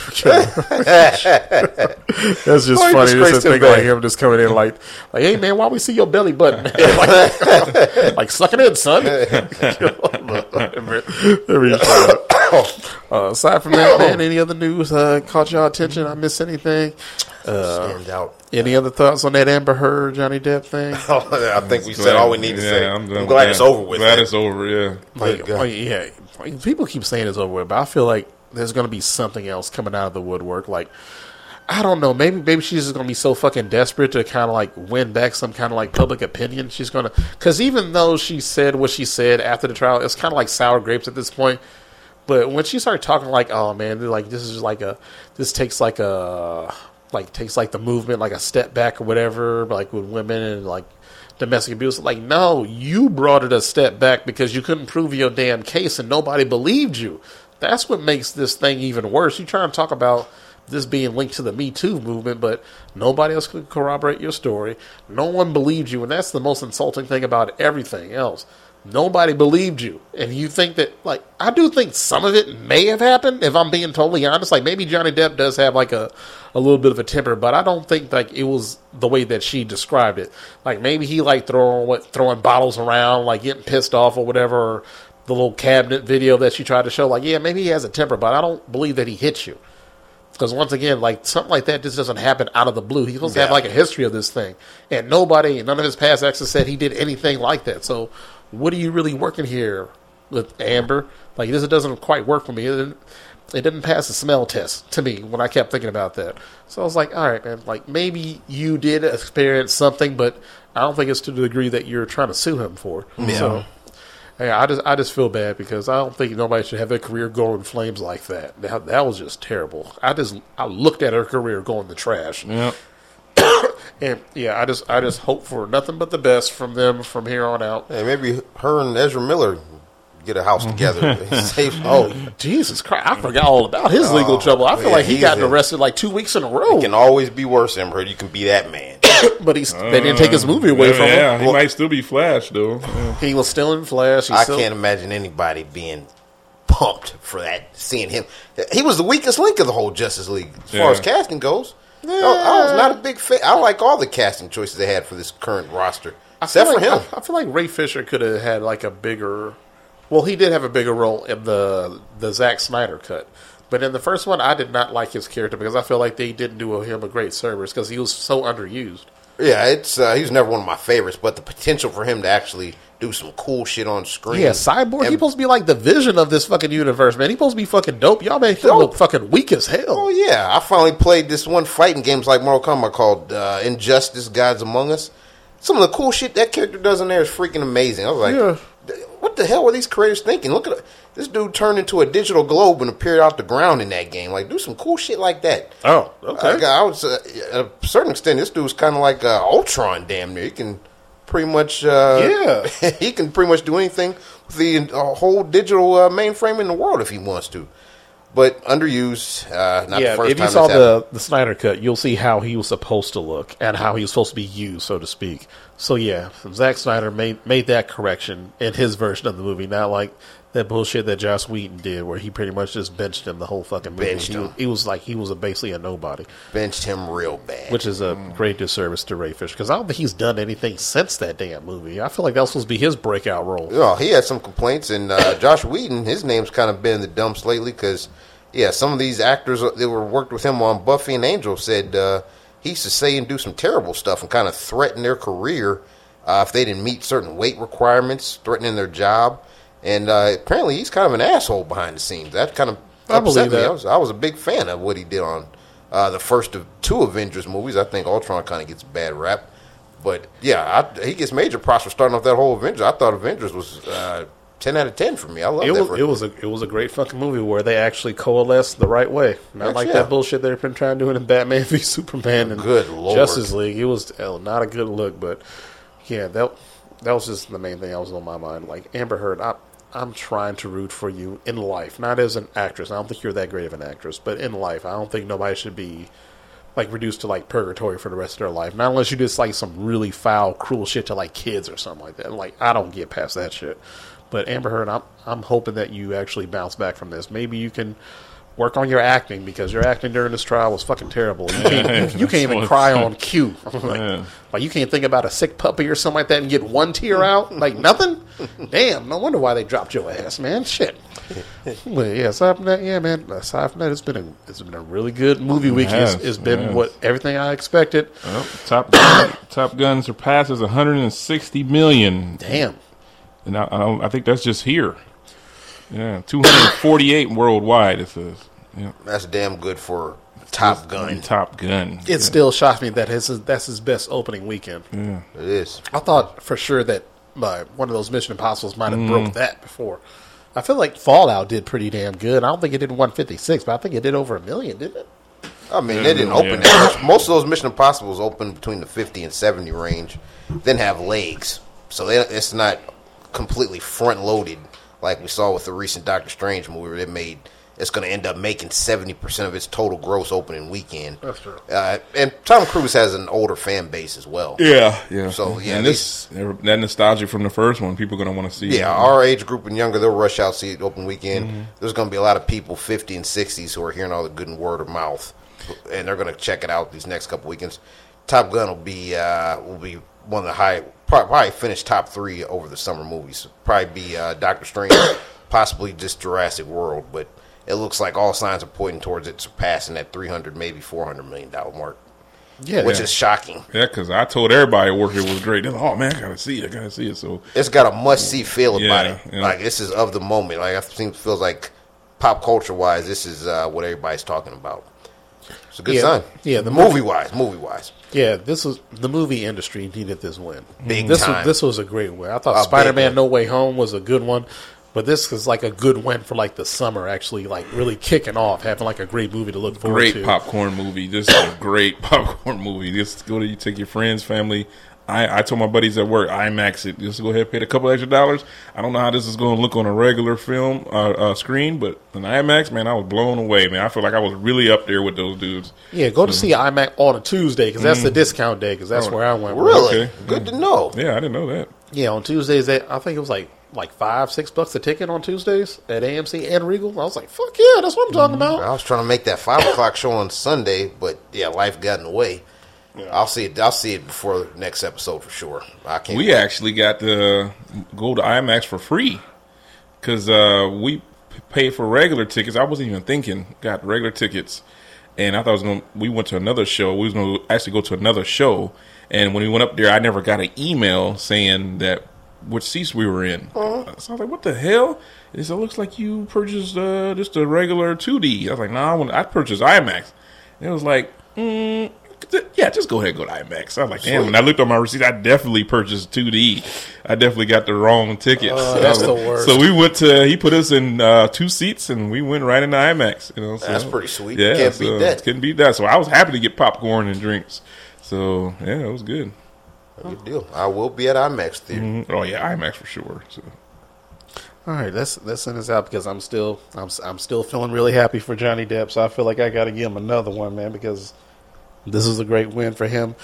That's just Why you funny. Just disgraced to him think like him just coming in like, like, hey man, why we see your belly button? like, like sucking in, son. Let me. Uh, aside from that, man, any other news uh, caught y'all attention? I missed anything? stand out. Any other thoughts on that Amber Heard Johnny Depp thing? I think we said all we need to Yeah, say. I'm, I'm, done glad with it's over with. Glad man. it's over. Yeah. Like, like, yeah, people keep saying it's over with, but I feel like there's going to be something else coming out of the woodwork. Like, I don't know, maybe maybe she's just to be so fucking desperate to kind of like win back some kind of like public opinion. She's to, because even though she said what she said after the trial, it's kind of like sour grapes at this point. But when she started talking like, oh man, like this is like a, this takes like a, like takes like the movement like a step back or whatever, like with women and like domestic abuse. Like, no, you brought it a step back because you couldn't prove your damn case and nobody believed you. That's what makes this thing even worse. You try and talk about this being linked to the Me Too movement, but nobody else could corroborate your story. No one believed you, and that's the most insulting thing about everything else. Nobody believed you. And you think that, like, I do think some of it may have happened, if I'm being totally honest. Like, maybe Johnny Depp does have, like, a, a little bit of a temper, but I don't think, like, it was the way that she described it. Like, maybe he, like, throwing, what, throwing bottles around, like, getting pissed off or whatever, or the little cabinet video that she tried to show. Like, yeah, maybe he has a temper, but I don't believe that he hits you. Because once again, like something like that just doesn't happen out of the blue. He's supposed to have like a history of this thing, and nobody, none of his past exes said he did anything like that. So, what are you really working here with Amber? Like this doesn't quite work for me. It didn't, it didn't pass the smell test to me when I kept thinking about that. So I was like, all right, man. Like maybe you did experience something, but I don't think it's to the degree that you're trying to sue him for. So. Yeah, I just I just feel bad because I don't think nobody should have their career go in flames like that. That, that was just terrible. I just I looked at her career going in the trash, Yep. and yeah, I just I just hope for nothing but the best from them from here on out. Hey, maybe her and Ezra Miller get a house together. Save- Oh Jesus Christ! I forgot all about his legal oh, trouble. I feel yeah, like he got arrested like two weeks in a row, it can always be worse, Amber. Heard. You can be that man. but he's they didn't take his uh, movie away yeah, from yeah, him. he might still be Flash though. Yeah. He was still in Flash. He's I still, can't imagine anybody being pumped for that. Seeing him, he was the weakest link of the whole Justice League as far as casting goes. I, I was not a big fan. I like all the casting choices they had for this current roster, I feel except for like, him. I, I feel like Ray Fisher could have had like a bigger. Well, he did have a bigger role in the the Zack Snyder cut, but in the first one, I did not like his character because I feel like they didn't do him a great service because he was so underused. Yeah, it's uh, he was never one of my favorites, but the potential for him to actually do some cool shit on screen. Yeah, Cyborg. He's And- supposed to be like the vision of this fucking universe, man. He's supposed to be fucking dope. Y'all make him look fucking weak as hell. Oh yeah, I finally played this one fighting games like Mortal Kombat called uh, Injustice: Gods Among Us. Some of the cool shit that character does in there is freaking amazing. I was like, Yeah. What the hell were these creators thinking? Look at this dude turned into a digital globe and appeared out the ground in that game. Like, do some cool shit like that. Oh, okay. Like, I was uh, at a certain extent. This dude's kind of like uh, Ultron, damn near. He can pretty much, uh, Yeah. he can pretty much do anything with the uh, whole digital uh, mainframe in the world if he wants to. But underused. Uh, not yeah, the first if you saw happened. the the Snyder cut, you'll see how he was supposed to look and how he was supposed to be used, so to speak. So yeah, Zack Snyder made made that correction in his version of the movie, not like that bullshit that Joss Whedon did, where he pretty much just benched him the whole fucking movie. Benched he, him. was, he was like he was a, basically a nobody, benched him real bad. which is a great disservice to Ray Fisher because I don't think he's done anything since that damn movie. I feel like that was supposed to be his breakout role. Well, he had some complaints, and uh, Joss Whedon, his name's kind of been in the dumps lately because, yeah, some of these actors that were worked with him on Buffy and Angel said uh, he used to say and do some terrible stuff and kind of threaten their career uh, if they didn't meet certain weight requirements, threatening their job. And uh, apparently, he's kind of an asshole behind the scenes. That kind of I upset believe me. that. I was, I was a big fan of what he did on uh, the first of two Avengers movies. I think Ultron kind of gets a bad rap. But yeah, I, he gets major props for starting off that whole Avengers. I thought Avengers was uh, ten out of ten for me. I love It that. was it was a it was a great fucking movie where they actually coalesced the right way, not Heck like yeah. that bullshit they've been trying to do in Batman v Superman and Good lord. Justice League. It was hell, not a good look, but yeah, that that was just the main thing that was on my mind. Like Amber Heard, I, I'm trying to root for you in life, not as an actress. I don't think you're that great of an actress, but in life, I don't think nobody should be like reduced to like purgatory for the rest of their life. Not unless you did like some really foul, cruel shit to like kids or something like that. Like I don't get past that shit. But Amber Heard, I'm I'm hoping that you actually bounce back from this. Maybe you can work on your acting because your acting during this trial was fucking terrible. You can't, you can't even cry on cue. like, Yeah. like you can't think about a sick puppy or something like that and get one tear out. Like nothing. Damn, no wonder why they dropped your ass, man. Shit. Well, yeah, aside from that, yeah, man. Aside from that, it's been a it's been a really good movie week. has, It's, it's been it what everything I expected. Well, Top Gun, Top Gun surpasses 160 million, Damn. And I, I, I think that's just here. Yeah, 248 worldwide. It says. Yeah, That's damn good for Top Gun. Top Gun. It still shocked me that his that's his best opening weekend. Yeah, It is. I thought for sure that uh, one of those Mission Impossibles might have Mm. broke that before. I feel like Fallout did pretty damn good. I don't think it did 156, but I think it did over a million, didn't it? I mean, they didn't open Yeah. that much. Most of those Mission Impossibles open between the 50 and 70 range, then have legs. So they, it's not completely front loaded like we saw with the recent Doctor Strange movie where they made. It's going to end up making 70% of its total gross opening weekend. That's true. Uh, and Tom Cruise has an older fan base as well. Yeah, yeah. So, yeah, and this that nostalgia from the first one, people are gonna want to see. Yeah, our age group and younger, they'll rush out see it open weekend. Mm-hmm. There's going to be a lot of people, 50 and 60s, who are hearing all the good and word of mouth, and they're going to check it out these next couple weekends. Top Gun will be uh, will be one of the high, probably, probably finish top three over the summer movies. Probably be uh, Doctor Strange, possibly just Jurassic World, but it looks like all signs are pointing towards it surpassing that 300, maybe 400 million dollar mark, Yeah, which yeah. is shocking. yeah. Because I told everybody at work it was great. They're like, "Oh man, I gotta see it. I gotta see it." So it's got a must see feel about Yeah, it. yeah. Like this is of the moment. Like I think feels like pop culture wise, this is uh, what everybody's talking about. It's a good Yeah, sign. yeah, the movie wise, movie wise, Yeah, this was the movie industry needed this win. Big this time. Was, this was a great win. I thought A Spider Man. No Way Home was a good one, but this is like a good win for like the summer. Actually, like really kicking off, having like a great movie to look forward great to. popcorn movie. This is a great popcorn movie. Just go to you take your friends, family. I, I told my buddies at work, IMAX it. Just go ahead, and pay a couple extra dollars. I don't know how this is going to look on a regular film uh, uh, screen, but an IMAX, man, I was blown away, man. I feel like I was really up there with those dudes. Yeah, go to see IMAX on a Tuesday because that's the discount day. Because that's Oh, where I went. really Okay. good to know. Yeah, I didn't know that. Yeah, on Tuesdays, they, I think it was like like five, six bucks a ticket on Tuesdays at AMC and Regal. I was like, fuck yeah, that's what I'm talking about. I was trying to make that five o'clock show on Sunday, but yeah, life got in the way. I'll see it. I'll see it before the next episode for sure. I can't. We actually got to go to IMAX for free because uh, we paid for regular tickets. I wasn't even thinking. Got regular tickets, and I thought I was going. We went to another show. We was going to actually go to another show, and when we went up there, I never got an email saying that which seats we were in. So I was like, "What the hell?" It said, "Looks like you purchased uh, just a regular 2D." I was like, "No, nah, I, want- I purchased IMAX." And it was like, mm, yeah, just go ahead and go to IMAX. I was like, damn. When I looked on my receipt, I definitely purchased 2D. I definitely got the wrong tickets. Oh, that's the worst. So we went to. He put us in uh, two seats, and we went right into IMAX. You know, so, That's pretty sweet. Yeah, Can't so, beat that. Couldn't beat that. So I was happy to get popcorn and drinks. So yeah, it was good. Good deal. I will be at IMAX theater. Mhm. Oh yeah, IMAX for sure. So All right, let's let's send this out because I'm still I'm I'm still feeling really happy for Johnny Depp. So I feel like I got to give him another one, man, because this is a great win for him.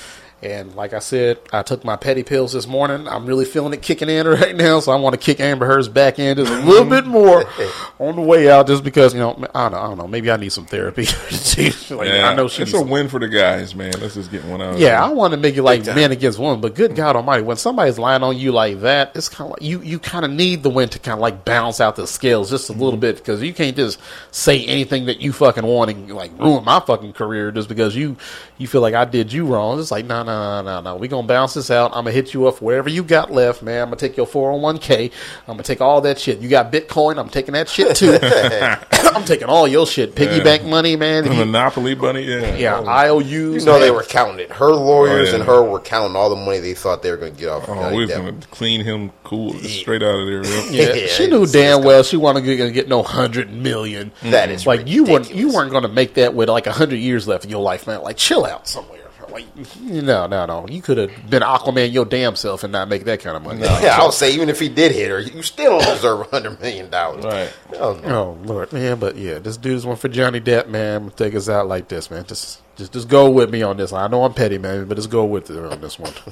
And like I said, I took my petty pills this morning. I'm really feeling it kicking in right now, so I want to kick Amber Heard's back in just a little bit more on the way out, just because you know I don't know, I don't know maybe I need some therapy. Like, yeah, I know she it's a win for the guys, man. Let's just get one out. yeah, I want to make it like men against women, but good God Almighty, when somebody's lying on you like that, it's kind of like you you kind of need the win to kind of like balance out the scales just a little mm-hmm. bit because you can't just say anything that you fucking want and like ruin my fucking career just because you you feel like I did you wrong. It's like no no no no no, we gonna bounce this out. I'm gonna hit you up for whatever you got left, man. I'm gonna take your 401k. I'm gonna take all that shit. You got Bitcoin, I'm taking that shit too. I'm taking all your shit, piggy bank money, man. If you- Monopoly bunny. Yeah, yeah, oh. IOUs. You know they were counting it. Her lawyers Oh, yeah. and her were counting all the money they thought they were going to get off. of Oh, we was Depp. gonna clean him cool straight out of there. Yeah. Yeah, Yeah, she knew damn well she wasn't going to get no hundred million. That is like you weren't you weren't going to make that with like a hundred years left in your life, man. Like chill out somewhere. Like no, no, no. You could have been Aquaman your damn self and not make that kind of money. Yeah, I'll say even if he did hit her, you still don't deserve a hundred million dollars. Right. Oh, no. Oh Lord, man, but yeah, this dude's one for Johnny Depp, man. Take us out like this, man. Just, just, just go with me on this. I know I'm petty, man, but just go with it on this one.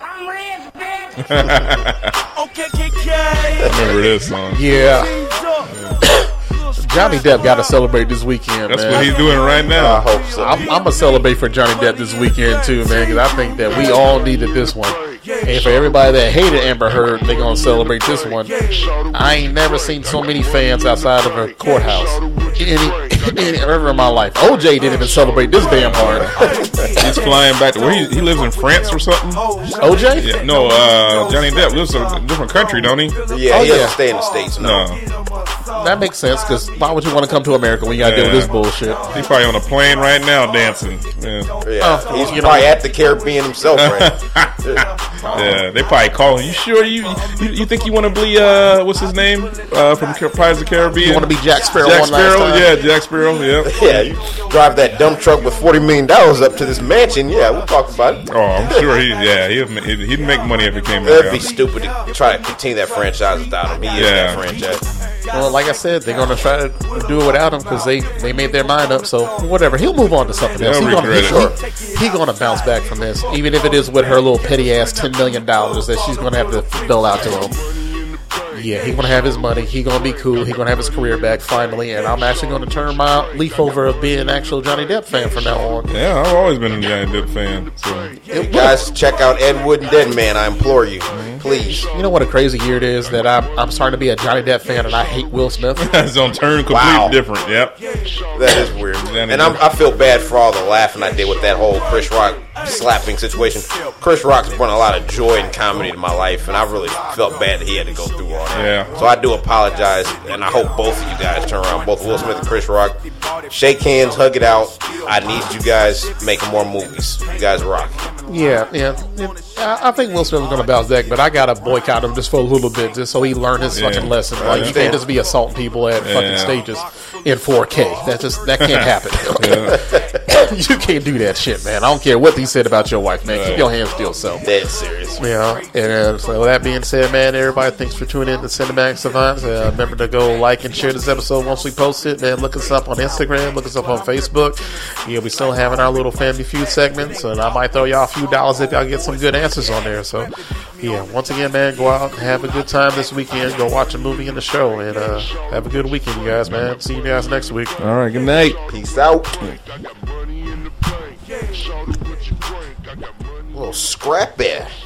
I'm rich, bitch. Okay, KK. Remember this song? Yeah, Johnny Depp got to celebrate this weekend, That's man. what he's doing right now. I hope so. I'm, I'm gonna celebrate for Johnny Depp this weekend too, man, because I think that we all needed this one. And for everybody that hated Amber Heard, they gonna celebrate this one. I ain't never seen so many fans outside of a courthouse any, any ever in my life. OJ didn't even celebrate this damn hard. He's flying back to where he, he lives in France or something. OJ? Yeah, no, uh, Johnny Depp lives in a different country, don't he? yeah, Oh, he yeah. doesn't stay in the states. No, No, That makes sense because why would you want to come to America when you gotta deal with this bullshit? he's probably on a plane right now dancing. Yeah, yeah, Oh, he's you know- probably at the Caribbean himself. Right? yeah. They probably call him. You sure you you, you think you want to be uh what's his name uh from Car- Pirates of the Caribbean? You want to be Jack Sparrow Jack one Sparrow? last time? Yeah, Jack Sparrow. Yeah. yeah, you drive that dump truck with forty million dollars up to this mansion. Yeah, we'll talk about it. Oh, I'm sure he. Yeah, he'd, he'd he'd make money if he came It'd be out. stupid to try to continue that franchise without him. He is Yeah. that franchise. Well, like I said, they're gonna try to do it without him because they, they made their mind up. So whatever, he'll move on to something else. They'll gonna, regret he, he, he gonna bounce back from this, even if it is with her little petty ass ten million dollars that she's gonna have to bill out to him. Yeah, he gonna have his money. He gonna be cool. He gonna have his career back finally, and I'm actually gonna turn my leaf over of being an actual Johnny Depp fan from now on. Yeah, I've always been a Johnny Depp fan. So It- Guys, check out Ed Wood and Dead Man. I implore you, Mm-hmm. please. you know what a crazy year it is that I'm I'm starting to be a Johnny Depp fan and I hate Will Smith. it's on turn completely Wow. different. Yep. That is weird. Johnny And I'm, I feel bad for all the laughing I did with that whole Chris Rock slapping situation. Chris Rock's brought a lot of joy and comedy to my life, and I really felt bad that he had to go through all that. Yeah. So I do apologize, and I hope both of you guys turn around, both Will Smith and Chris Rock. Shake hands, hug it out. I need you guys making more movies. You guys rock. Yeah, yeah. It- I I think Will Smith is going to bounce back, but I got to boycott him just for a little bit, just so he learned his Yeah. fucking lesson. Like you can't just be assaulting people at fucking stages in 4K. That just that can't happen. you can't do that shit, man. I don't care what he said about your wife, man. Keep your hands to yourself. That's serious. Yeah, and uh, so with that being said, man, everybody, thanks for tuning in to Cinematic Savants. Uh, remember to go like and share this episode once we post it. Man, look us up on Instagram, look us up on Facebook. Yeah, we still having our little Family Feud segments, and I might throw y'all a few dollars if y'all get some good answers on there. So, yeah, once again, man, go out and have a good time this weekend. Go watch a movie and the show, and uh, have a good weekend, you guys, man. See you guys next week. All right. Good night. Peace out. Little scrappy.